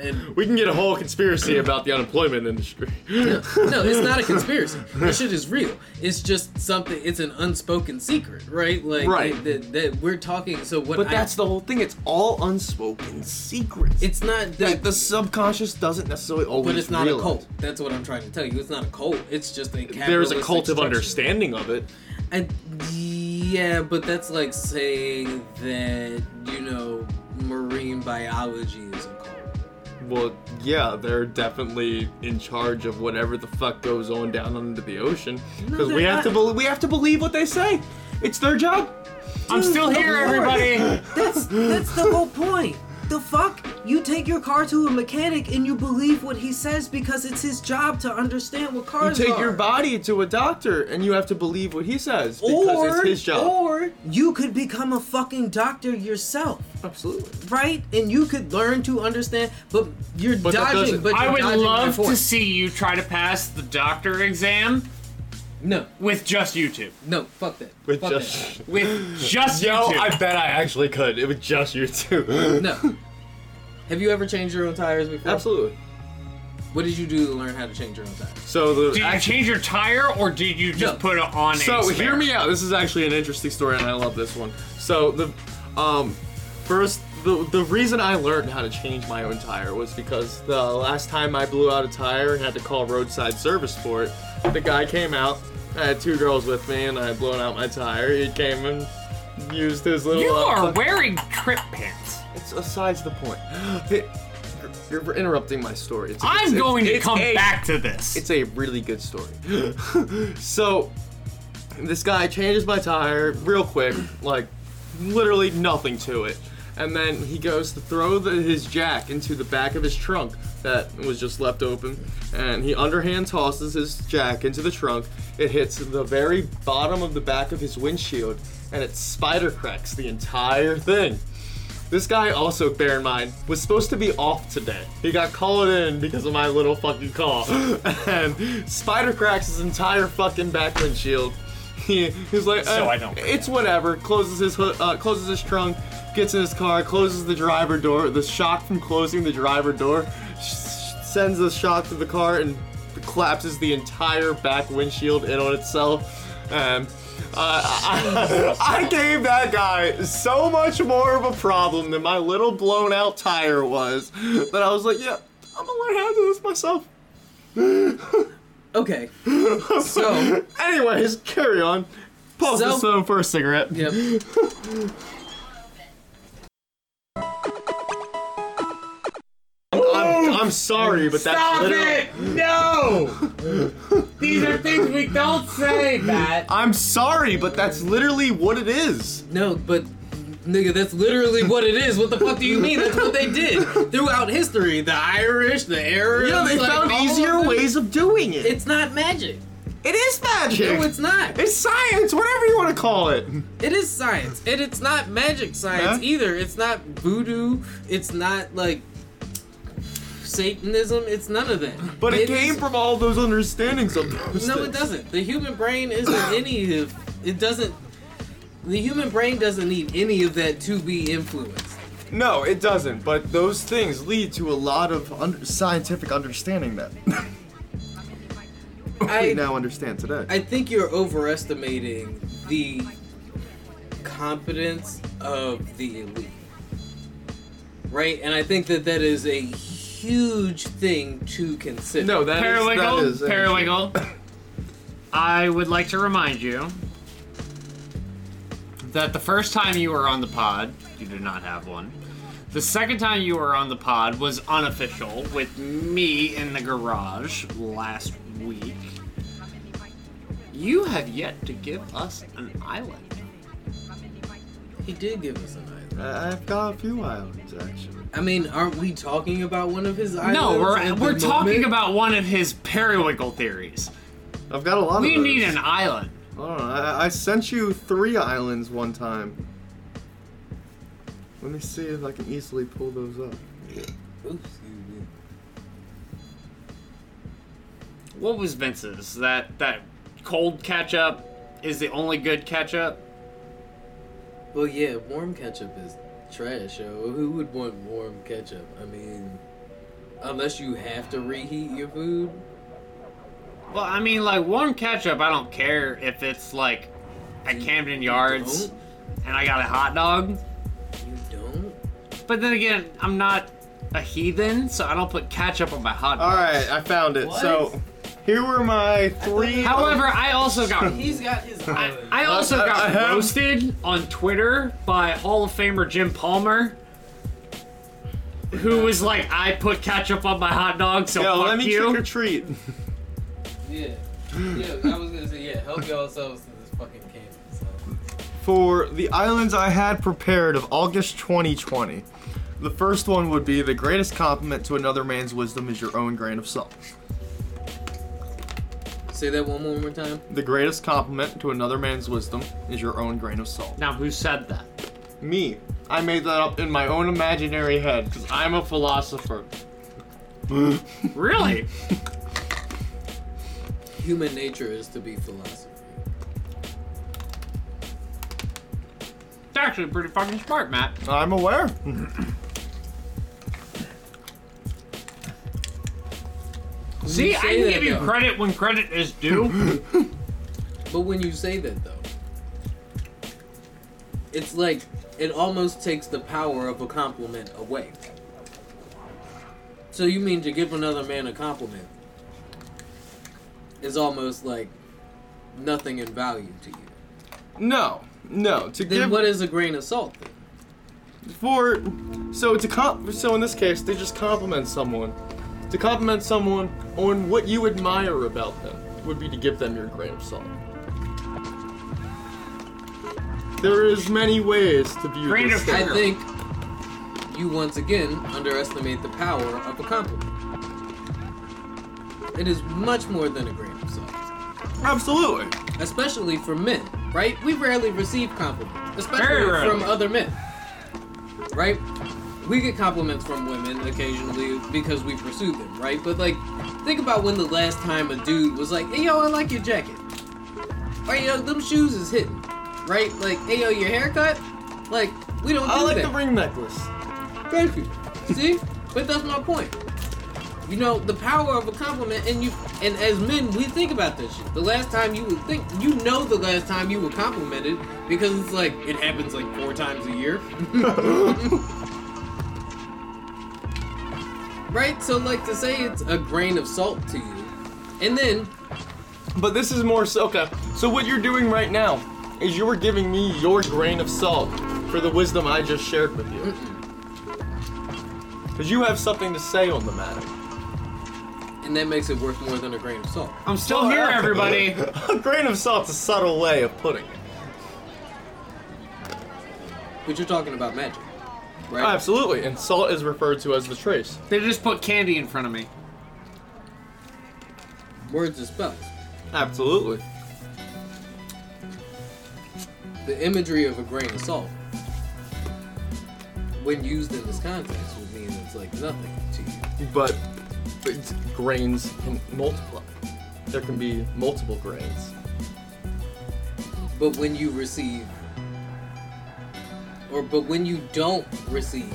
and We can get a whole conspiracy about the unemployment industry. no, no, it's not a conspiracy. That shit is real. It's just something. It's an unspoken secret, right? Like Right. that, that we're talking. So what? But I- that's the whole thing. It's all unspoken secrets. It's not that that. the subconscious doesn't necessarily always. but it's not realize. a cult. That's what I'm trying to tell you. It's not a cult. It's just a. There is a capitalistic cult of understanding of it. And yeah, but that's like saying that you know marine biology is a cult. Well, yeah, they're definitely in charge of whatever the fuck goes on down under the ocean. Because we they're have to not. bel we have to believe what they say. It's their job. I'm still here, everybody. That's that's the whole point. The fuck? You take your car to a mechanic and you believe what he says because it's his job to understand what cars are. You take are. your body to a doctor and you have to believe what he says because or, it's his job. or you could become a fucking doctor yourself, Absolutely. right? And you could learn to understand, but you're But dodging. But I you're would dodging love to see you try to pass the doctor exam No, with just YouTube. no, fuck that. With fuck just With just Yo, YouTube. I bet I actually could. It was just YouTube. No. Have you ever changed your own tires before? Absolutely. What did you do to learn how to change your own tires? So the Did you change your tire or did you just No. put it on a So spare? hear me out. This is actually an interesting story, and I love this one. So the um first the the reason I learned how to change my own tire was because the last time I blew out a tire and had to call roadside service for it, the guy came out. I had two girls with me, and I had blown out my tire. He came and used his little. You uh, are wearing trip pants. It's besides the point. It- you're interrupting my story. It's, I'm it's- going to it's come a- back to this. it's a really good story. so, this guy changes my tire real quick, like literally nothing to it. And then he goes to throw the, his jack into the back of his trunk that was just left open. And he underhand tosses his jack into the trunk. It hits the very bottom of the back of his windshield and it spider cracks the entire thing. This guy also, bear in mind, was supposed to be off today. He got called in because of my little fucking call. and spider cracks his entire fucking back windshield. He, he's like, So "Uh, I don't It's whatever. Closes his hood, uh, closes his trunk, gets in his car, closes the driver door. The shock from closing the driver door sh- sends a shock to the car and collapses the entire back windshield in on itself. And uh, I, I gave that guy so much more of a problem than my little blown out tire was that I was like, yeah, I'm gonna learn how to do this myself. Okay. So, Anyways, carry on. Pause So- this phone for a cigarette. yep. I'm sorry, but that's Stop literally. it! No! These are things we don't say, Matt. I'm sorry, but that's literally what it is. No, but nigga, that's literally what it is. What the fuck do you mean? That's what they did throughout history. The Irish, the Arabs. Yeah, they like, found all of easier ways of doing it. It's not magic. it is magic. No, it's not. It's science, whatever you want to call it. It is science, and it's not magic science Huh? either. It's not voodoo. It's not like Satanism. It's none of that. But it, It's- came from all those understandings of those No, it doesn't. The human brain isn't any of. It doesn't. The human brain doesn't need any of that to be influenced. No, it doesn't. But those things lead to a lot of under- scientific understanding that I- we now understand today. I think you're overestimating the competence of the elite. Right? And I think that that is a huge thing to consider. no, that is, that Periwinkle, is an issue. Periwinkle. I would like to remind you that the first time you were on the pod, you did not have one. The second time you were on the pod was unofficial with me in the garage last week. You have yet to give us an island. He did give us an island. I- I've got a few islands actually. I mean, aren't we talking about one of his islands? No, we're, at the we're talking moment? about one of his periwinkle theories. I've got a lot We of those. need an island. I don't know. I, I sent you three islands one time. Let me see if I can easily pull those up. Oops. What was Vince's? That that cold ketchup is the only good ketchup. Well, yeah, warm ketchup is trash, yo. Who would want warm ketchup? I mean, unless you have to reheat your food. Well, I mean, like warm ketchup. I don't care if it's like at Camden Yards don't? and I got a hot dog. You don't? But then again, I'm not a heathen, so I don't put ketchup on my hot dog. All right, I found it. What? So here were my three. However, I also got He's got his I, island. I also I- got I have- roasted on Twitter by Hall of Famer Jim Palmer, who was like, "I put ketchup on my hot dog, so Yo, fuck let me you." trick or treat. yeah. Yeah, I was gonna say, yeah, help yourselves to this fucking candy. So. For the islands I had prepared of August 2020, the first one would be the greatest compliment to another man's wisdom is your own grain of salt. Say that one more time. The greatest compliment to another man's wisdom is your own grain of salt. Now, who said that? Me. I made that up in my own imaginary head because I'm a philosopher. Really? Human nature is to be philosophy. It's actually pretty fucking smart, Matt. I'm aware. See, I can give you though. credit when credit is due. But when you say that though, it's like it almost takes the power of a compliment away. So you mean to give another man a compliment is almost like nothing in value to you. No, no. To Then give what is a grain of salt? Then? for so to comp so in this case they just compliment someone. To compliment someone on what you admire about them would be to give them your grain of salt. There is many ways to view Grain this. of thing. I think you once again underestimate the power of a compliment. It is much more than a grain of salt. Absolutely. especially from men, right? We rarely receive compliments, especially Very rarely. from other men, right? We get compliments from women occasionally because we pursue them, right? But like, think about when the last time a dude was like, "Hey yo, I like your jacket," or yo, them shoes is hitting, right? Like, "Hey yo, your haircut," like we don't do I like that. the ring necklace. Thank you. See, but that's my point. You know the power of a compliment, and you and as men, we think about this shit. The last time you would think, you know, the last time you were complimented because it's like it happens like four times a year, right? So like to say it's a grain of salt to you, and then But this is more so okay. So what you're doing right now is you're giving me your grain of salt for the wisdom I just shared with you. Because you have something to say on the matter. And that makes it worth more than a grain of salt. I'm still here, everybody. a grain of salt's a subtle way of putting it. But you're talking about magic, right? Oh, absolutely, and salt is referred to as the trace. They just put candy in front of me. Words and spells. Absolutely. The imagery of a grain of salt, when used in this context, would mean it's like nothing to you. But, but grains can multiply. There can be multiple grains. But when you receive, or but when you don't receive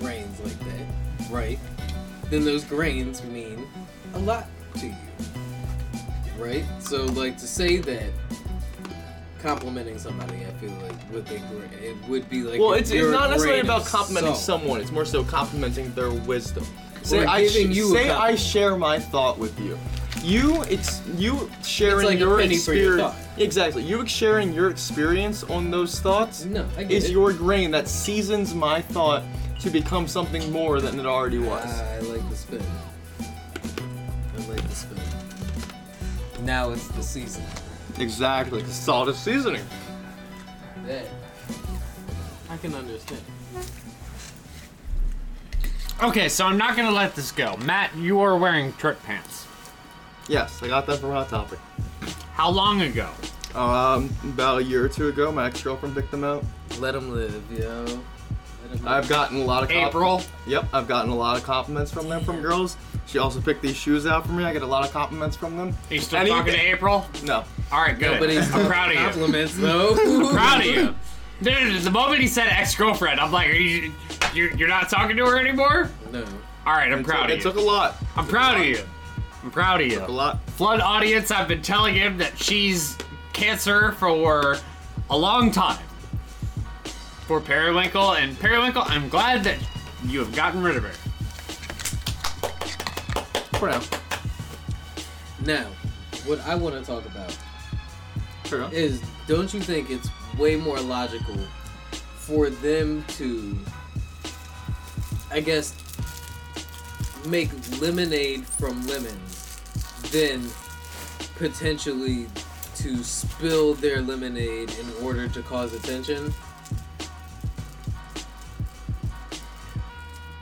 grains like that, right? Then those grains mean a lot to you, right? So like to say that complimenting somebody, I feel like would gra- it would be like Well, it's, it's not necessarily about complimenting salt. someone. It's more so complimenting their wisdom. Say I sh- you say I share my thought with you. You it's you sharing like your penny for your experience. Exactly. You sharing your experience on those thoughts No, is it. your grain that seasons my thought to become something more than it already ah, was. I like the spin. I like the spin. Now it's the season. Exactly, the Salt is seasoning. That I can understand. Okay, so I'm not gonna let this go. Matt, you are wearing Tripp pants. Yes, I got that from Hot Topic. How long ago? Um, about a year or two ago, my ex-girlfriend picked them out. Let them live, yo. Let 'em live. I've gotten a lot of compl- April. Yep, I've gotten a lot of compliments from them from girls. She also picked these shoes out for me. I get a lot of compliments from them. Are you still Any- talking to April? No. All right, good. Nobody's I'm proud of you. compliments though. proud of you. Dude, the moment he said ex-girlfriend, I'm like, are you, you're, you're not talking to her anymore? no. All right, I'm It proud took, of you. it took a lot. I'm proud of you. I'm proud of A you. lot. Flood audience, I've been telling him that she's cancer for a long time. For Periwinkle, and Periwinkle, I'm glad that you have gotten rid of her. For now. Now, what I want to talk about is don't you think it's way more logical for them to I guess make lemonade from lemons than potentially to spill their lemonade in order to cause attention?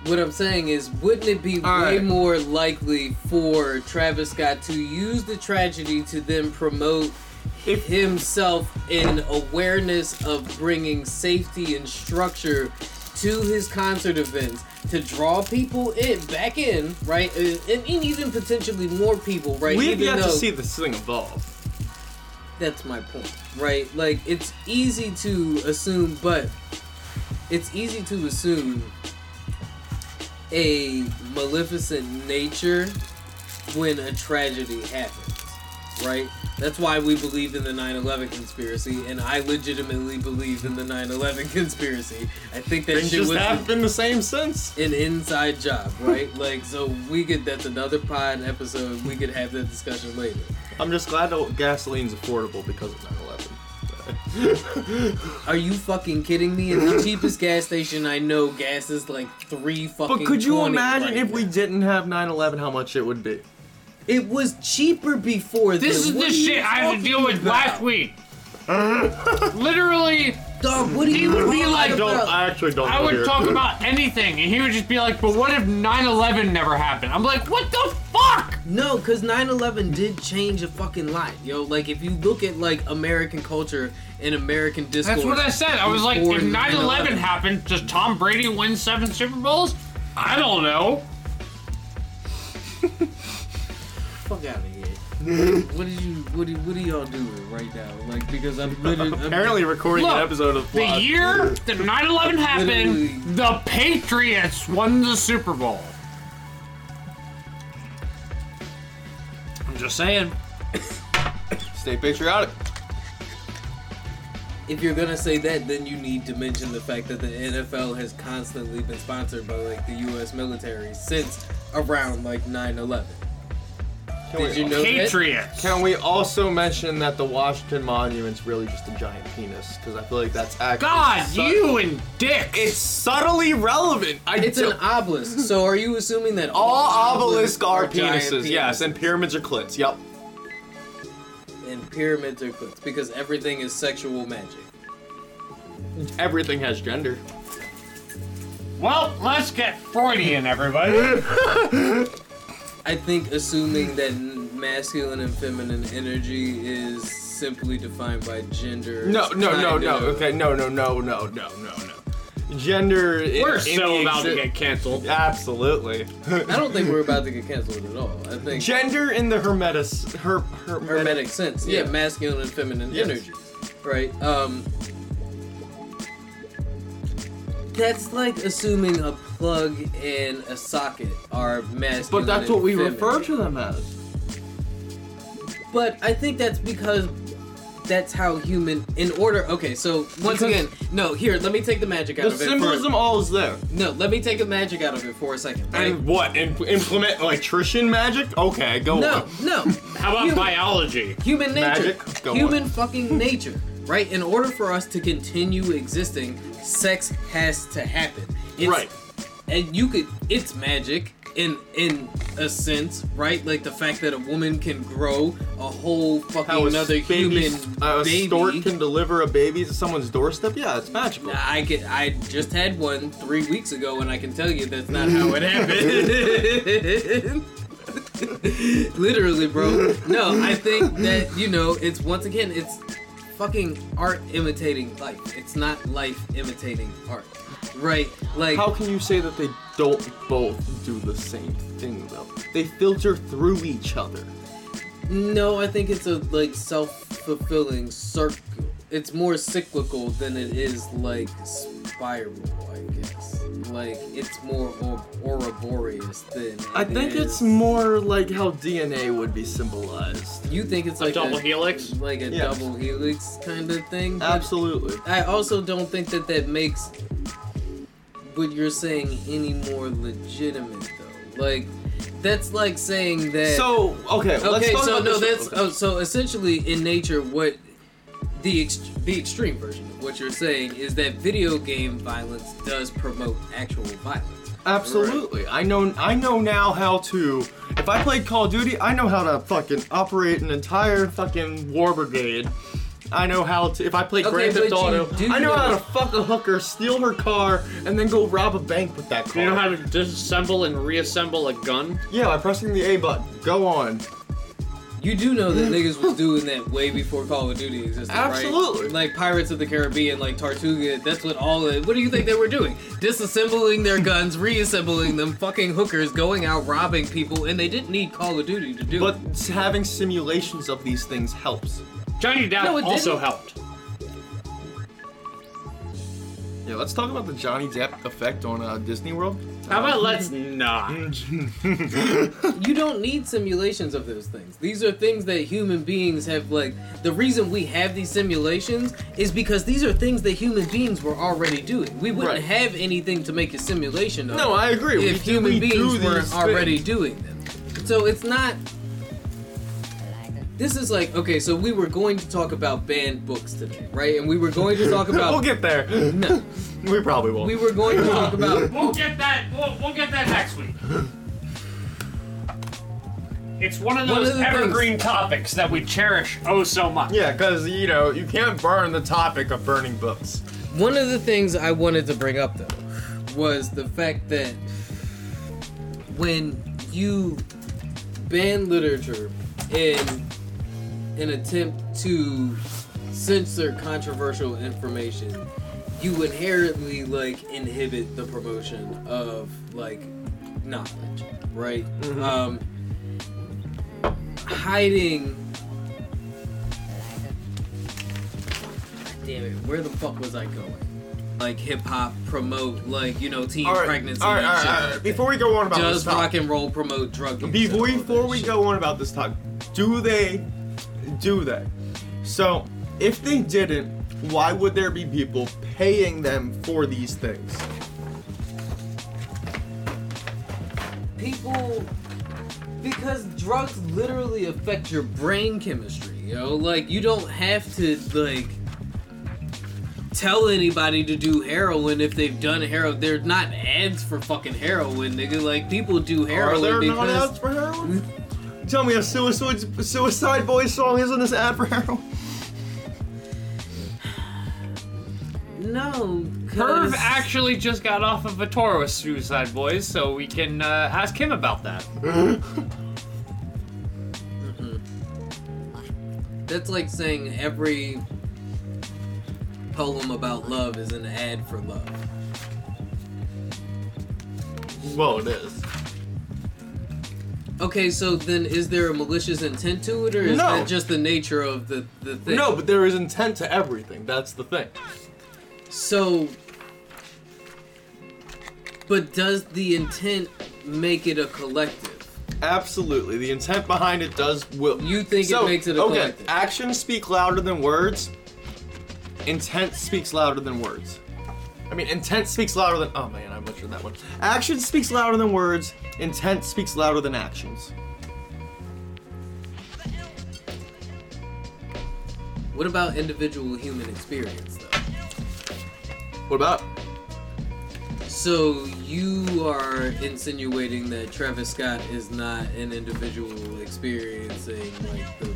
What I'm saying is, wouldn't it be All way right. more likely for Travis Scott to use the tragedy to then promote If- himself in awareness of bringing safety and structure to his concert events to draw people in back in right uh, and, and even potentially more people right We've even yet to see this thing evolve. that's my point right like it's easy to assume but it's easy to assume a maleficent nature when a tragedy happens right that's why we believe in the 9-11 conspiracy and i legitimately believe in the 9-11 conspiracy i think that Things shit just was haven't been the same since. an inside job right like so we could that's another pod episode we could have that discussion later I'm just glad that gasoline's affordable because of 9/11. Are you fucking kidding me? At the cheapest gas station I know, gas is like three fucking. But could you imagine right if we didn't have 9/11, how much it would be? It was cheaper before. This then. is What the shit I had to deal with about? last week. Literally, Dog, what are He would be like- I don't. I actually don't. I would here. talk about anything, and he would just be like, but what if 9 11 never happened? I'm like, what the fuck? No, because 9/11 did change a fucking lot, yo. Like if you look at like American culture and American discourse. That's what I said. I was like, if 9 11 9/11 happened, does Tom Brady win seven Super Bowls? I don't know. Fuck out of here. what did you? What do? What are y'all doing right now? Like because I'm literally. I'm- Apparently, recording Look, an episode of The year that 9 11 Literally. happened, the Patriots won the Super Bowl. I'm just saying. Stay patriotic. if you're gonna say that, then you need to mention the fact that the NFL has constantly been sponsored by like the U.S. military since around like 9/11. Did you know that? Patriots. Can we also mention that the Washington Monument's really just a giant penis? Because I feel like that's actually God, su- you and Dick. It's subtly relevant. I It's do- an obelisk. So are you assuming that all obelisks are giant penises, yes, and pyramids are clits. Yep. and pyramids are clits because everything is sexual magic. Everything has gender. well, let's get Freudian, everybody. I think assuming that masculine and feminine energy is simply defined by gender. No, no, no, no. of- Okay, no, no, no, no, no, no, no. Gender. We're in so the about to get canceled. Absolutely. I don't think we're about to get canceled at all. I think Gender in the hermetis, her, her, hermetic sense. Yeah, Yeah. masculine and feminine Yes. energies. Right. Um That's like assuming a plug in a socket are masculine. But that's and what we feminine. refer to them as. But I think that's because that's how human in order okay, so once Because- again, no, here, let me take the magic out The of it. symbolism For, all is there. no, let me take the magic out of it for a second. Right? And what? Im- implement electrician magic? Okay, go no, on. no. No. How about Human- biology? Human nature. Magic? Go Human fucking nature. Right? In order for us to continue existing, sex has to happen. It's, Right. And you could it's magic in in a sense, right? Like the fact that a woman can grow a whole fucking How another baby, human a baby. stork can deliver a baby to someone's doorstep? Yeah, it's magical. I can, I just had one three weeks ago, and I can tell you that's not how it happened. Literally, bro. No, I think that you know, it's once again, it's fucking art imitating life. It's not life imitating art, right? Like, How can you say that they don't both do the same thing though? They filter through each other. no, I think it's a like self fulfilling circle. It's more cyclical than it is like spiral, I guess. Like it's more or- Ouroboros than. I it think it's is- more like how DNA would be symbolized. You think it's like A like double helix? like a Yes. double helix kind of thing? Absolutely. I also don't think that that makes what you're saying any more legitimate, though. Like, that's like saying that. So okay, let's okay, so no, that's oh, so essentially in nature, what the ex- the extreme version of what you're saying is that video game violence does promote actual violence. Absolutely. I know I know now how to if I played Call of Duty, I know how to fucking operate an entire fucking war brigade. I know how to if I play Okay, Grand Theft Auto, do I know know- how to fuck a hooker, steal her car, and then go rob a bank with that car. You know how to disassemble and reassemble a gun? Yeah, by pressing the A button. Go on. You do know that niggas was doing that way before Call of Duty existed, Absolutely. right? Like Pirates of the Caribbean, like Tortuga, that's what all of, what do you think they were doing? Disassembling their guns, reassembling them, fucking hookers, going out robbing people, and they didn't need Call of Duty to do But it. having simulations of these things helps. Johnny Depp No, also didn't. helped. Yeah, let's talk about the Johnny Depp effect on uh, Disney World. How about let's not? You don't need simulations of those things. These are things that human beings have like the reason we have these simulations is because these are things that human beings were already doing. We wouldn't Right. have anything to make a simulation of. No, I agree. We If do- human we beings these were already doing them. So it's not this is like okay, so we were going to talk about banned books today, right? And we were going to talk about we'll get there. no, We probably won't. we were going to talk about We'll get that. We'll, we'll get that next week. It's one of One those of the evergreen topics that we cherish oh so much. Yeah, because you know you can't burn the topic of burning books. One of the things I wanted to bring up though was the fact that when you ban literature in an attempt to censor controversial information, you inherently like inhibit the promotion of like knowledge, right? Um hiding damn it, where the fuck was I going? Like hip hop promote like you know teen right, pregnancy all right, all right, all right. Before we go on about Does this rock and roll promote drug before before we shit? go on about this talk, do they? Do they? So, if they didn't, why would there be people paying them for these things? people Because drugs literally affect your brain chemistry, yo. Like you don't have to like tell anybody to do heroin if they've done heroin. There's not ads for fucking heroin, nigga. Like people do Are heroin there not because ads for heroin? Tell me a Suicide Suicide Boys song isn't this ad for heroin? No. Perv actually just got off of a tour with Suicide Boys, so we can uh, ask him about that. That's like saying every poem about love is an ad for love. Well, it is. Okay, so then is there a malicious intent to it, or is No. that just the nature of the, the thing? No, but there is intent to everything. That's the thing. So, but does the intent make it a collective? Absolutely, the intent behind it does will. You think it makes it a okay? collective? Actions speak louder than words. Intent speaks louder than words. I mean, intent speaks louder than. Oh man, I butchered that one. Action speaks louder than words. Intent speaks louder than actions. What about individual human experience, though? What about? So you are insinuating that Travis Scott is not an individual experiencing like the,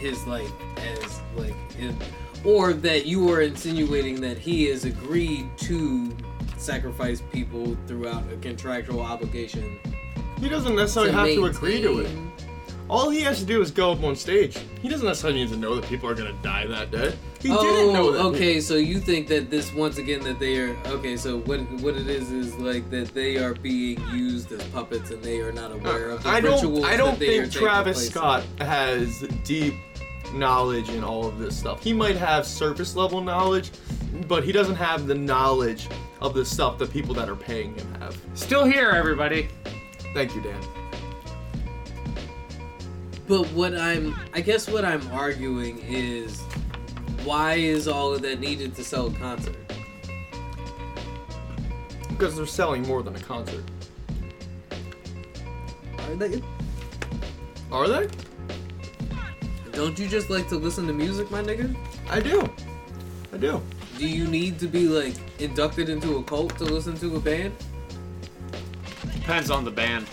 his life as like, in, or that you are insinuating that he has agreed to sacrifice people throughout a contractual obligation. He doesn't necessarily have to agree to it. All he has to do is go up on stage. He doesn't necessarily need to know that people are gonna die that day. He oh, didn't know that. okay. So you think that this once again that they are okay? So what what it is is like that they are being used as puppets and they are not aware of the I rituals don't. I don't think Travis place in. Scott has deep knowledge in all of this stuff. He might have surface level knowledge, but he doesn't have the knowledge of the stuff that people that are paying him have. Still here, everybody. Thank you, Dan. But what I'm, I guess what I'm arguing is, why is all of that needed to sell a concert? Because they're selling more than a concert. Are they? Are they? Don't you just like to listen to music, my nigga? I do. I do. Do you need to be like inducted into a cult to listen to a band? Depends on the band.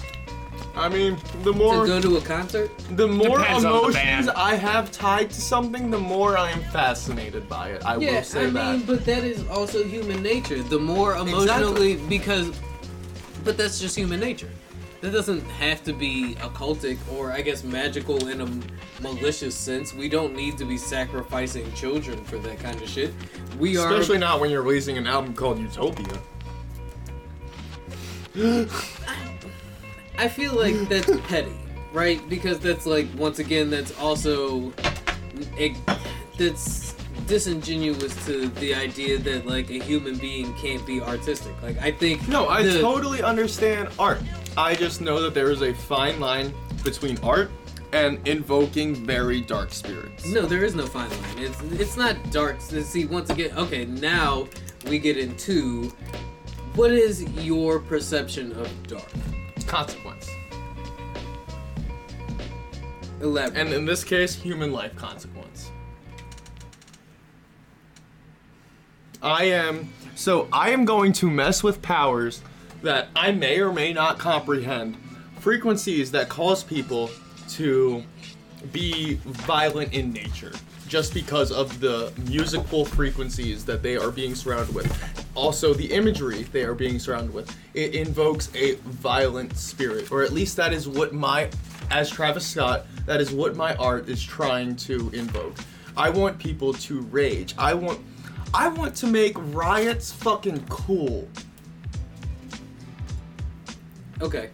I mean, the more To go to a concert? the more Depends on the emotions band. I have tied to something, the more I am fascinated by it. I Yeah, will say I that. mean, but that is also human nature. The more emotionally, because, but that's just human nature. That doesn't have to be occultic or I guess magical in a malicious sense. We don't need to be sacrificing children for that kind of shit. We are Especially not when you're releasing an album called Utopia. I feel like that's petty, right? Because that's like once again that's also it, that's disingenuous to the idea that like a human being can't be artistic. Like I think No, I the- totally understand art. I just know that there is a fine line between art and invoking very dark spirits. No, there is no fine line. It's it's not dark. See, once again, okay, now we get into what is your perception of dark? Consequence. Elaborate. And in this case, human life consequence. I am. So I am going to mess with powers that I may or may not comprehend. Frequencies that cause people to be violent in nature just because of the musical frequencies that they are being surrounded with. Also, the imagery they are being surrounded with. It invokes a violent spirit, or at least that is what my, as Travis Scott, that is what my art is trying to invoke. I want people to rage. I want, I want to make riots fucking cool. Okay.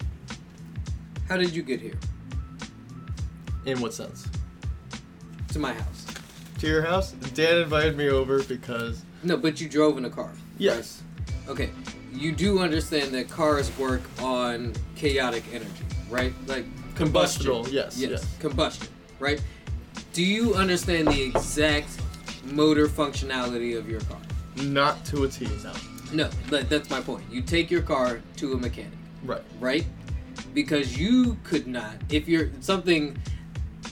How did you get here? In what sense? To my house. To your house? Dan invited me over because No, but you drove in a car. yes, Okay. You do understand that cars work on chaotic energy, right? Like combustion. Combustible, yes, yes. Combustion, right? Do you understand the exact motor functionality of your car? not to a T now. No, that's my point. You take your car to a mechanic, Right. right? because you could not. If you're something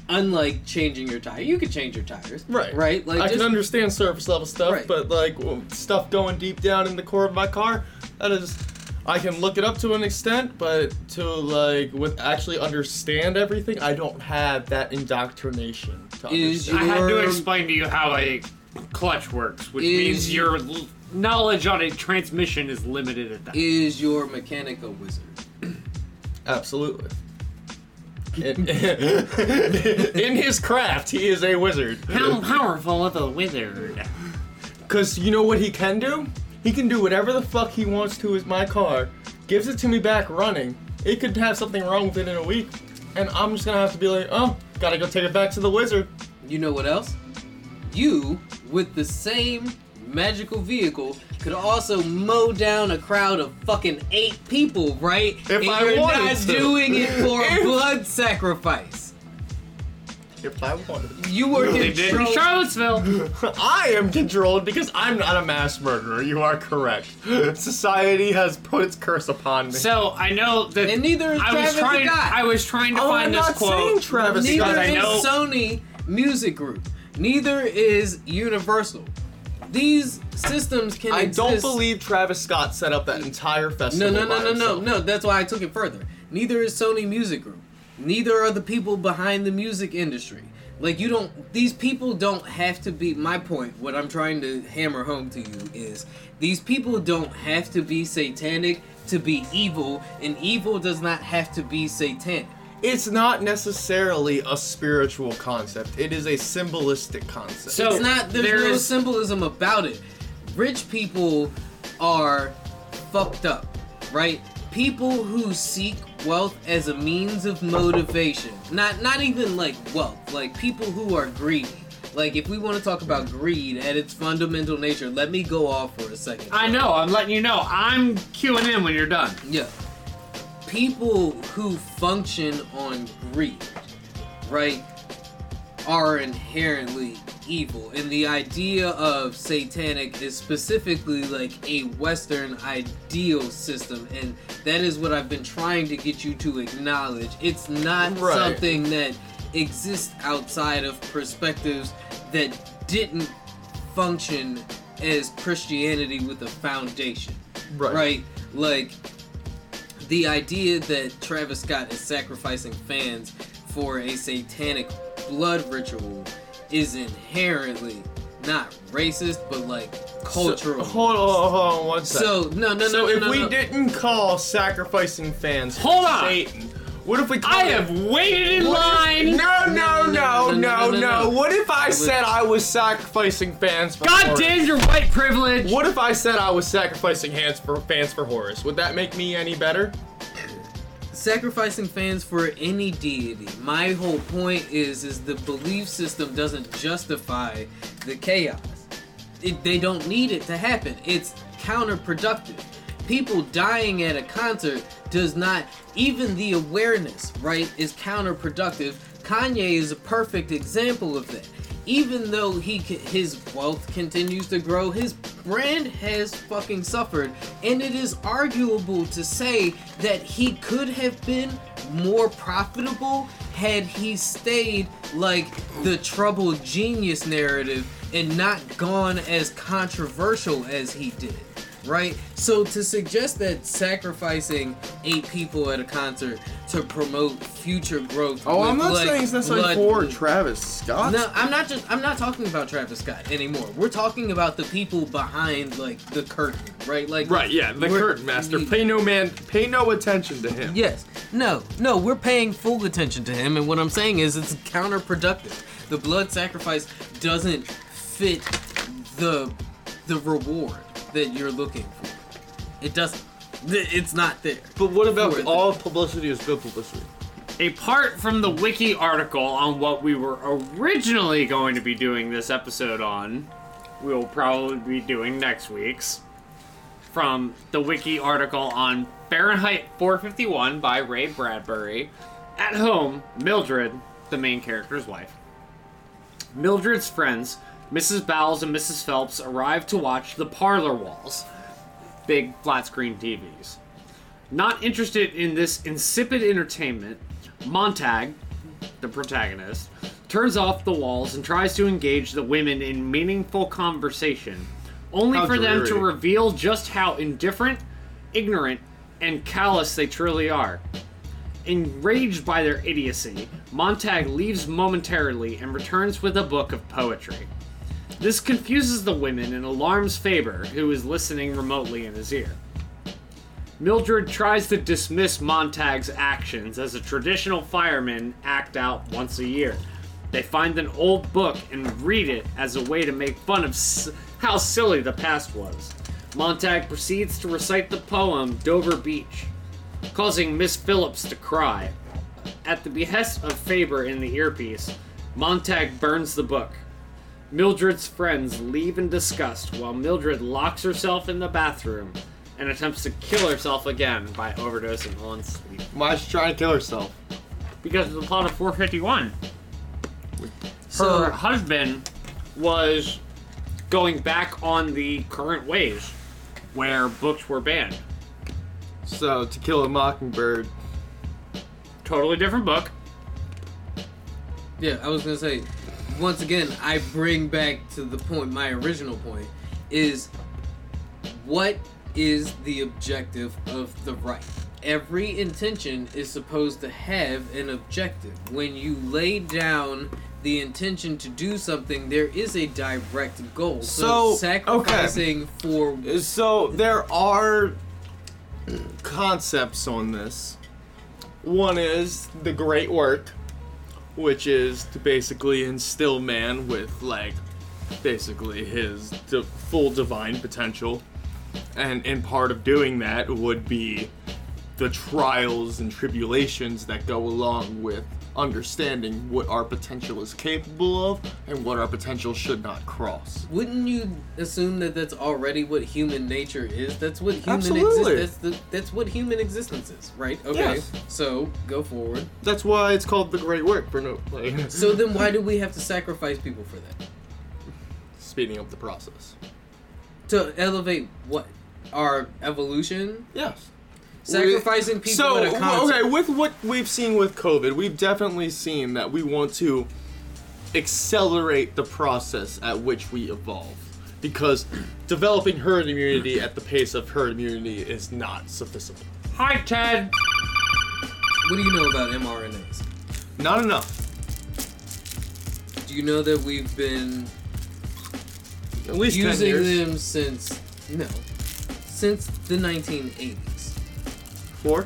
unlike changing your tire, you could change your tires. Right. Right. Like I just, can understand surface level stuff, Right. but like w- stuff going deep down in the core of my car, that is, I can look it up to an extent, but to like with actually understand everything, I don't have that indoctrination. To Is understand. I had to explain to you how a clutch works, which Is- means your l- knowledge on a transmission is limited at that. Is your mechanic a wizard? Absolutely. In, in his craft, he is a wizard. How powerful of a wizard? Cause you know what he can do? He can do whatever the fuck he wants to with my car, gives it to me back running. It could have something wrong with it in a week, and I'm just gonna have to be like, oh, gotta go take it back to the wizard. You know what else? You, with the same magical vehicle, could also mow down a crowd of fucking eight people, right? If and I you're wanted not to. doing it for If- blood sacrifice. If I wanted. You were They did in controlled. Charlottesville. I am controlled because I'm not a mass murderer. You are correct. Society has put its curse upon me. So I know that. And neither is I Travis was trying. Scott. I was trying to oh, find I'm this not quote. saying Travis Neither Scott. I is know- Sony Music Group. Neither is Universal. These systems can I don't believe Travis Scott set up that entire festival. no, no, by no, no, no. That's why I took it further. Neither is Sony Music Group. Neither are the people behind the music industry. Like you don't. These people don't have to be. My point. What I'm trying to hammer home to you is these people don't have to be satanic to be evil, and evil does not have to be satanic. It's not necessarily a spiritual concept. It is a symbolistic concept. So- It's not. There's no there's- symbolism about it. Rich people are fucked up, right? People who seek wealth as a means of motivation, not not even like wealth, like people who are greedy. Like if we want to talk about greed at its fundamental nature, let me go off for a second. I know. I'm letting you know. I'm queuing in when you're done. Yeah. People who function on greed, right, are inherently evil. And the idea of satanic is specifically like a Western ideal system. And that is what I've been trying to get you to acknowledge. It's not Right. something that exists outside of perspectives that didn't function as Christianity with a foundation Right. right? Like the idea that Travis Scott is sacrificing fans for a satanic blood ritual is inherently not racist, but like cultural. So, hold on, hold on one second. So no, no, no. so no, if no, we no. didn't call sacrificing fans Hold on. Satan, what if we called I it- have waited in What if- line. No, no, No, no, no, no, no, no, no, no. no. What if I said I was sacrificing fans for God Horus? damn your white privilege. What if I said I was sacrificing hands for fans for Horus? Would that make me any better? sacrificing fans for any deity. My whole point is is the belief system doesn't justify the chaos. It, they don't need it to happen. It's counterproductive. People dying at a concert does not even the awareness, right, is counterproductive. Kanye is a perfect example of that. Even though he his wealth continues to grow, his brand has fucking suffered, and it is arguable to say that he could have been more profitable had he stayed like the troubled genius narrative and not gone as controversial as he did right? So to suggest that sacrificing eight people at a concert to promote future growth. Oh, I'm not like, saying it's necessarily blood- for Travis Scott. No, I'm not just. I'm not talking about Travis Scott anymore. We're talking about the people behind like the curtain, right? Like Right, yeah, the curtain master. we- Pay no man, pay no attention to him. Yes. No, no, we're paying full attention to him, and what I'm saying is it's counterproductive. The blood sacrifice doesn't fit the the reward that you're looking for. It doesn't. It's not there. But what about For it. all publicity is good publicity? Apart from the wiki article on what we were originally going to be doing this episode on, we'll probably be doing next week's. From the wiki article on Fahrenheit 451 by Ray Bradbury. At home, Mildred, the main character's wife, Mildred's friends, Mrs. Bowles and Mrs. Phelps, arrive to watch the parlor walls, big flat screen TVs. Not interested in this insipid entertainment, Montag, the protagonist, turns off the walls and tries to engage the women in meaningful conversation, only How for them to reveal just how indifferent, ignorant, and callous they truly are. Enraged by their idiocy, Montag leaves momentarily and returns with a book of poetry. This confuses the women and alarms Faber, who is listening remotely in his ear. Mildred tries to dismiss Montag's actions as a traditional firemen act out once a year. They find an old book and read it as a way to make fun of s- how silly the past was. Montag proceeds to recite the poem Dover Beach, causing Miss Phillips to cry. At the behest of Faber in the earpiece, Montag burns the book. Mildred's friends leave in disgust while Mildred locks herself in the bathroom and attempts to kill herself again by overdosing on sleep. Why'd she try and kill herself? Because of the plot of 451. Her So husband was going back on the current ways where books were banned. So, To Kill a Mockingbird. Totally different book. yeah, I was gonna say, once again, I bring back to the point. My original point is, what is the objective of the rite? Every intention is supposed to have an objective. When you lay down the intention to do something, there is a direct goal. So, So, sacrificing for So, there are concepts on this. One is the great work, which is to basically instill man with, like, basically his di- full divine potential. And in part of doing that would be the trials and tribulations that go along with understanding what our potential is capable of and what our potential should not cross. Wouldn't you assume that that's already what human nature is? That's what human Absolutely. existence. That's the, that's what human existence is, right? Okay. Yes. So go forward. That's why it's called the great work for no like So then, why do we have to sacrifice people for that? speeding up the process. To elevate what our evolution? Yes. Sacrificing people so at a concert. okay, with what we've seen with COVID, we've definitely seen that we want to accelerate the process at which we evolve. Because developing herd immunity at the pace of herd immunity is not sufficient. Hi, Ted. What do you know about mRNAs? Not enough. Do you know that we've been At least using them since no, since the 1980s? Four?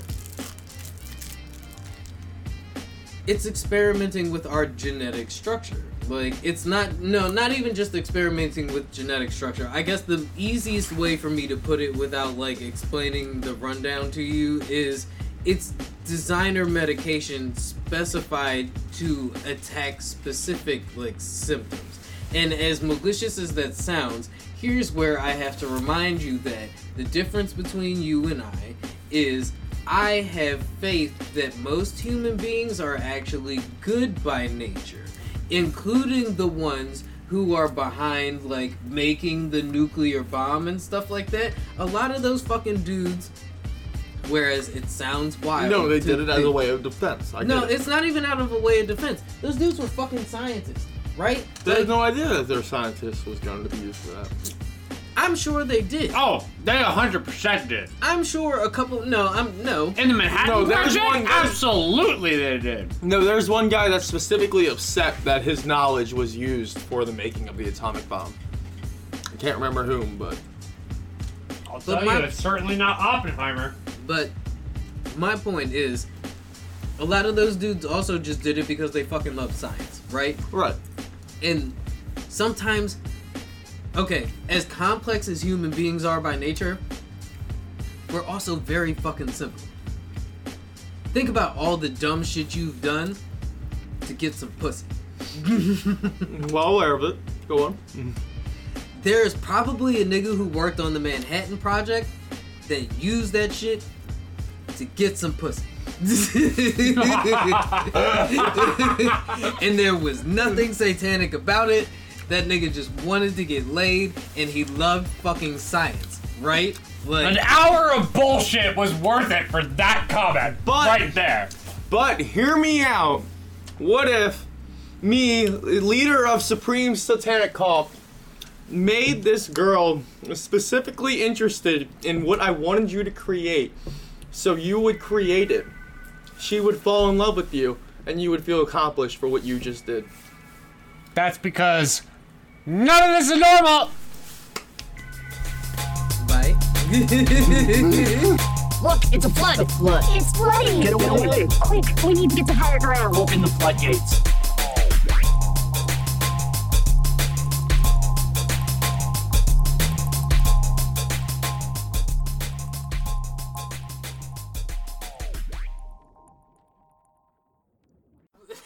it's experimenting with our genetic structure. Like it's not no, not even just experimenting with genetic structure. I guess the easiest way for me to put it without like explaining the rundown to you is it's designer medication specified to attack specific like symptoms. And as malicious as that sounds, here's where I have to remind you that the difference between you and I is I have faith that most human beings are actually good by nature, including the ones who are behind like making the nuclear bomb and stuff like that. A lot of those fucking dudes whereas it sounds wild. No, they did it as think- a way of defense. I No, it. it's not even out of a way of defense. Those dudes were fucking scientists, right? They had no idea that their scientist was going to be used for that. I'm sure they did. Oh, they 100% did. I'm sure a couple. No, I'm no. In the Manhattan No, there's Project? one- there's- Absolutely they did. No, there's one guy that's specifically upset that his knowledge was used for the making of the atomic bomb. I can't remember whom, but I'll But tell my- you, it's certainly not Oppenheimer. But my point is, a lot of those dudes also just did it because they fucking love science, right? right. And sometimes, okay, as complex as human beings are by nature, we're also very fucking simple. Think about all the dumb shit you've done to get some pussy. Well aware of it. Go on. There's probably a nigga who worked on the Manhattan Project that used that shit to get some pussy. and there was nothing satanic about it. That nigga just wanted to get laid and he loved fucking science. right? Like, An hour of bullshit was worth it for that comment. But- right there. But hear me out. What if me, leader of Supreme Satanic Cult, made this girl specifically interested in what I wanted you to create, so you would create it. She would fall in love with you, and you would feel accomplished for what you just did. That's because none of this is normal. bye. Look, it's a flood. flood. It's flooding. Get away. Quick, we need to get to higher ground. Open the floodgates.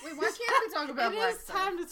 Wait, why can't we talk about It black